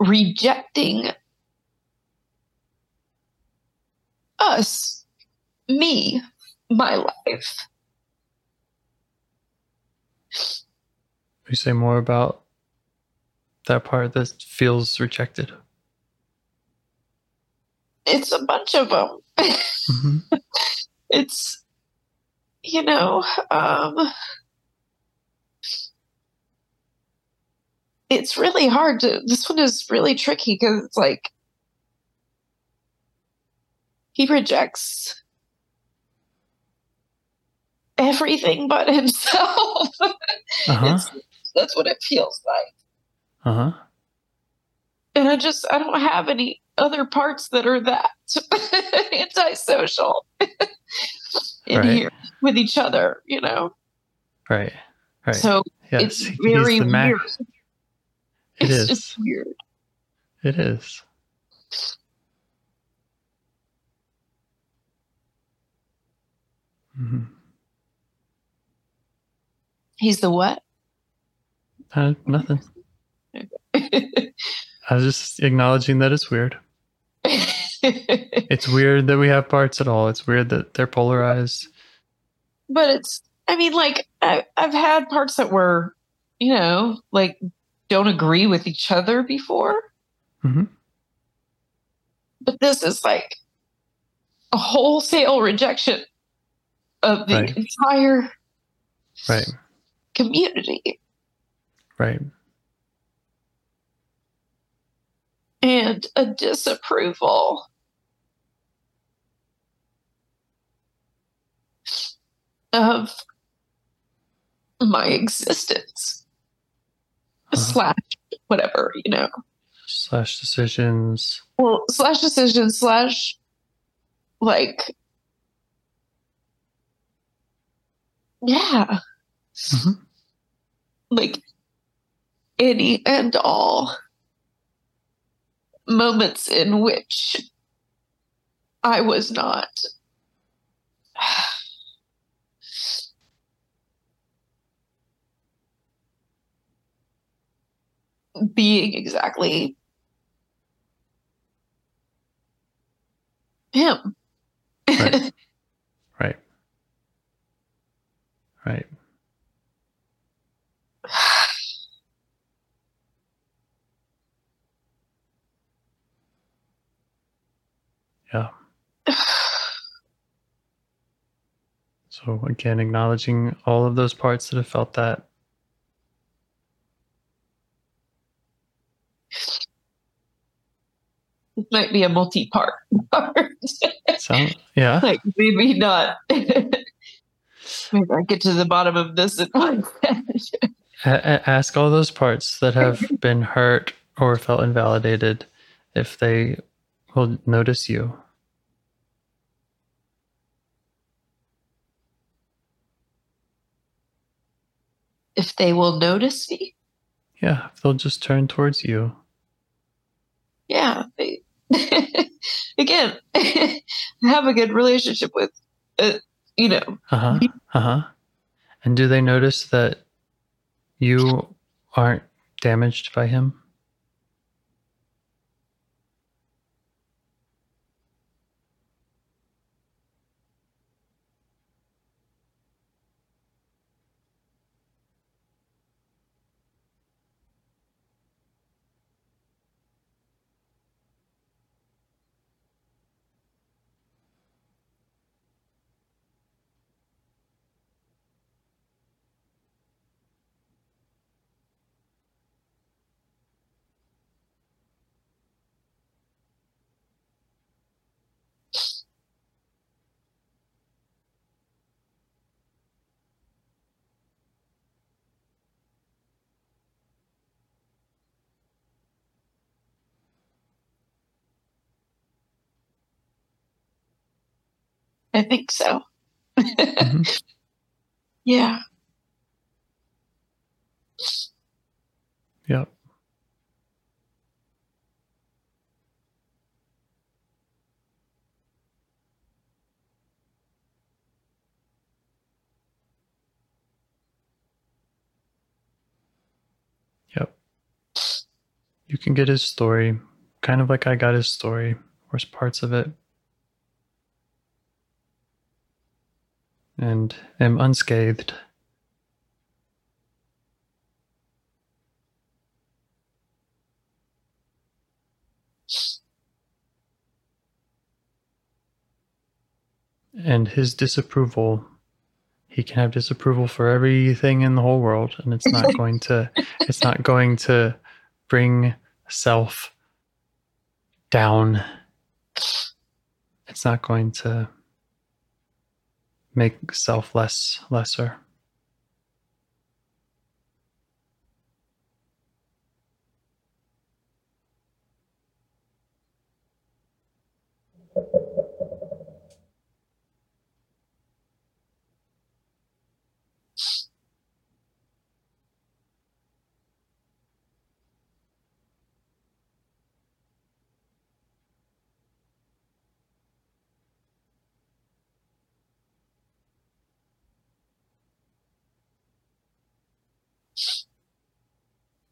rejecting us, me, my life. You say more about that part that feels rejected. It's a bunch of them. Hmm it's, you know, um, it's really hard to. This one is really tricky because it's like he rejects everything but himself. Uh huh. That's what it feels like. Uh huh. And I just, I don't have any other parts that are that antisocial in Right. here with each other, you know? Right. Right. So yes. it's very weird. It it's is. just weird. It is. hmm He's the what? Uh, nothing. I was just acknowledging that it's weird. It's weird that we have parts at all. It's weird that they're polarized. but it's, I mean, like, I, I've had parts that were, you know, like, don't agree with each other before. hmm But this is like a wholesale rejection of the Right. entire Right. community. Right. And a disapproval. Of my existence, Uh-huh. slash whatever, you know. Slash decisions. Well, slash decision, slash like, yeah, Mhm. like any and all moments in which I was not being exactly him. Right. Right. Right. Yeah. So again, acknowledging all of those parts that have felt that. It might be a multi-part part. Yeah. like maybe not. maybe I get to the bottom of this at a- ask all those parts that have been hurt or felt invalidated if they will notice you. if they will notice me. Yeah, if they'll just turn towards you. Yeah. They, again, I have a good relationship with, uh, you know, Uh huh. Uh huh. And do they notice that you aren't damaged by him? I think so. Mhm. Yeah. Yep. Yep. You can get his story, kind of like I got his story, or parts of it. And am unscathed. and his disapproval he can have disapproval for everything in the whole world and it's not going to it's not going to bring self down it's not going to make self less lesser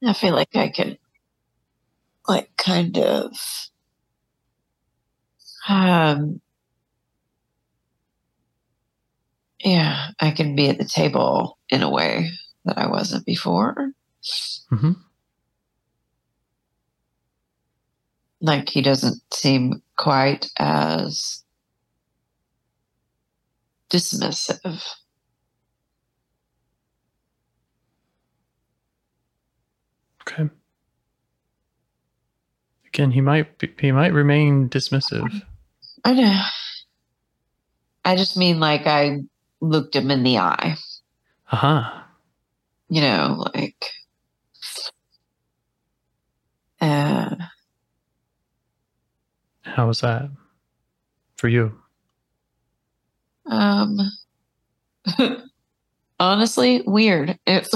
I feel like I can, like, kind of, um, yeah, I can be at the table in a way that I wasn't before. hmm like he doesn't seem quite as dismissive. Okay. Again, he might be, he might remain dismissive. I know. I just mean like I looked him in the eye. Uh huh. You know, like uh How was that for you? um honestly weird. It's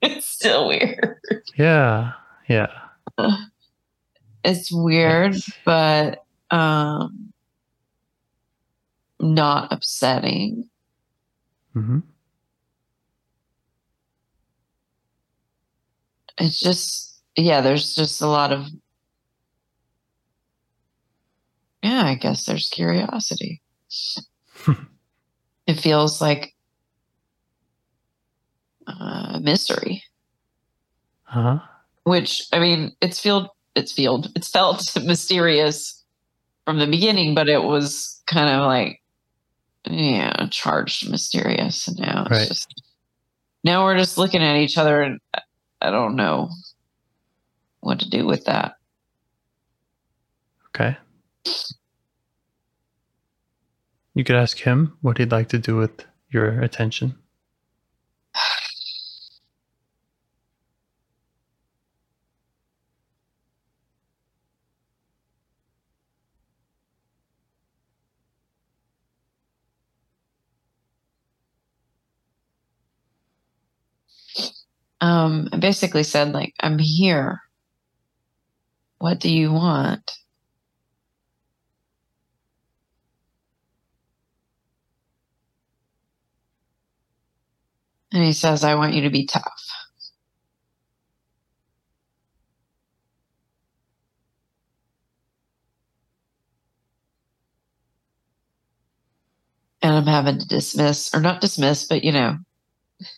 it's still weird. Yeah. Yeah. It's weird, but um not upsetting. hmm It's just yeah, there's just a lot of yeah, I guess there's curiosity. it feels like uh, mystery, Uh huh. which I mean, it's felt it's felt it's felt mysterious from the beginning, but it was kind of like yeah, charged mysterious, and now it's Right. just now we're just looking at each other, and I don't know what to do with that. Okay. You could ask him what he'd like to do with your attention. Um, I basically said like, "I'm here. What do you want?" And he says, "I want you to be tough." And I'm having to dismiss, or not dismiss, but you know,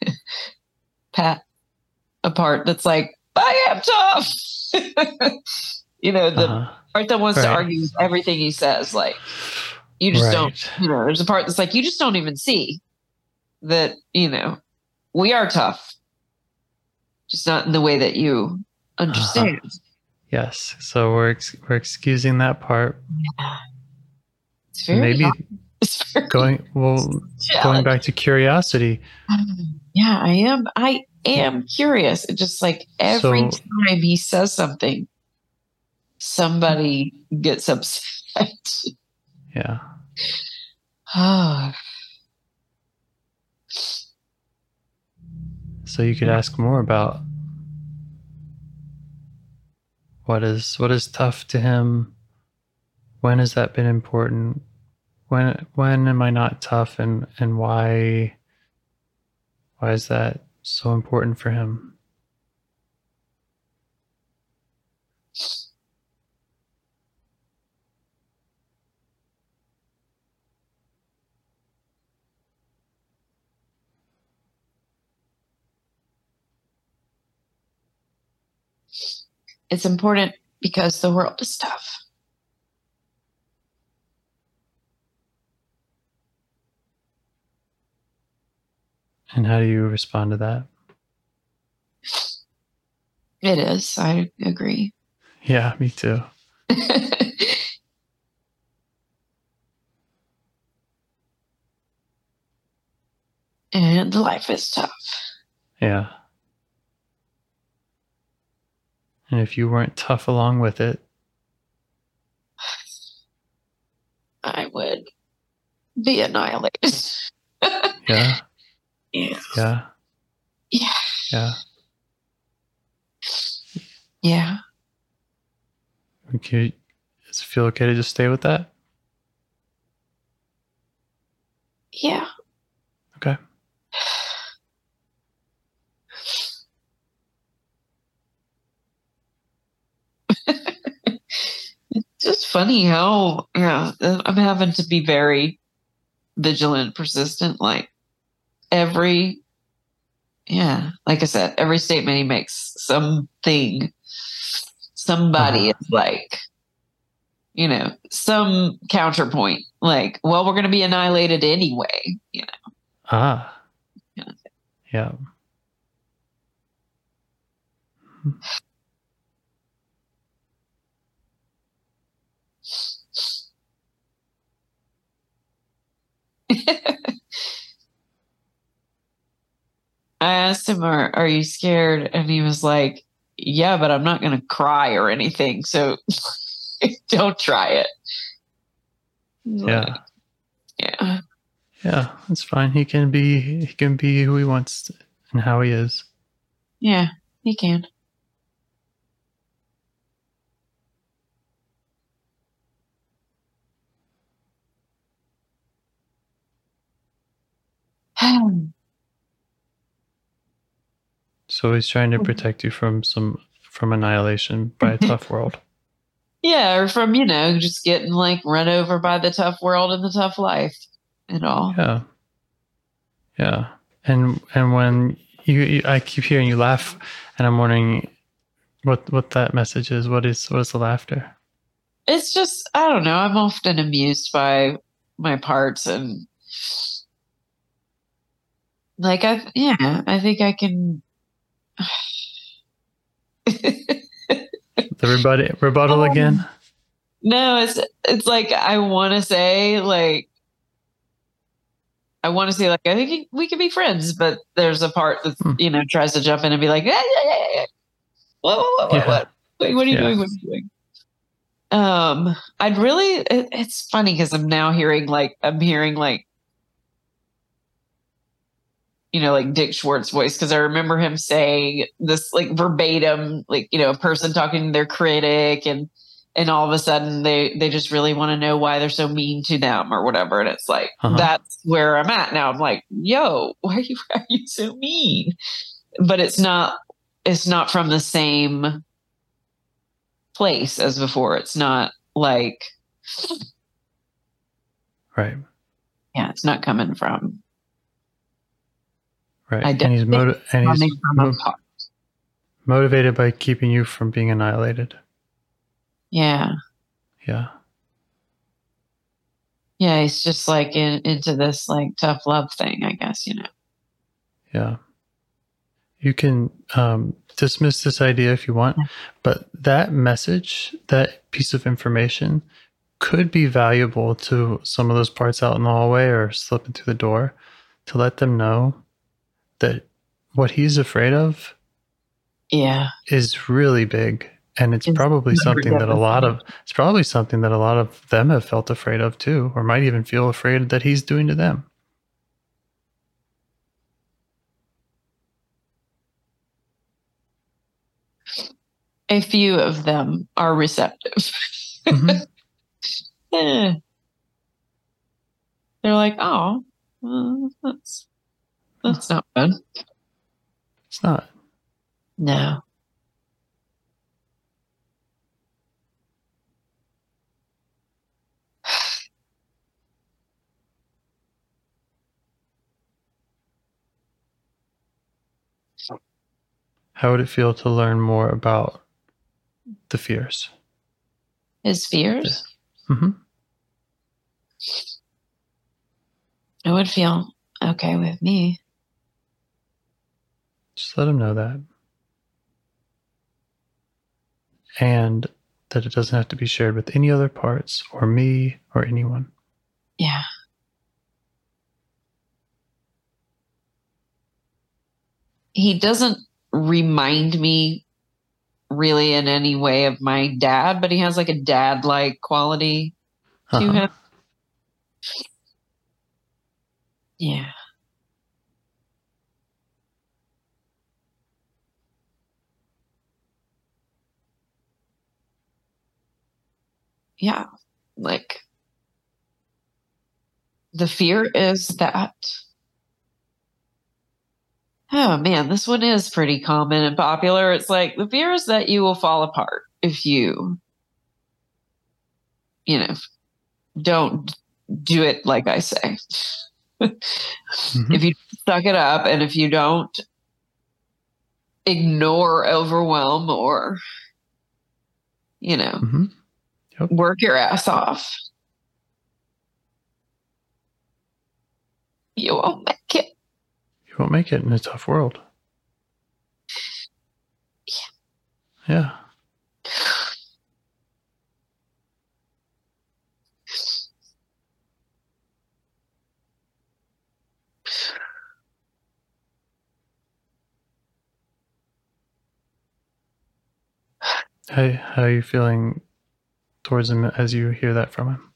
pat a part that's like, I am tough. you know, the Uh-huh. part that wants to argue with everything he says. Like, you just don't, you know, there's a part that's like, you just don't even see that, you know, we are tough, just not in the way that you understand. Yes. So we're ex- we're excusing that part. It's very, Maybe hard. It's very going well going back to curiosity. Yeah, I am. I am curious. It just like every So- time he says something, somebody gets upset. Yeah. Oh, So you could ask more about what is what is tough to him. When has that been important? When when am I not tough and and why why is that so important for him? it's important because the world is tough. And how do you respond to that? It is. I agree. Yeah, me too. and life is tough. Yeah. And if you weren't tough along with it, I would be annihilated. yeah, yeah. yeah, Yeah. yeah. Yeah. Okay. Does it feel okay to just stay with that? Yeah. Okay. It's just funny how, yeah, I'm having to be very vigilant, persistent. Like every, yeah, like I said, every statement he makes, something, somebody Uh-huh. is like, you know, some counterpoint, like, well, we're going to be annihilated anyway. You know, Ah. Kind of Yeah. I asked him, are, are you scared? And he was like, yeah, but I'm not going to cry or anything. So don't try it. Yeah. Yeah. Yeah. That's fine. He can be he can be who he wants to, and how he is. Yeah, he can. So he's trying to mm-hmm. protect you from some from annihilation by a mm-hmm. tough world. yeah, or from, you know, just getting like run over by the tough world and the tough life and all. Yeah. Yeah. And and when you, you I keep hearing you laugh and I'm wondering what what that message is. What is what is the laughter? It's just, I don't know. I'm often amused by my parts and like, I, yeah, I think I can. The rebuttal rebuttal Um, again? No, it's it's like I want to say like I want to say like I think we can be friends, but there's a part that Hmm. you know tries to jump in and be like, yeah, yeah, yeah, yeah. What, what, what, Yeah. what? Wait, what are you Yeah. doing? What are you doing? Um, I'd really. It, it's funny because I'm now hearing like I'm hearing like you know, like Dick Schwartz voice, because I remember him saying this like verbatim, like, you know, a person talking to their critic and and all of a sudden they they just really want to know why they're so mean to them or whatever. And it's like Uh-huh. that's where I'm at now. I'm like, yo, why are you why are you so mean? But it's not it's not from the same place as before. It's not like Right. yeah, it's not coming from Right. I and he's motiv- and he's coming from mo- motivated by keeping you from being annihilated. Yeah. Yeah. Yeah, he's just like in, into this like tough love thing, I guess, you know. Yeah. You can um, dismiss this idea if you want, but that message, that piece of information, could be valuable to some of those parts out in the hallway or slipping through the door to let them know that what he's afraid of Yeah. is really big. And it's It's probably something that a lot of it's probably something that a lot of them have felt afraid of too, or might even feel afraid that he's doing to them. A few of them are receptive. Mhm. Eh. They're like, oh, well, that's that's not fun. It's not. No. How would it feel to learn more about the fears? His fears. Mm-hmm. It would feel okay with me. Just let him know that. And that it doesn't have to be shared with any other parts or me or anyone. Yeah. He doesn't remind me really in any way of my dad, but he has like a dad like quality to Uh-huh. him. Yeah. Yeah. Like the fear is that oh man this one is pretty common and popular it's like the fear is that you will fall apart if you you know don't do it like i say Mhm. if you suck it up and if you don't ignore overwhelm or you know, work your ass off. You won't make it. You won't make it in a tough world. Yeah. yeah. How, how are you feeling towards him as you hear that from him?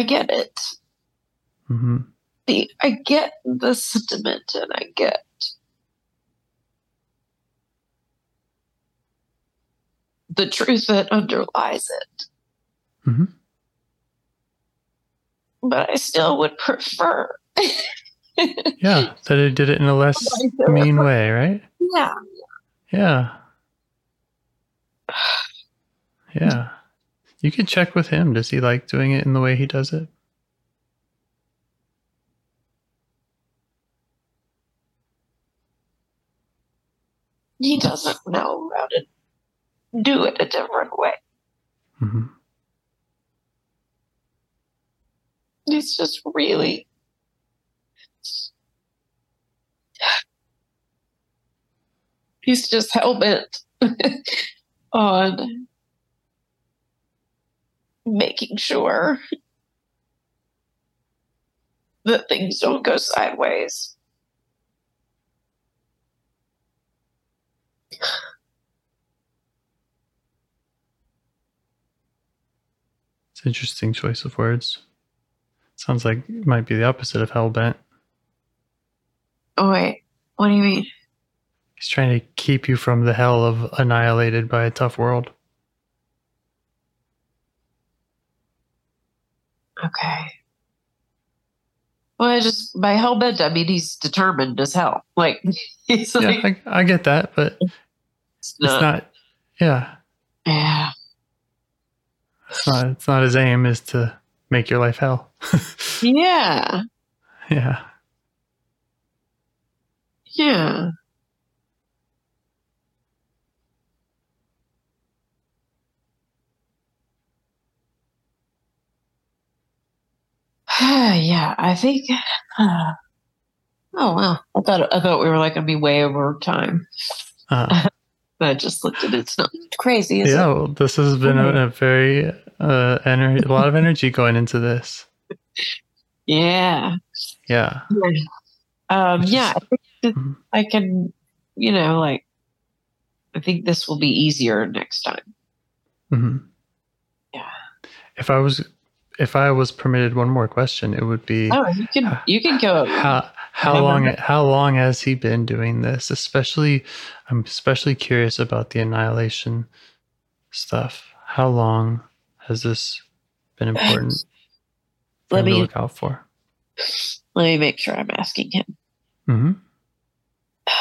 I get it. hmm The I get the sentiment and I get the truth that underlies it. Mhm. But I still would prefer. Yeah, that it did it in a less mean way, right? Yeah. Yeah. Yeah. You could check with him. Does he like doing it in the way he does it? He doesn't know how to do it a different way. hmm It's just really he's just hell bent on making sure that things don't go sideways. It's an interesting choice of words. Sounds like it might be the opposite of hellbent. Oh wait, what do you mean? He's trying to keep you from the hell of annihilated by a tough world. Okay. Well, I just by hell bent, I mean he's determined as hell. Like he's Yeah, like I, I get that, but it's it's not, not. Yeah, yeah. it's not. It's not his aim is to make your life hell. Yeah. yeah. Yeah. yeah, I think. oh wow! I thought I thought we were like gonna be way over time. Uh, I just looked at it. It's not crazy, is yeah. it? Well, this has been a, a very uh, ener- a lot of energy going into this. Yeah. Yeah. Um, yeah, I Mhm. I can, you know, like, I think this will be easier next time. hmm Yeah. If I was, if I was permitted one more question, it would be Oh, you can, you can go. how how long how long has he been doing this? Especially, I'm especially curious about the annihilation stuff. How long has this been important Let me look out for? let me make sure I'm asking him. hmm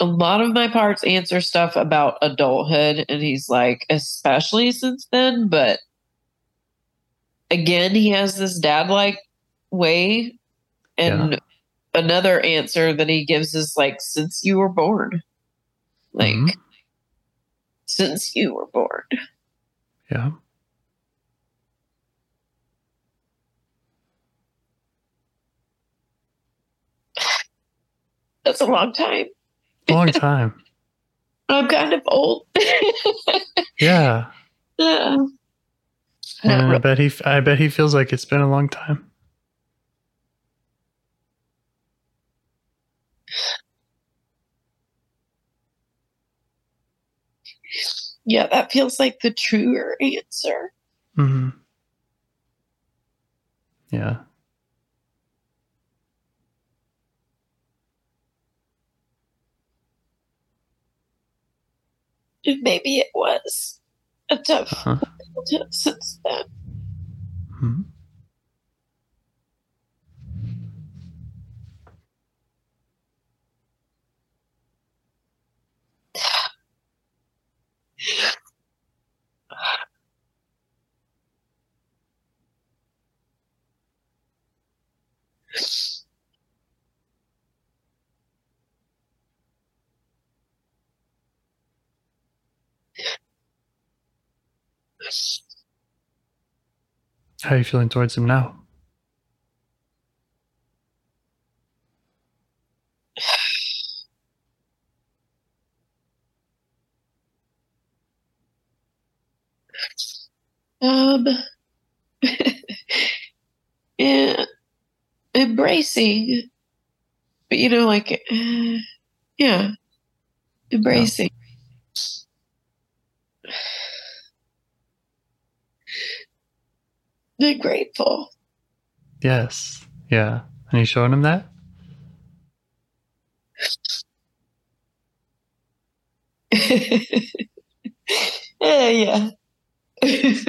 A lot of my parts answer stuff about adulthood, and he's like, especially since then. But again, he has this dad like way. And another answer that he gives is like, since you were born. Like, Mhm. since you were born. Yeah. That's a long time. Long time. I'm kind of old. Yeah. yeah. And I bet he I bet he feels like it's been a long time. Yeah, that feels like the truer answer. hmm Yeah. And maybe it was a tough Uh-huh. since then. How are you feeling towards him now? Um, yeah, embracing, but you know, like, uh, yeah, embracing. They're grateful. Yes. Yeah. And you showing him that? yeah, yeah.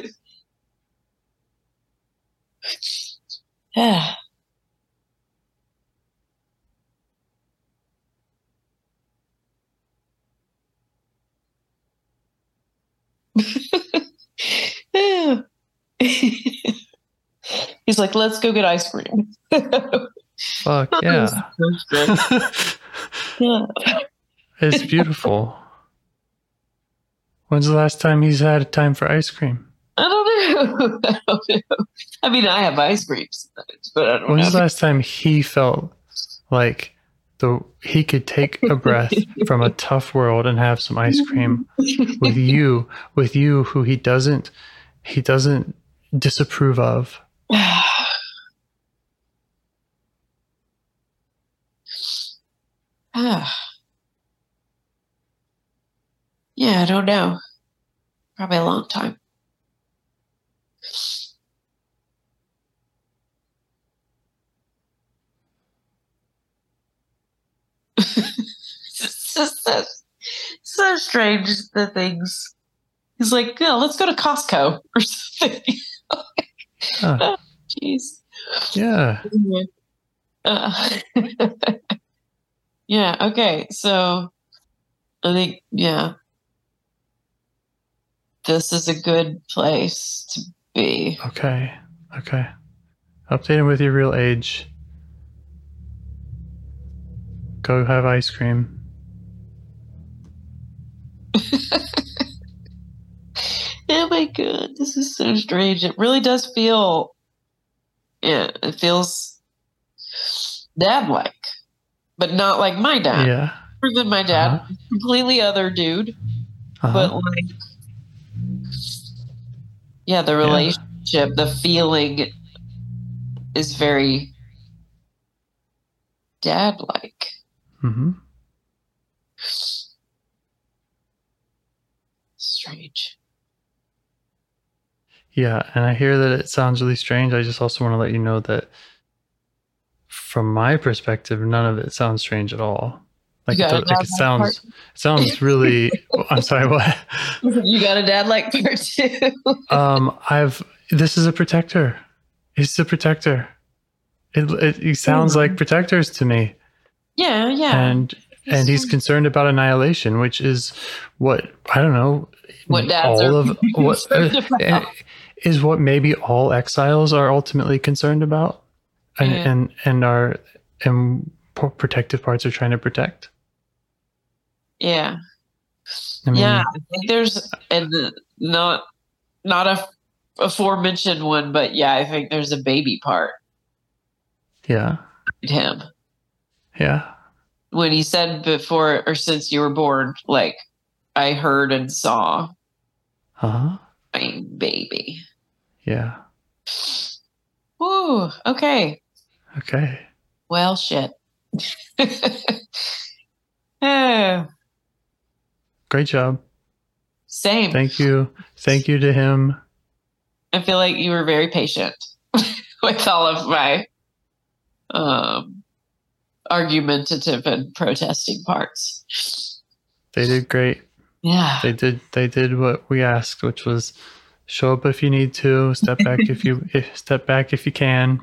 yeah. Yeah. He's like, let's go get ice cream. Fuck yeah. yeah. it's beautiful. When's the last time he's had time for ice cream? I don't know. I don't know. I mean, I have ice cream sometimes, but I don't When's the last time he felt like the he could take a breath from a tough world and have some ice cream with you, with you who he doesn't he doesn't disapprove of. Ah. yeah, I don't know. Probably a long time. it's just so, so strange the things. He's like, yeah, let's go to Costco or something. Jeez. Yeah. Uh, yeah, okay. So I think, yeah, this is a good place to be. Okay. Okay. Update him with your real age. Go have ice cream. Oh my god, this is so strange. It really does feel, yeah, it feels dad like, but not like my dad. Yeah. Other than my dad, Uh-huh. completely other dude, Uh-huh. but like, yeah, the relationship, the feeling is very dad like. Mm-hmm. Strange. Yeah, and I hear that it sounds really strange. I just also want to let you know that from my perspective, none of it sounds strange at all. Like, it, like it sounds it sounds really I'm sorry, what? You got a dad like part too. Um I've this is a protector. He's a protector. It, it, he sounds like protectors to me. yeah, yeah. And and he's concerned about annihilation, which is what I don't know. What dads all are of what uh. Is what maybe all exiles are ultimately concerned about, and Yeah. and and are and protective parts are trying to protect. yeah. I mean, yeah, I think there's and not not a aforementioned one, but yeah, I think there's a baby part yeah, him yeah, when he said before or since you were born, like I heard and saw uh huh, my baby. Yeah. Ooh, okay. Okay, Well, shit. oh, great job. same. Thank you, thank you to him. I feel like you were very patient with all of my um, argumentative and protesting parts. They did great. Yeah. They did they did what we asked, which was show up if you need to, step back if you if, step back if you can.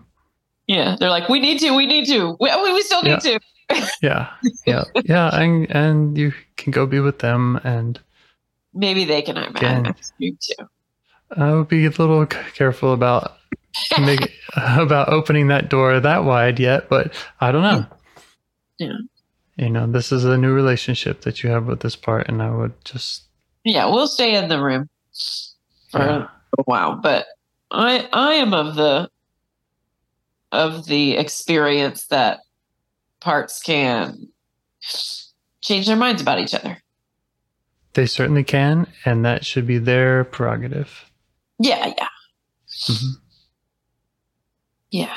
Yeah. They're like, we need to, we need to. We, we still need to. Yeah. Yeah. Yeah. And and you can go be with them and Maybe they can ice cream too. I would be a little careful about make, about opening that door that wide yet, but I don't know. Yeah. You know, this is a new relationship that you have with this part, and I would just Yeah, we'll stay in the room for Yeah. a while, but I I am of the of the experience that parts can change their minds about each other. they certainly can, and that should be their prerogative. Yeah, yeah. Mhm. Yeah.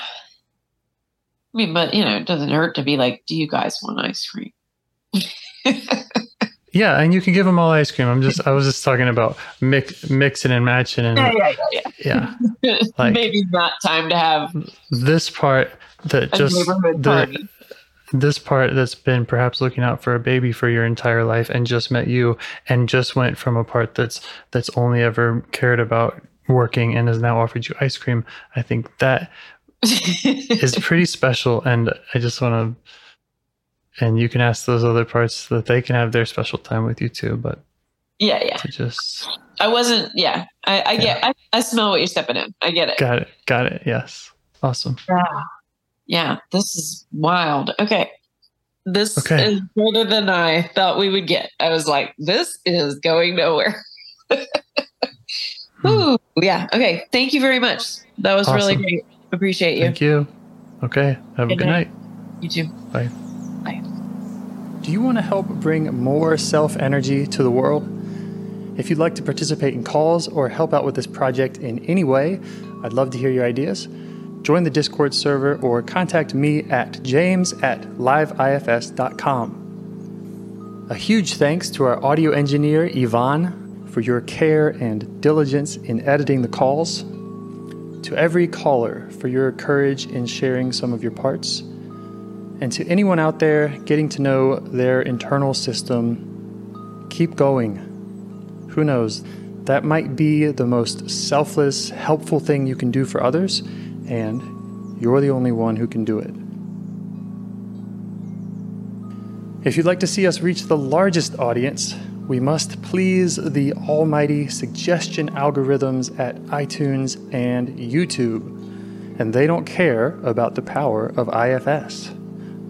I mean, but you know, it doesn't hurt to be like, do you guys want ice cream? Yeah, and you can give them all ice cream. I'm just I was just talking about mix mixing and matching and yeah, yeah, yeah. Like- Maybe not time to have This part that just the, party. this part that's been perhaps looking out for a baby for your entire life and just met you and just went from a part that's that's only ever cared about working and has now offered you ice cream i think that is pretty special and i just want to and you can ask those other parts that they can have their special time with you too but yeah, yeah. just I wasn't. Yeah, I, I get. I, I smell what you're stepping in. I get it. got it got it yes awesome Yeah, Yeah. this is wild. Okay. This Okay. is further than I thought we would get. I was like, this is going nowhere. Hmm. Ooh, yeah. Okay. Thank you very much. That was really great. Appreciate you. thank you okay have a Good good night. night You too. bye Do you want to help bring more self energy to the world? If you'd like to participate in calls or help out with this project in any way, I'd love to hear your ideas. Join the Discord server or contact me at james at liveifs.com. A huge thanks to our audio engineer, Yvonne, for your care and diligence in editing the calls. To every caller for your courage in sharing some of your parts. And to anyone out there getting to know their internal system, keep going. Who knows? That might be the most selfless, helpful thing you can do for others, and you're the only one who can do it. If you'd like to see us reach the largest audience, we must please the almighty suggestion algorithms at iTunes and YouTube. And they don't care about the power of IFS.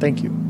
Thank you.